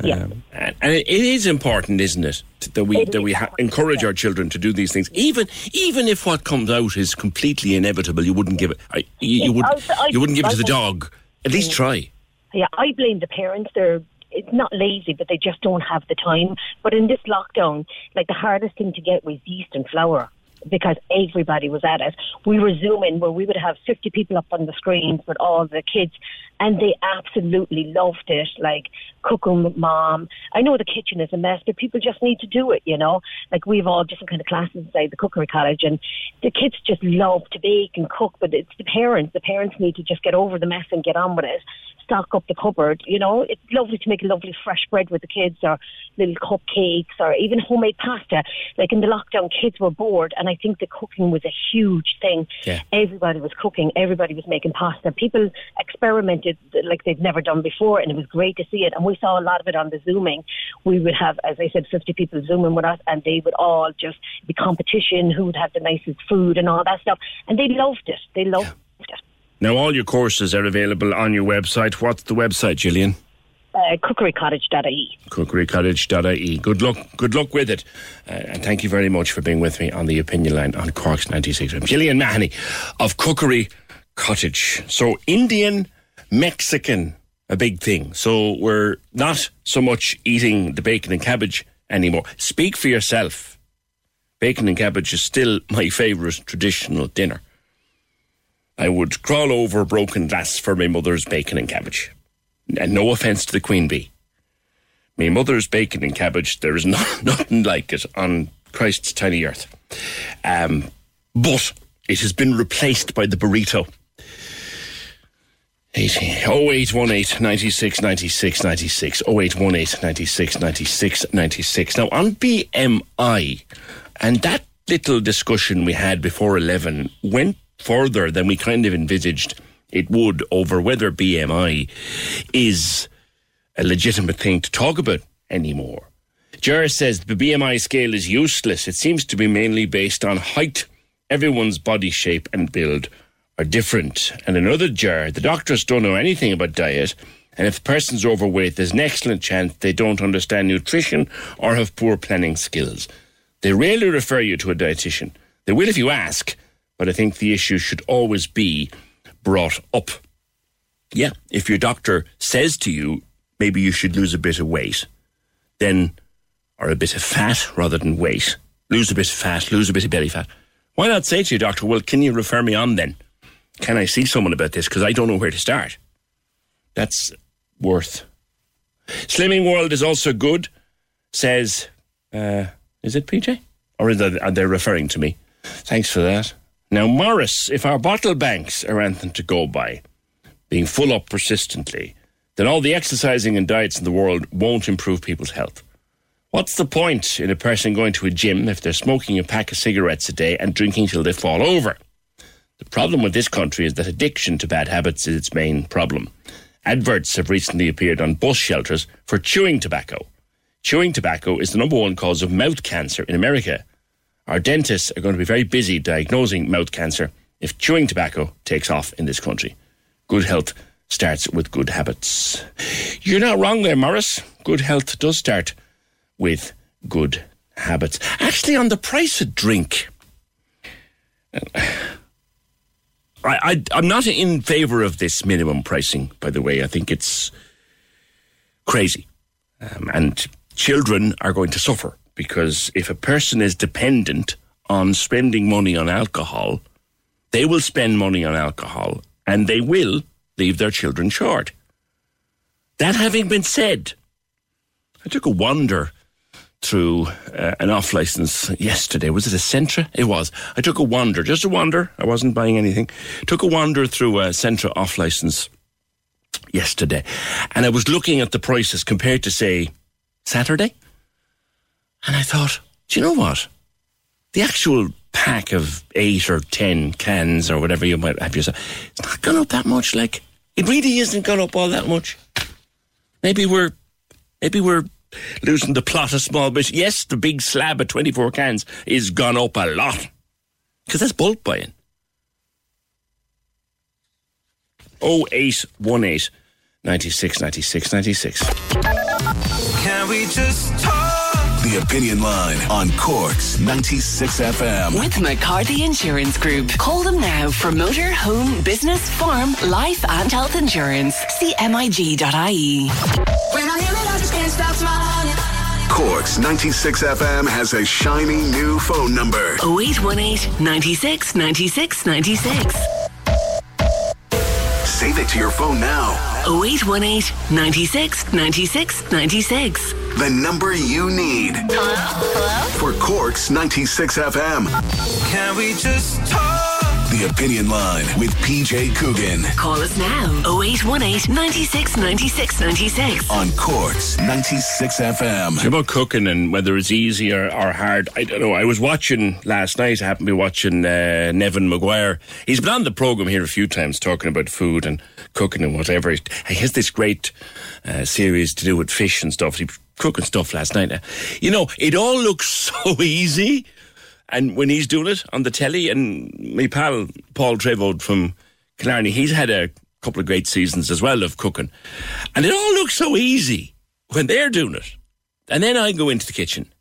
Yeah. Um, and and it, it is important, isn't it, that we It that we ha- encourage our children to do these things, even even if what comes out is completely inevitable. You wouldn't give it. I, you, you would. I- I- you wouldn't give it to the dog. At least try. Yeah, I blame the parents. They're it's not lazy, but they just don't have the time. But in this lockdown, like the hardest thing to get was yeast and flour. because everybody was at it. We were zooming where we would have 50 people up on the screens with all the kids and they absolutely loved it. Like cooking with mom. I know the kitchen is a mess, but people just need to do it, you know? Like we've all different kind of classes inside the cookery college and the kids just love to bake and cook, but it's the parents. The parents need to just get over the mess and get on with it. Stock up the cupboard, you know? It's lovely to make a lovely fresh bread with the kids or little cupcakes or even homemade pasta. Like in the lockdown, kids were bored and I think the cooking was a huge thing. Yeah. Everybody was cooking, everybody was making pasta. People experimented like they'd never done before and it was great to see it. And we saw a lot of it on the Zooming. We would have, as I said, 50 people Zooming with us and they would all just be competition, who would have the nicest food and all that stuff. And they loved it. They loved it. Now, all your courses are available on your website. What's the website, Gillian? Uh, cookerycottage.ie. cookerycottage.ie. Good luck, good luck with it, uh, and thank you very much for being with me on the opinion line on Cork's ninety six. Gillian Mahoney of Cookery Cottage. So Indian, Mexican, a big thing. So we're not so much eating the bacon and cabbage anymore. Speak for yourself. Bacon and cabbage is still my favourite traditional dinner. I would crawl over broken glass for my mother's bacon and cabbage. And no offence to the Queen Bee. My mother's bacon and cabbage, there is no, nothing like it on Christ's tiny earth. Um, but it has been replaced by the burrito. 0818 96 96 96 0818 96 96 96 now on BMI and that little discussion we had before 11 went further than we kind of envisaged it would over whether BMI is a legitimate thing to talk about anymore. Jar says the BMI scale is useless. It seems to be mainly based on height. Everyone's body shape and build are different. And another jar, the doctors don't know anything about diet. And if the person's overweight, there's an excellent chance they don't understand nutrition or have poor planning skills. They rarely refer you to a dietitian. They will if you ask, but I think the issue should always be brought up. Yeah, if your doctor says to you, maybe you should lose a bit of weight, then, or a bit of fat rather than weight, lose a bit of fat, lose a bit of belly fat. Why not say to your doctor, well, can you refer me on then? Can I see someone about this? Because I don't know where to start. That's worth. Slimming World is also good, says, uh, is it PJ? Or are they referring to me? Thanks for that. Now, Morris, if our bottle banks are anything to go by, being full up persistently, then all the exercising and diets in the world won't improve people's health. What's the point in a person going to a gym if they're smoking a pack of cigarettes a day and drinking till they fall over? The problem with this country is that addiction to bad habits is its main problem. Adverts have recently appeared on bus shelters for chewing tobacco. Chewing tobacco is the number one cause of mouth cancer in America. Our dentists are going to be very busy diagnosing mouth cancer if chewing tobacco takes off in this country. Good health starts with good habits. You're not wrong there, Morris. Good health does start with good habits. Actually, on the price of drink, I, am not in favour of this minimum pricing, by the way. I think it's crazy. Um, and children are going to suffer because if a person is dependent on spending money on alcohol, they will spend money on alcohol and they will leave their children short. That having been said, I took a wander through uh, an off license yesterday. Was it a Centra? It was. I took a wander, just a wander. I wasn't buying anything. Took a wander through a Centra off license yesterday, and I was looking at the prices compared to say Saturday, and I thought, do you know what? The actual pack of eight or ten cans or whatever you might have yourself, it's not gone up that much. Like it really isn't gone up all that much. Maybe we're, maybe we're losing the plot a small bit. Yes, the big slab of 24 cans is gone up a lot. Because that's bulk buying. 0818 96 96 96. Can we just talk? The Opinion Line on Cork's 96 FM. With McCarthy Insurance Group. Call them now for motor, home, business, farm, life, and health insurance. CMIG.ie. When I hear it, I just can't stop smiling. Cork's 96 FM has a shiny new phone number. 0818 96 96 96. Save it to your phone now. 0818 96 96 96. The number you need. Hello? Hello? For Cork's 96 FM. Can we just talk? The Opinion Line with PJ Coogan. Call us now. 0818 96 96 96. On Cork's 96 FM. It's about cooking and whether it's easy or, or hard. I don't know. I was watching last night. I happened to be watching uh, Neven Maguire. He's been on the program here a few times talking about food and cooking and whatever. He has this great uh, series to do with fish and stuff. He cooking stuff last night. Uh, You know, it all looks so easy. And when he's doing it on the telly, and my pal Paul Treyvaud from Killarney, he's had a couple of great seasons as well of cooking. And it all looks so easy when they're doing it. And then I go into the kitchen.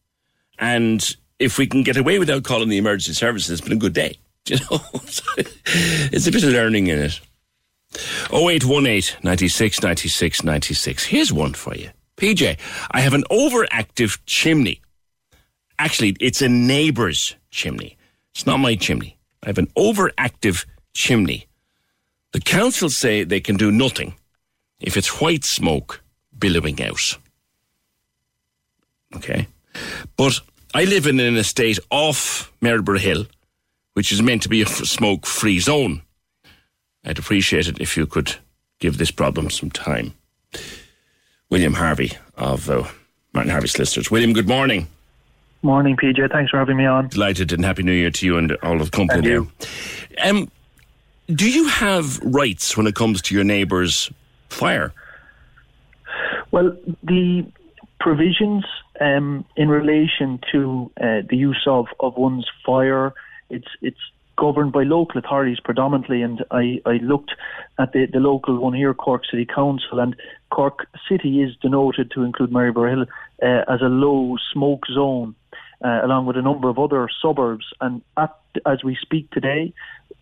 And if we can get away without calling the emergency services, it's been a good day. You know, it's a bit of learning in it. 0818 96 96 96. Here's one for you. PJ, I have an overactive chimney. Actually, it's a neighbour's chimney. It's not my chimney. I have an overactive chimney. The council say they can do nothing if it's white smoke billowing out. Okay. But I live in an estate off Maryborough Hill, which is meant to be a smoke free zone. I'd appreciate it if you could give this problem some time. William Harvey of uh, Martin Harvey Solicitors. William, good morning. Morning, PJ. Thanks for having me on. Delighted and Happy New Year to you and all of the company And you. Um, do you have rights when it comes to your neighbour's fire? Well, the provisions um, in relation to uh, the use of, of one's fire, it's it's governed by local authorities predominantly, and I, I looked at the, the local one here, Cork City Council, and Cork City is denoted to include Maryborough Hill uh, as a low smoke zone, uh, along with a number of other suburbs. And at, as we speak today,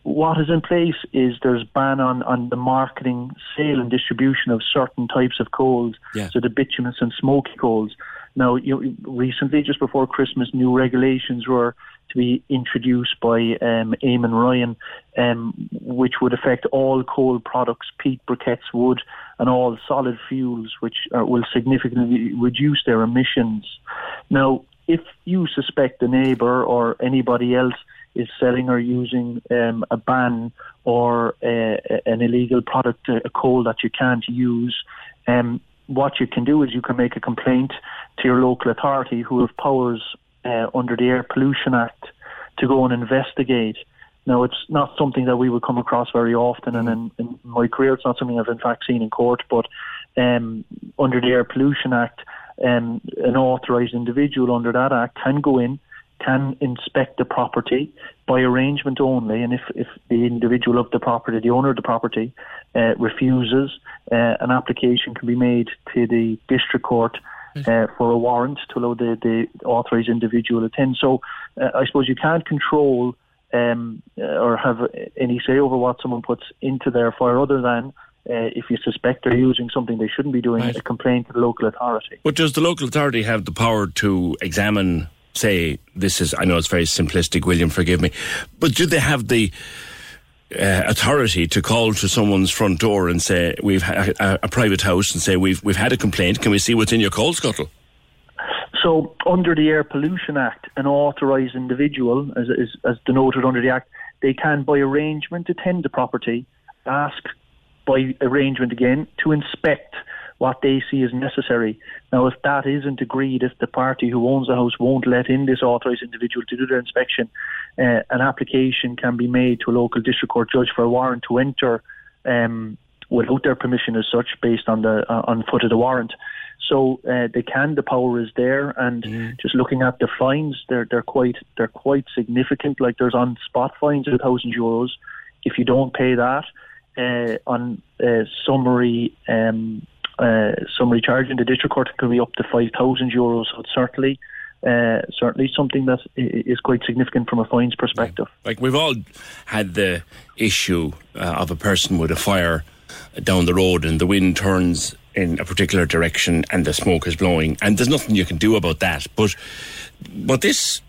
what is in place is there's ban on, on the marketing, sale and distribution of certain types of coals, Yeah. so the bituminous and smoky coals. Now, you, recently, just before Christmas, new regulations were to be introduced by um, Eamon Ryan, um, which would affect all coal products, peat briquettes, wood, and all solid fuels, which uh, will significantly reduce their emissions. Now, if you suspect a neighbour or anybody else is selling or using um, a ban or uh, an illegal product, a coal that you can't use, um, what you can do is you can make a complaint to your local authority who have powers uh, under the Air Pollution Act to go and investigate. Now, it's not something that we would come across very often, and in, in my career, it's not something I've in fact seen in court. But um, under the Air Pollution Act, um, an authorised individual under that act can go in, can inspect the property by arrangement only, and if, if the individual of the property, the owner of the property, uh, refuses, uh, an application can be made to the district court uh, for a warrant to allow the, the authorised individual to attend. So uh, I suppose you can't control um, uh, or have any say over what someone puts into their fire other than uh, if you suspect they're using something they shouldn't be doing, a complaint to the local authority. But does the local authority have the power to examine, say, this is, I know it's very simplistic, William, forgive me, but do they have the uh, authority to call to someone's front door and say, we've ha- a, a private house and say, we've, we've had a complaint, can we see what's in your coal scuttle? So, under the Air Pollution Act, an authorised individual, as, as, as denoted under the Act, they can, by arrangement, attend the property, ask by arrangement again to inspect what they see as necessary. Now, if that isn't agreed, if the party who owns the house won't let in this authorised individual to do their inspection, uh, an application can be made to a local district court judge for a warrant to enter um, without their permission as such, based on the uh, on foot of the warrant. So uh, they can. The power is there, and just looking at the fines, they're they're quite they're quite significant. Like there's on spot fines of a thousand euros if you don't pay that. Uh, on uh, summary um, uh, summary charge in the district court, can be up to five thousand euros. So it's certainly uh, certainly something that is quite significant from a fines perspective. Like we've all had the issue uh, of a person with a fire down the road and the wind turns in a particular direction and the smoke is blowing, and there's nothing you can do about that. But what this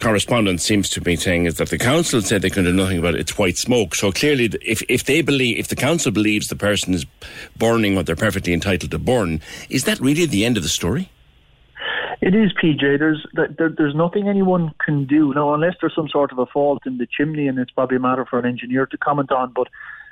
correspondent seems to be saying is that the council said they can do nothing about it. It's white smoke. So clearly, if if they believe, if the council believes the person is burning what they're perfectly entitled to burn, is that really the end of the story? It is, PJ. There's there, there's nothing anyone can do now, unless there's some sort of a fault in the chimney, and it's probably a matter for an engineer to comment on. But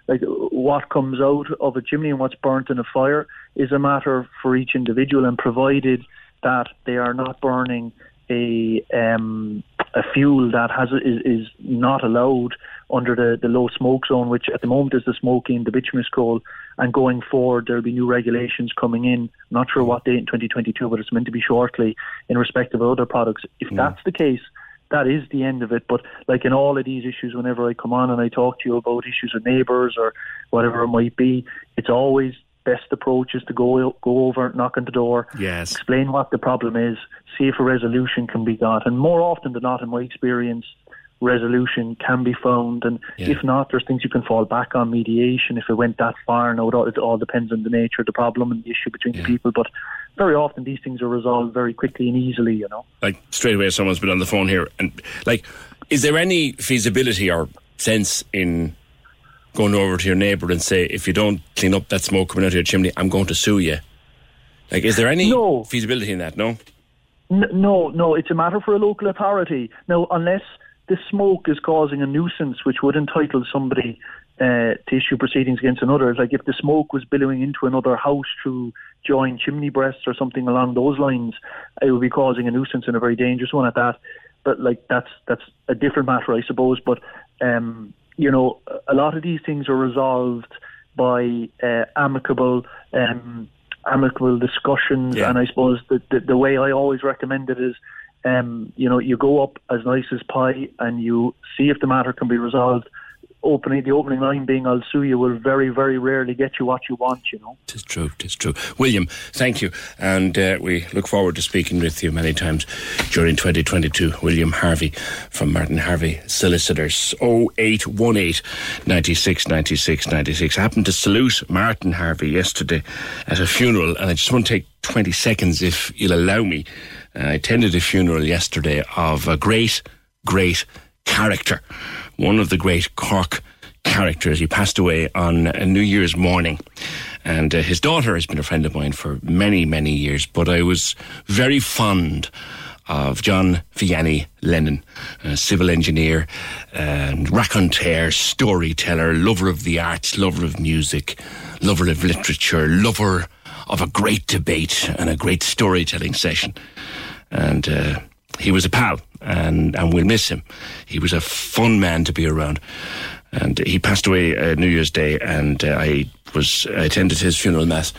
like what comes out of a chimney and what's burnt in a fire is a matter for each individual, and provided that they are not burning a um, a fuel that has is, is not allowed under the, the low smoke zone, which at the moment is the smoking, the bituminous coal, and going forward there'll be new regulations coming in. Not sure what date in 2022, but it's meant to be shortly in respect of other products. If Mm. that's the case, that is the end of it. But like in all of these issues, whenever I come on and I talk to you about issues with neighbours or whatever it might be, it's always best approach is to go go over, knock on the door, Yes. explain what the problem is, see if a resolution can be got. And more often than not, in my experience, resolution can be found. And Yeah. if not, there's things you can fall back on mediation if it went that far. Now, it all, it all depends on the nature of the problem and the issue between the people. But very often, these things are resolved very quickly and easily, you know. Like straight away, someone's been on the phone here, and like, is there any feasibility or sense in going over to your neighbour and say, if you don't clean up that smoke coming out of your chimney, I'm going to sue you? Like, is there any no. feasibility in that? No. N- no, no, it's a matter for a local authority. Now, unless the smoke is causing a nuisance which would entitle somebody uh, to issue proceedings against another, like if the smoke was billowing into another house through joint chimney breasts or something along those lines, it would be causing a nuisance and a very dangerous one at that. But like that's that's a different matter, I suppose. But um, you know, a lot of these things are resolved by uh, amicable. Um, amicable discussions and I suppose the, the the way I always recommend it is um, you know, you go up as nice as pie and you see if the matter can be resolved. Opening the opening line being I'll sue you will very, very rarely get you what you want, you know. Tis true, tis true. William, thank you. And uh, we look forward to speaking with you many times during 2022. William Harvey from Martin Harvey Solicitors. 0818 96 96 96. I happened to salute Martin Harvey yesterday at a funeral, and I just want to take 20 seconds if you'll allow me. I attended a funeral yesterday of a great, great character. One of the great Cork characters. He passed away on New Year's morning. And uh, his daughter has been a friend of mine for many, many years. But I was very fond of John Vianney Lennon, a civil engineer and raconteur, storyteller, lover of the arts, lover of music, lover of literature, lover of a great debate and a great storytelling session. And uh, he was a pal, and, and we'll miss him. He was a fun man to be around. And he passed away uh, New Year's Day, and uh, I was I attended his funeral mass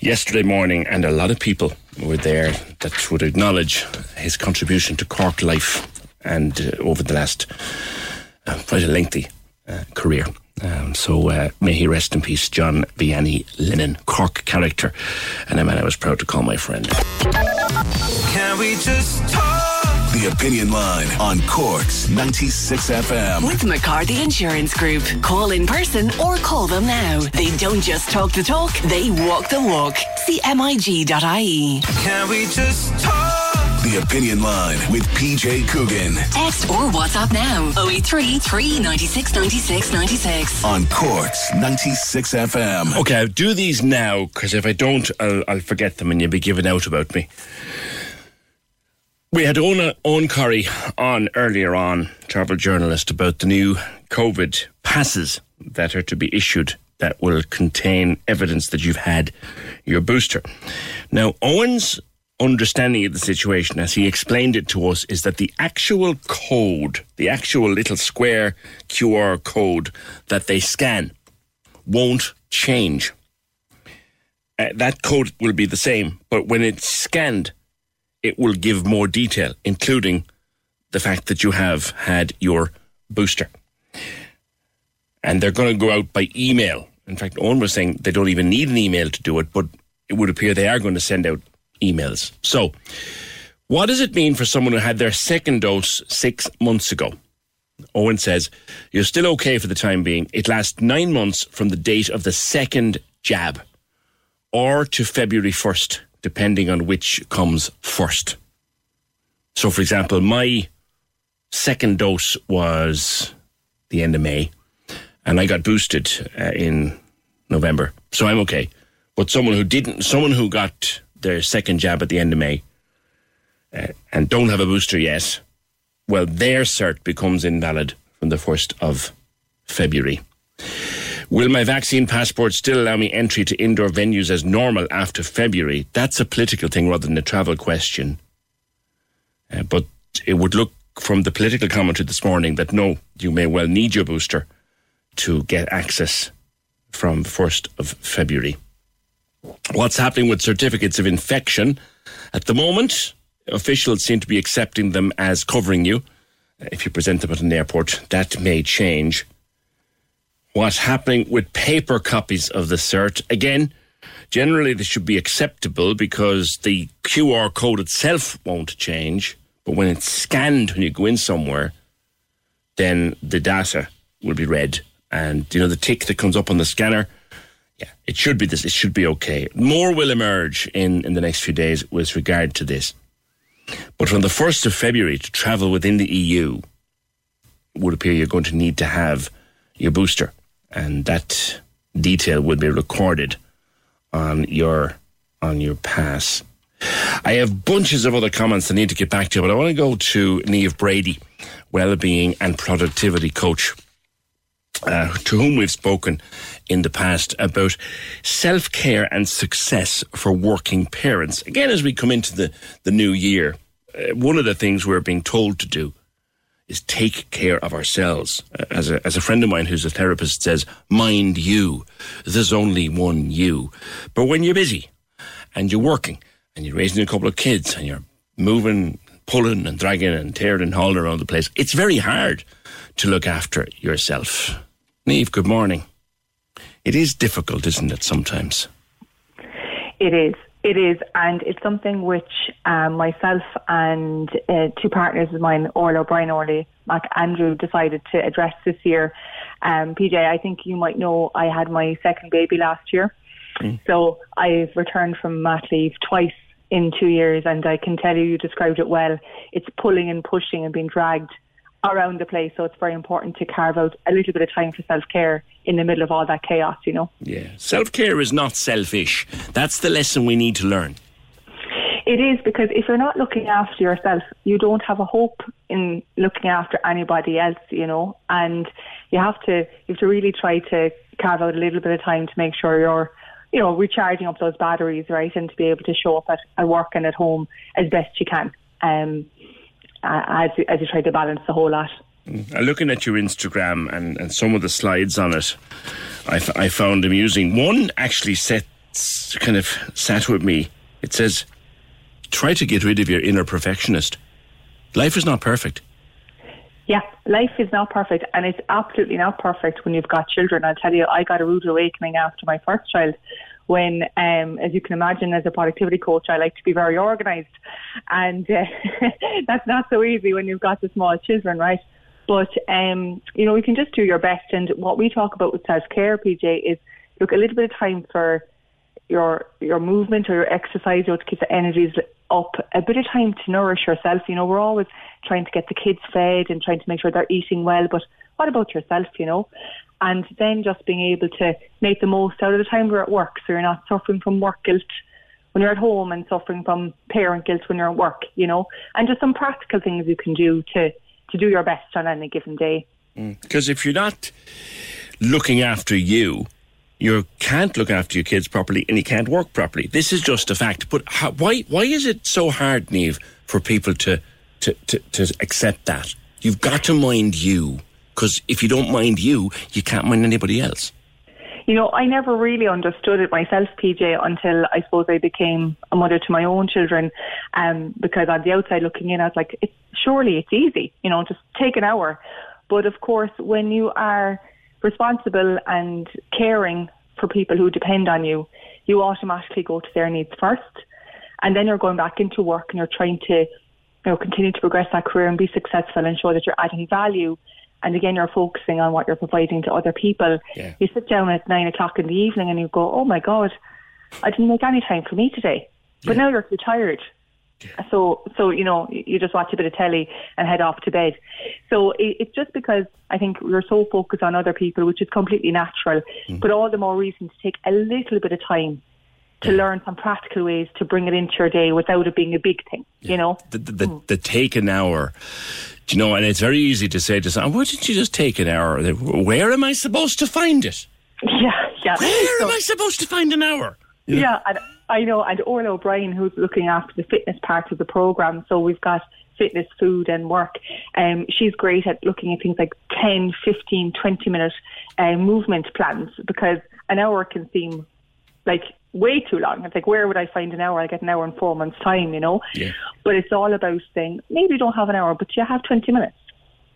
yesterday morning, and a lot of people were there that would acknowledge his contribution to Cork life, and uh, over the last uh, quite a lengthy uh, career. Um, so uh, may he rest in peace, John Vianney Lennon, Cork character, and a man I was proud to call my friend. Can we just talk? The Opinion Line on Cork's 96 FM. With McCarthy Insurance Group. Call in person or call them now. They don't just talk the talk, they walk the walk. CMIG.ie. Can we just talk? The Opinion Line with PJ Coogan Text or WhatsApp now 083 396 96 96. on Cork's 96 FM. Okay, I'll do these now because if I don't, I'll, I'll forget them and you'll be giving out about me. We had Eoghan, Eoghan Corry on earlier on, travel journalist, about the new COVID passes that are to be issued that will contain evidence that you've had your booster. Now, Eoghan's understanding of the situation, as he explained it to us, is that the actual code, the actual little square QR code that they scan, won't change. Uh, that code will be the same, but when it's scanned, it will give more detail, including the fact that you have had your booster. And they're going to go out by email. In fact, Eoghan was saying they don't even need an email to do it, but it would appear they are going to send out emails. So, what does it mean for someone who had their second dose six months ago? Eoghan says, You're still okay for the time being. It lasts nine months from the date of the second jab. or to February 1st, depending on which comes first. So, for example, my second dose was the end of May, and I got boosted uh, in November. So I'm okay. But someone who didn't, someone who got their second jab at the end of May uh, and don't have a booster yet, well, their cert becomes invalid from the 1st of February. Will my vaccine passport still allow me entry to indoor venues as normal after February? That's a political thing rather than a travel question. Uh, but it would look from the political commentary this morning that no, you may well need your booster to get access from 1st of February. What's happening with certificates of infection? At the moment, officials seem to be accepting them as covering you. If you present them at an airport, that may change. What's happening with paper copies of the cert? Again, generally they should be acceptable because the QR code itself won't change. But when it's scanned when you go in somewhere, then the data will be read. And, you know, the tick that comes up on the scanner, yeah, it should be this. It should be okay. More will emerge in, in the next few days with regard to this. But from the 1st of February to travel within the EU, would appear you're going to need to have your booster. And that detail will be recorded on your on your pass. I have bunches of other comments I need to get back to, but I want to go to Neve Brady, well-being and productivity coach, uh, to whom we've spoken in the past about self-care and success for working parents. Again, as we come into the, the new year, uh, one of the things we're being told to do is take care of ourselves. As a, as a friend of mine who's a therapist says, mind you, there's only one you. But when you're busy and you're working and you're raising a couple of kids and you're moving, pulling and dragging and tearing and hauling around the place, it's very hard to look after yourself. Neve, good morning. It is difficult, isn't it, sometimes? It is. It is, and it's something which um, myself and uh, two partners of mine, Orla O'Brien, Orly Mac Andrew, decided to address this year. Um, PJ, I think you might know I had my second baby last year, mm. so I've returned from mat leave twice in two years, and I can tell you, you described it well. It's pulling and pushing and being dragged around the place. So it's very important to carve out a little bit of time for self care in the middle of all that chaos, you know. Yeah. Self care is not selfish. That's the lesson we need to learn. It is because if you're not looking after yourself, you don't have a hope in looking after anybody else, you know. And you have to you have to really try to carve out a little bit of time to make sure you're you know, recharging up those batteries, right, and to be able to show up at, at work and at home as best you can. Um, as you, as you try to balance the whole lot. Uh, looking at your Instagram and, and some of the slides on it, I, f- I found amusing. One actually sets, kind of sat with me. It says, try to get rid of your inner perfectionist. Life is not perfect. Yeah, life is not perfect, and it's absolutely not perfect when you've got children. I'll tell you, I got a rude awakening after my first child when, um, as you can imagine, as a productivity coach, I like to be very organised. And uh, that's not so easy when you've got the small children, right? But, um, you know, you can just do your best. And what we talk about with self care, PJ, is look a little bit of time for your your movement or your exercise, know, to keep the energies up. A bit of time to nourish yourself. You know, we're always trying to get the kids fed and trying to make sure they're eating well, but what about yourself? You know, and then just being able to make the most out of the time we're at work so you're not suffering from work guilt when you're at home and suffering from parent guilt when you're at work, you know, and just some practical things you can do to, to do your best on any given day. Because mm. if you're not looking after you, you can't look after your kids properly and you can't work properly. This is just a fact. But how, why why is it so hard, Neve, for people to, to, to, to accept that? You've got to mind you. Because if you don't mind you, you can't mind anybody else. You know, I never really understood it myself, PJ, until I suppose I became a mother to my own children. Um, because on the outside looking in, I was like, it's, surely it's easy, you know, just take an hour. But of course, when you are responsible and caring for people who depend on you, you automatically go to their needs first. And then you're going back into work and you're trying to, you know, continue to progress that career and be successful and show that you're adding value and again you're focusing on what you're providing to other people. Yeah. You sit down at nine o'clock in the evening and you go, oh my god, I didn't make any time for me today. But now you're too tired. So, so you know, you just watch a bit of telly and head off to bed. So it, it's just because I think we're so focused on other people, which is completely natural. Mm. But all the more reason to take a little bit of time to learn some practical ways to bring it into your day without it being a big thing. You know, The, the, the, the take an hour, do you know, and it's very easy to say to someone, why didn't you just take an hour? Where am I supposed to find it? yeah, yeah. Where So- am I supposed to find an hour? Yeah, and I know, and Orla O'Brien, who's looking after the fitness part of the program, so we've got fitness, food, and work. Um, she's great at looking at things like 10, 15, 20 minute uh, movement plans because an hour can seem like way too long. It's like, where would I find an hour? I get an hour in four months' time, you know? Yeah. But it's all about saying, maybe you don't have an hour, but you have 20 minutes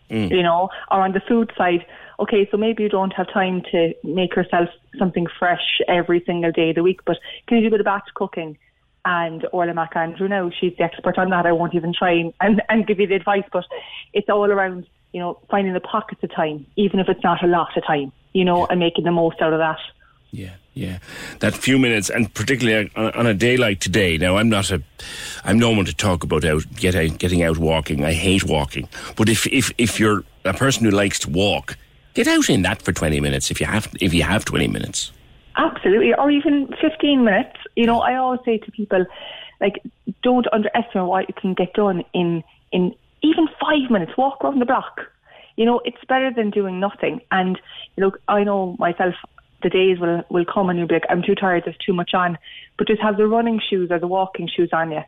Mm. you know, or on the food side, okay, so maybe you don't have time to make yourself something fresh every single day of the week, but can you do a bit of batch cooking? And Orla McAndrew now, she's the expert on that. I won't even try and, and, and give you the advice, but it's all around, you know, finding the pockets of time, even if it's not a lot of time, you know, and making the most out of that. Yeah, that few minutes, and particularly on, a day like today. Now, I'm not a, I'm no one to talk about out get getting out walking. I hate walking. But if if if you're a person who likes to walk, get out in that for 20 minutes. If you have if you have 20 minutes. Absolutely, or even 15 minutes. You know, I always say to people, like, don't underestimate what you can get done in in even five minutes. Walk around the block. You know, it's better than doing nothing. And you know, I know myself. The days will will come and you'll be like, I'm too tired. There's too much on. But just have the running shoes or the walking shoes on you,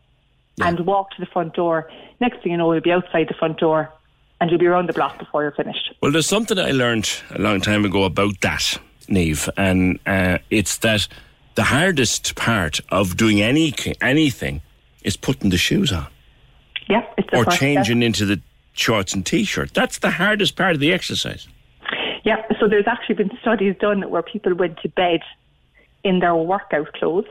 and walk to the front door. Next thing you know, you'll be outside the front door, and you'll be around the block before you're finished. Well, there's something I learned a long time ago about that, Neve, and uh, it's that the hardest part of doing any anything is putting the shoes on Yeah, it's the or first step. changing into the shorts and t-shirt. That's the hardest part of the exercise. Yeah, so there's actually been studies done where people went to bed in their workout clothes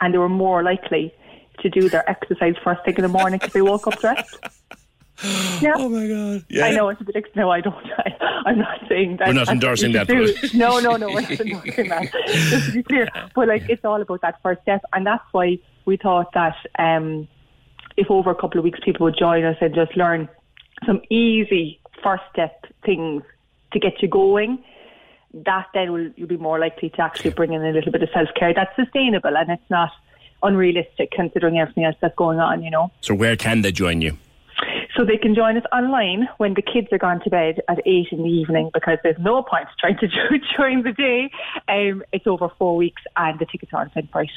and they were more likely to do their exercise first thing in the morning because they woke up dressed. Yeah. Oh my god. Yeah. I know it's a bit. ex- No, I don't. I, I'm not saying that. We're not that's what endorsing you that, but- No, no, no. We're not endorsing that. Just to be clear. But like, it's all about that first step, and that's why we thought that um, if over a couple of weeks people would join us and just learn some easy first step things to get you going, that then will you'll be more likely to actually bring in a little bit of self care that's sustainable and it's not unrealistic considering everything else that's going on. You know. So where can they join you? So they can join us online when the kids are gone to bed at eight in the evening because there's no point trying to do during the day. Um, it's over four weeks and the tickets are on sale price.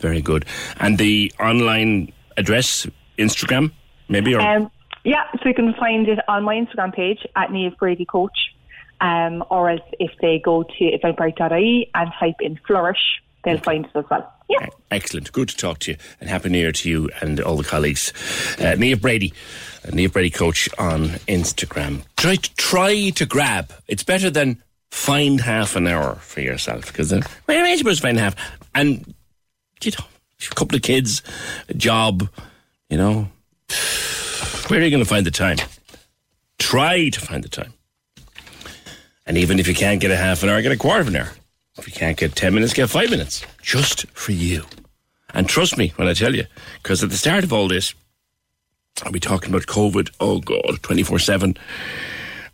Very good. And the online address, Instagram, maybe or Um, yeah, so you can find it on my Instagram page at Neve Brady Coach, um, or else if they go to eventbrite.ie and type in Flourish, they'll find it as well. Yeah. Excellent. Good to talk to you, and happy New Year to you and all the colleagues. Uh, Neve Brady, uh, Neve Brady Coach on Instagram. Try to try to grab. It's better than find half an hour for yourself because then well, am I supposed to find half? And you know, a couple of kids, a job, you know, where are you going to find the time? Try to find the time. And even if you can't get a half an hour, get a quarter of an hour. If you can't get 10 minutes, get five minutes. Just for you. And trust me when I tell you, because at the start of all this, I'll be talking about COVID, oh God, 24 7.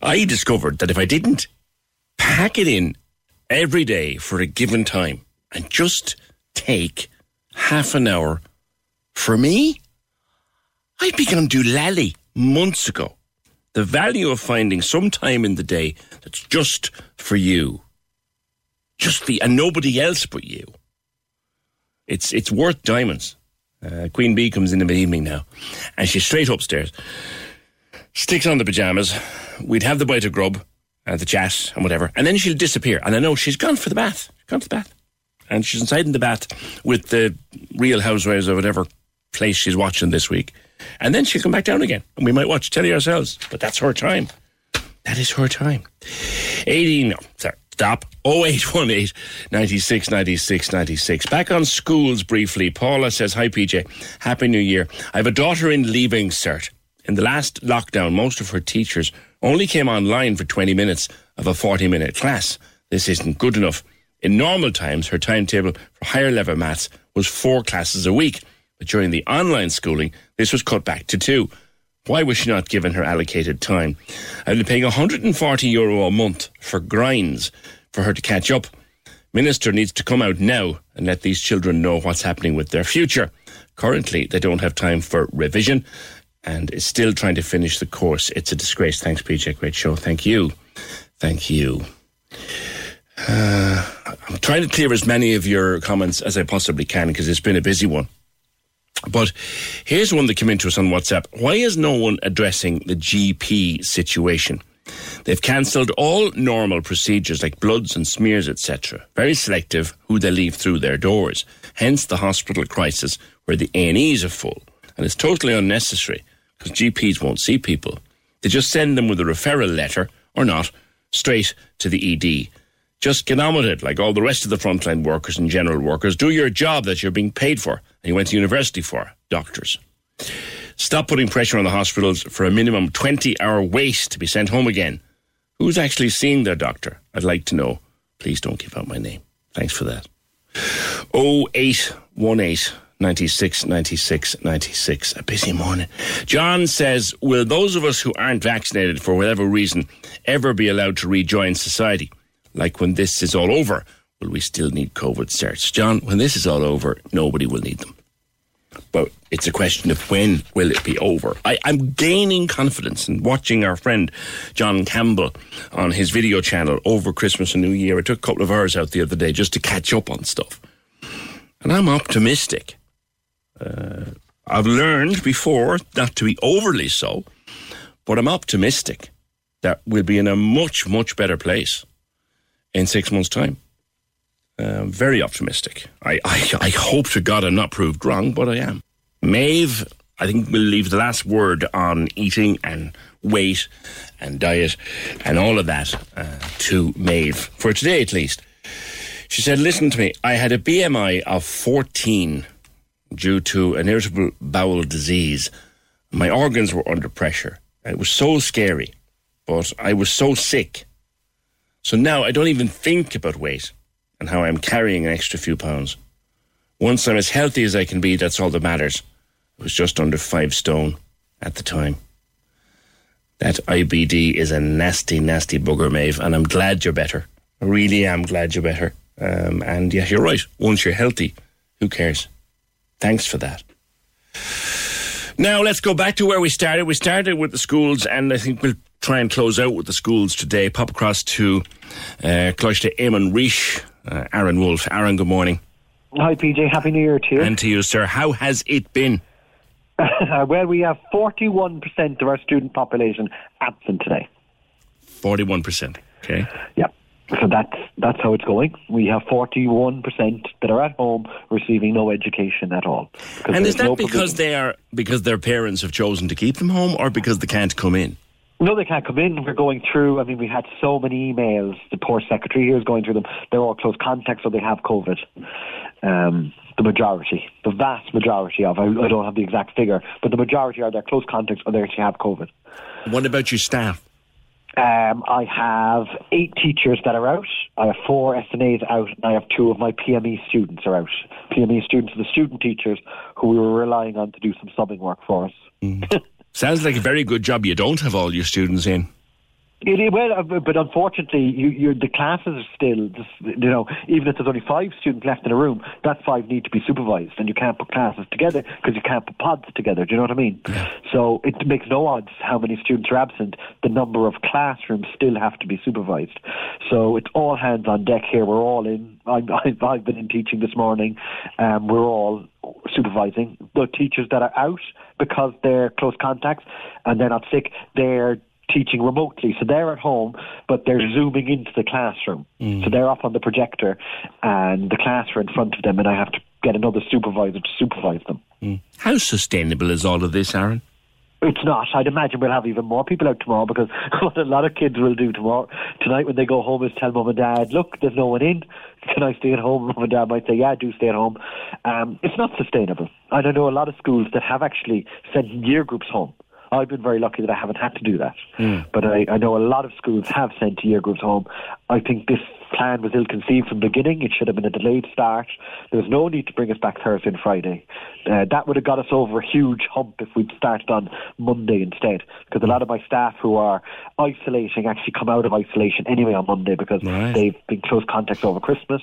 I discovered that if I didn't pack it in every day for a given time and just take half an hour for me, I'd begun to do lally months ago. The value of finding some time in the day that's just for you just for and nobody else but you. It's it's worth diamonds. Uh, Queen Bee comes in the evening now, and she's straight upstairs, sticks on the pajamas. We'd have the bite of grub and the chat and whatever, and then she'll disappear. And I know she's gone for the bath, gone to the bath, and she's inside in the bath with the Real Housewives or whatever place she's watching this week, and then she'll come back down again, and we might watch telly ourselves. But that's her time. That is her time. 18, no, sorry, stop. 0818 96 96 96. Back on schools briefly. Paula says, Hi PJ, Happy New Year. I have a daughter in leaving cert. In the last lockdown, most of her teachers only came online for 20 minutes of a 40 minute class. This isn't good enough. In normal times, her timetable for higher level maths was four classes a week, during the online schooling, this was cut back to two. Why was she not given her allocated time? Been paying 140 euro a month for grinds for her to catch up. Minister needs to come out now and let these children know what's happening with their future. Currently, they don't have time for revision and is still trying to finish the course. It's a disgrace. Thanks, PJ. Great show. Thank you. Thank you. Uh, I'm trying to clear as many of your comments as I possibly can because it's been a busy one. But here's one that came into us on WhatsApp. Why is no one addressing the GP situation? They've cancelled all normal procedures like bloods and smears, etc. Very selective who they leave through their doors. Hence the hospital crisis where the A&Es are full. And it's totally unnecessary because GPs won't see people. They just send them with a referral letter, or not, straight to the ED. Just get on with it, like all the rest of the frontline workers and general workers. Do your job that you're being paid for and you went to university for, doctors. Stop putting pressure on the hospitals for a minimum 20 hour wait to be sent home again. Who's actually seeing their doctor? I'd like to know. Please don't give out my name. Thanks for that. 0818 96 96 96. A busy morning. John says, Will those of us who aren't vaccinated for whatever reason ever be allowed to rejoin society? Like when this is all over, will we still need COVID certs? John, when this is all over, nobody will need them. But it's a question of when will it be over. I, I'm gaining confidence in watching our friend John Campbell on his video channel over Christmas and New Year. I took a couple of hours out the other day just to catch up on stuff. And I'm optimistic. Uh, I've learned before not to be overly so, but I'm optimistic that we'll be in a much, much better place in six months' time. Uh, very optimistic. I, I, I hope to God I'm not proved wrong, but I am. Maeve, I think we'll leave the last word on eating and weight and diet and all of that uh, to Maeve, for today at least. She said, Listen to me, I had a BMI of 14 due to an irritable bowel disease. My organs were under pressure. It was so scary, but I was so sick. So now I don't even think about weight and how I'm carrying an extra few pounds. Once I'm as healthy as I can be, that's all that matters. I was just under five stone at the time. That IBD is a nasty, nasty bugger, Maeve, and I'm glad you're better. I really am glad you're better. Um, and yeah, you're right. Once you're healthy, who cares? Thanks for that. Now let's go back to where we started. We started with the schools, and I think we'll try and close out with the schools today. Pop across to uh, Coláiste Éamann Rís, uh, Aaron Wolf. Aaron, good morning. Hi, PJ. Happy New Year to you. And to you, sir. How has it been? well, we have 41% of our student population absent today. 41%. Okay. Yeah. So that's that's how it's going. We have 41% that are at home receiving no education at all. And is that no because they are because their parents have chosen to keep them home, or because they can't come in? No, they can't come in. We're going through. I mean, we had so many emails. The poor secretary here is going through them. They're all close contacts, so they have COVID. Um, the majority, the vast majority of, I, I don't have the exact figure, but the majority are their close contacts or they actually have COVID. What about your staff? Um, I have eight teachers that are out. I have four SNAs out, and I have two of my PME students are out. PME students are the student teachers who we were relying on to do some subbing work for us. Mm. Sounds like a very good job you don't have all your students in. It, well, uh, but unfortunately, you, you, the classes are still, you know, even if there's only five students left in a room, that five need to be supervised, and you can't put classes together because you can't put pods together. Do you know what I mean? Yeah. So it makes no odds how many students are absent. The number of classrooms still have to be supervised. So it's all hands on deck here. We're all in. I'm, I've, I've been in teaching this morning. Um, we're all supervising the teachers that are out because they're close contacts and they're not sick. They're teaching remotely. So they're at home, but they're zooming into the classroom. Mm. So they're up on the projector and the class are in front of them, and I have to get another supervisor to supervise them. Mm. How sustainable is all of this, Aaron? It's not. I'd imagine we'll have even more people out tomorrow because what a lot of kids will do tomorrow tonight when they go home is tell mum and dad, look, there's no one in. Can I stay at home? Mum and dad might say, yeah, do stay at home. Um, it's not sustainable. And I know a lot of schools that have actually sent year groups home. I've been very lucky that I haven't had to do that. Mm. But I, I know a lot of schools have sent year groups home. I think this plan was ill-conceived from the beginning. It should have been a delayed start. There was no need to bring us back Thursday and Friday. Uh, that would have got us over a huge hump if we'd started on Monday instead. Because a lot of my staff who are isolating actually come out of isolation anyway on Monday because Right. they've been close contacts over Christmas.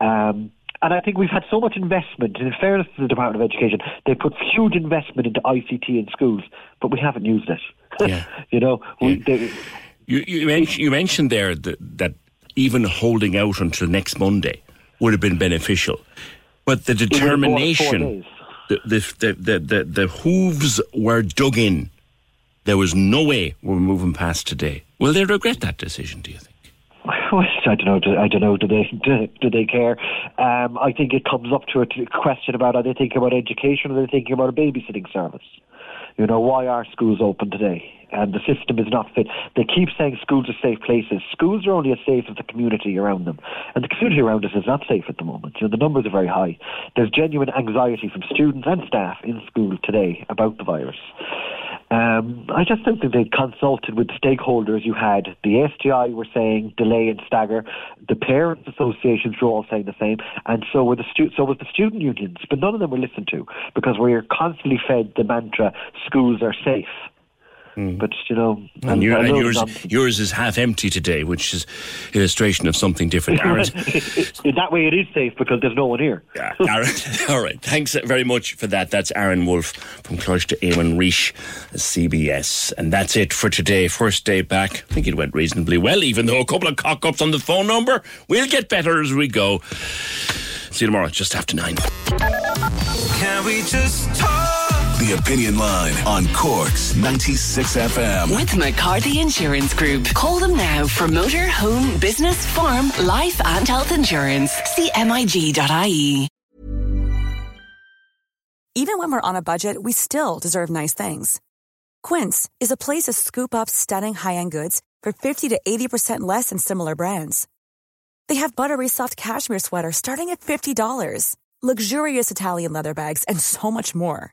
Um, and I think we've had so much investment, in fairness to the Department of Education, they put huge investment into ICT in schools, but we haven't used it. Yeah. you know, we, they, You, you, mentioned, you mentioned there that, that even holding out until next Monday would have been beneficial. But the would have bought us four determination, the, the, the, the, the, the hooves were dug in. There was no way we were moving past today. Will they regret that decision, do you think? I don't know. Do, I don't know. Do they do, do they care? Um, I think it comes up to a question about are they thinking about education or are they thinking about a babysitting service? You know, why are schools open today? And the system is not fit. They keep saying schools are safe places. Schools are only as safe as the community around them. And the community around us is not safe at the moment. You know, the numbers are very high. There's genuine anxiety from students and staff in school today about the virus. Um, I just don't think they consulted with stakeholders. You had the STI were saying delay and stagger. The parents' associations were all saying the same, and so were the stu- so was the student unions. But none of them were listened to because we're constantly fed the mantra "schools are safe." Mm. But you um, know, And, your, and yours, yours is half empty today, which is illustration of something different. Aaron, that way, it is safe because there's no one here. Aaron, all right. Thanks very much for that. That's Aaron Wolf from Coláiste Éamann Rís, CBS. And that's it for today. First day back. I think it went reasonably well, even though a couple of cock ups on the phone number. We'll get better as we go. See you tomorrow, just after nine. Can we just talk? The Opinion Line on Cork's 96 FM. With McCarthy Insurance Group. Call them now for motor, home, business, farm, life and health insurance. CMIG.ie. Even when we're on a budget, we still deserve nice things. Quince is a place to scoop up stunning high-end goods for 50 to 80% less than similar brands. They have buttery soft cashmere sweaters starting at $50, luxurious Italian leather bags, and so much more.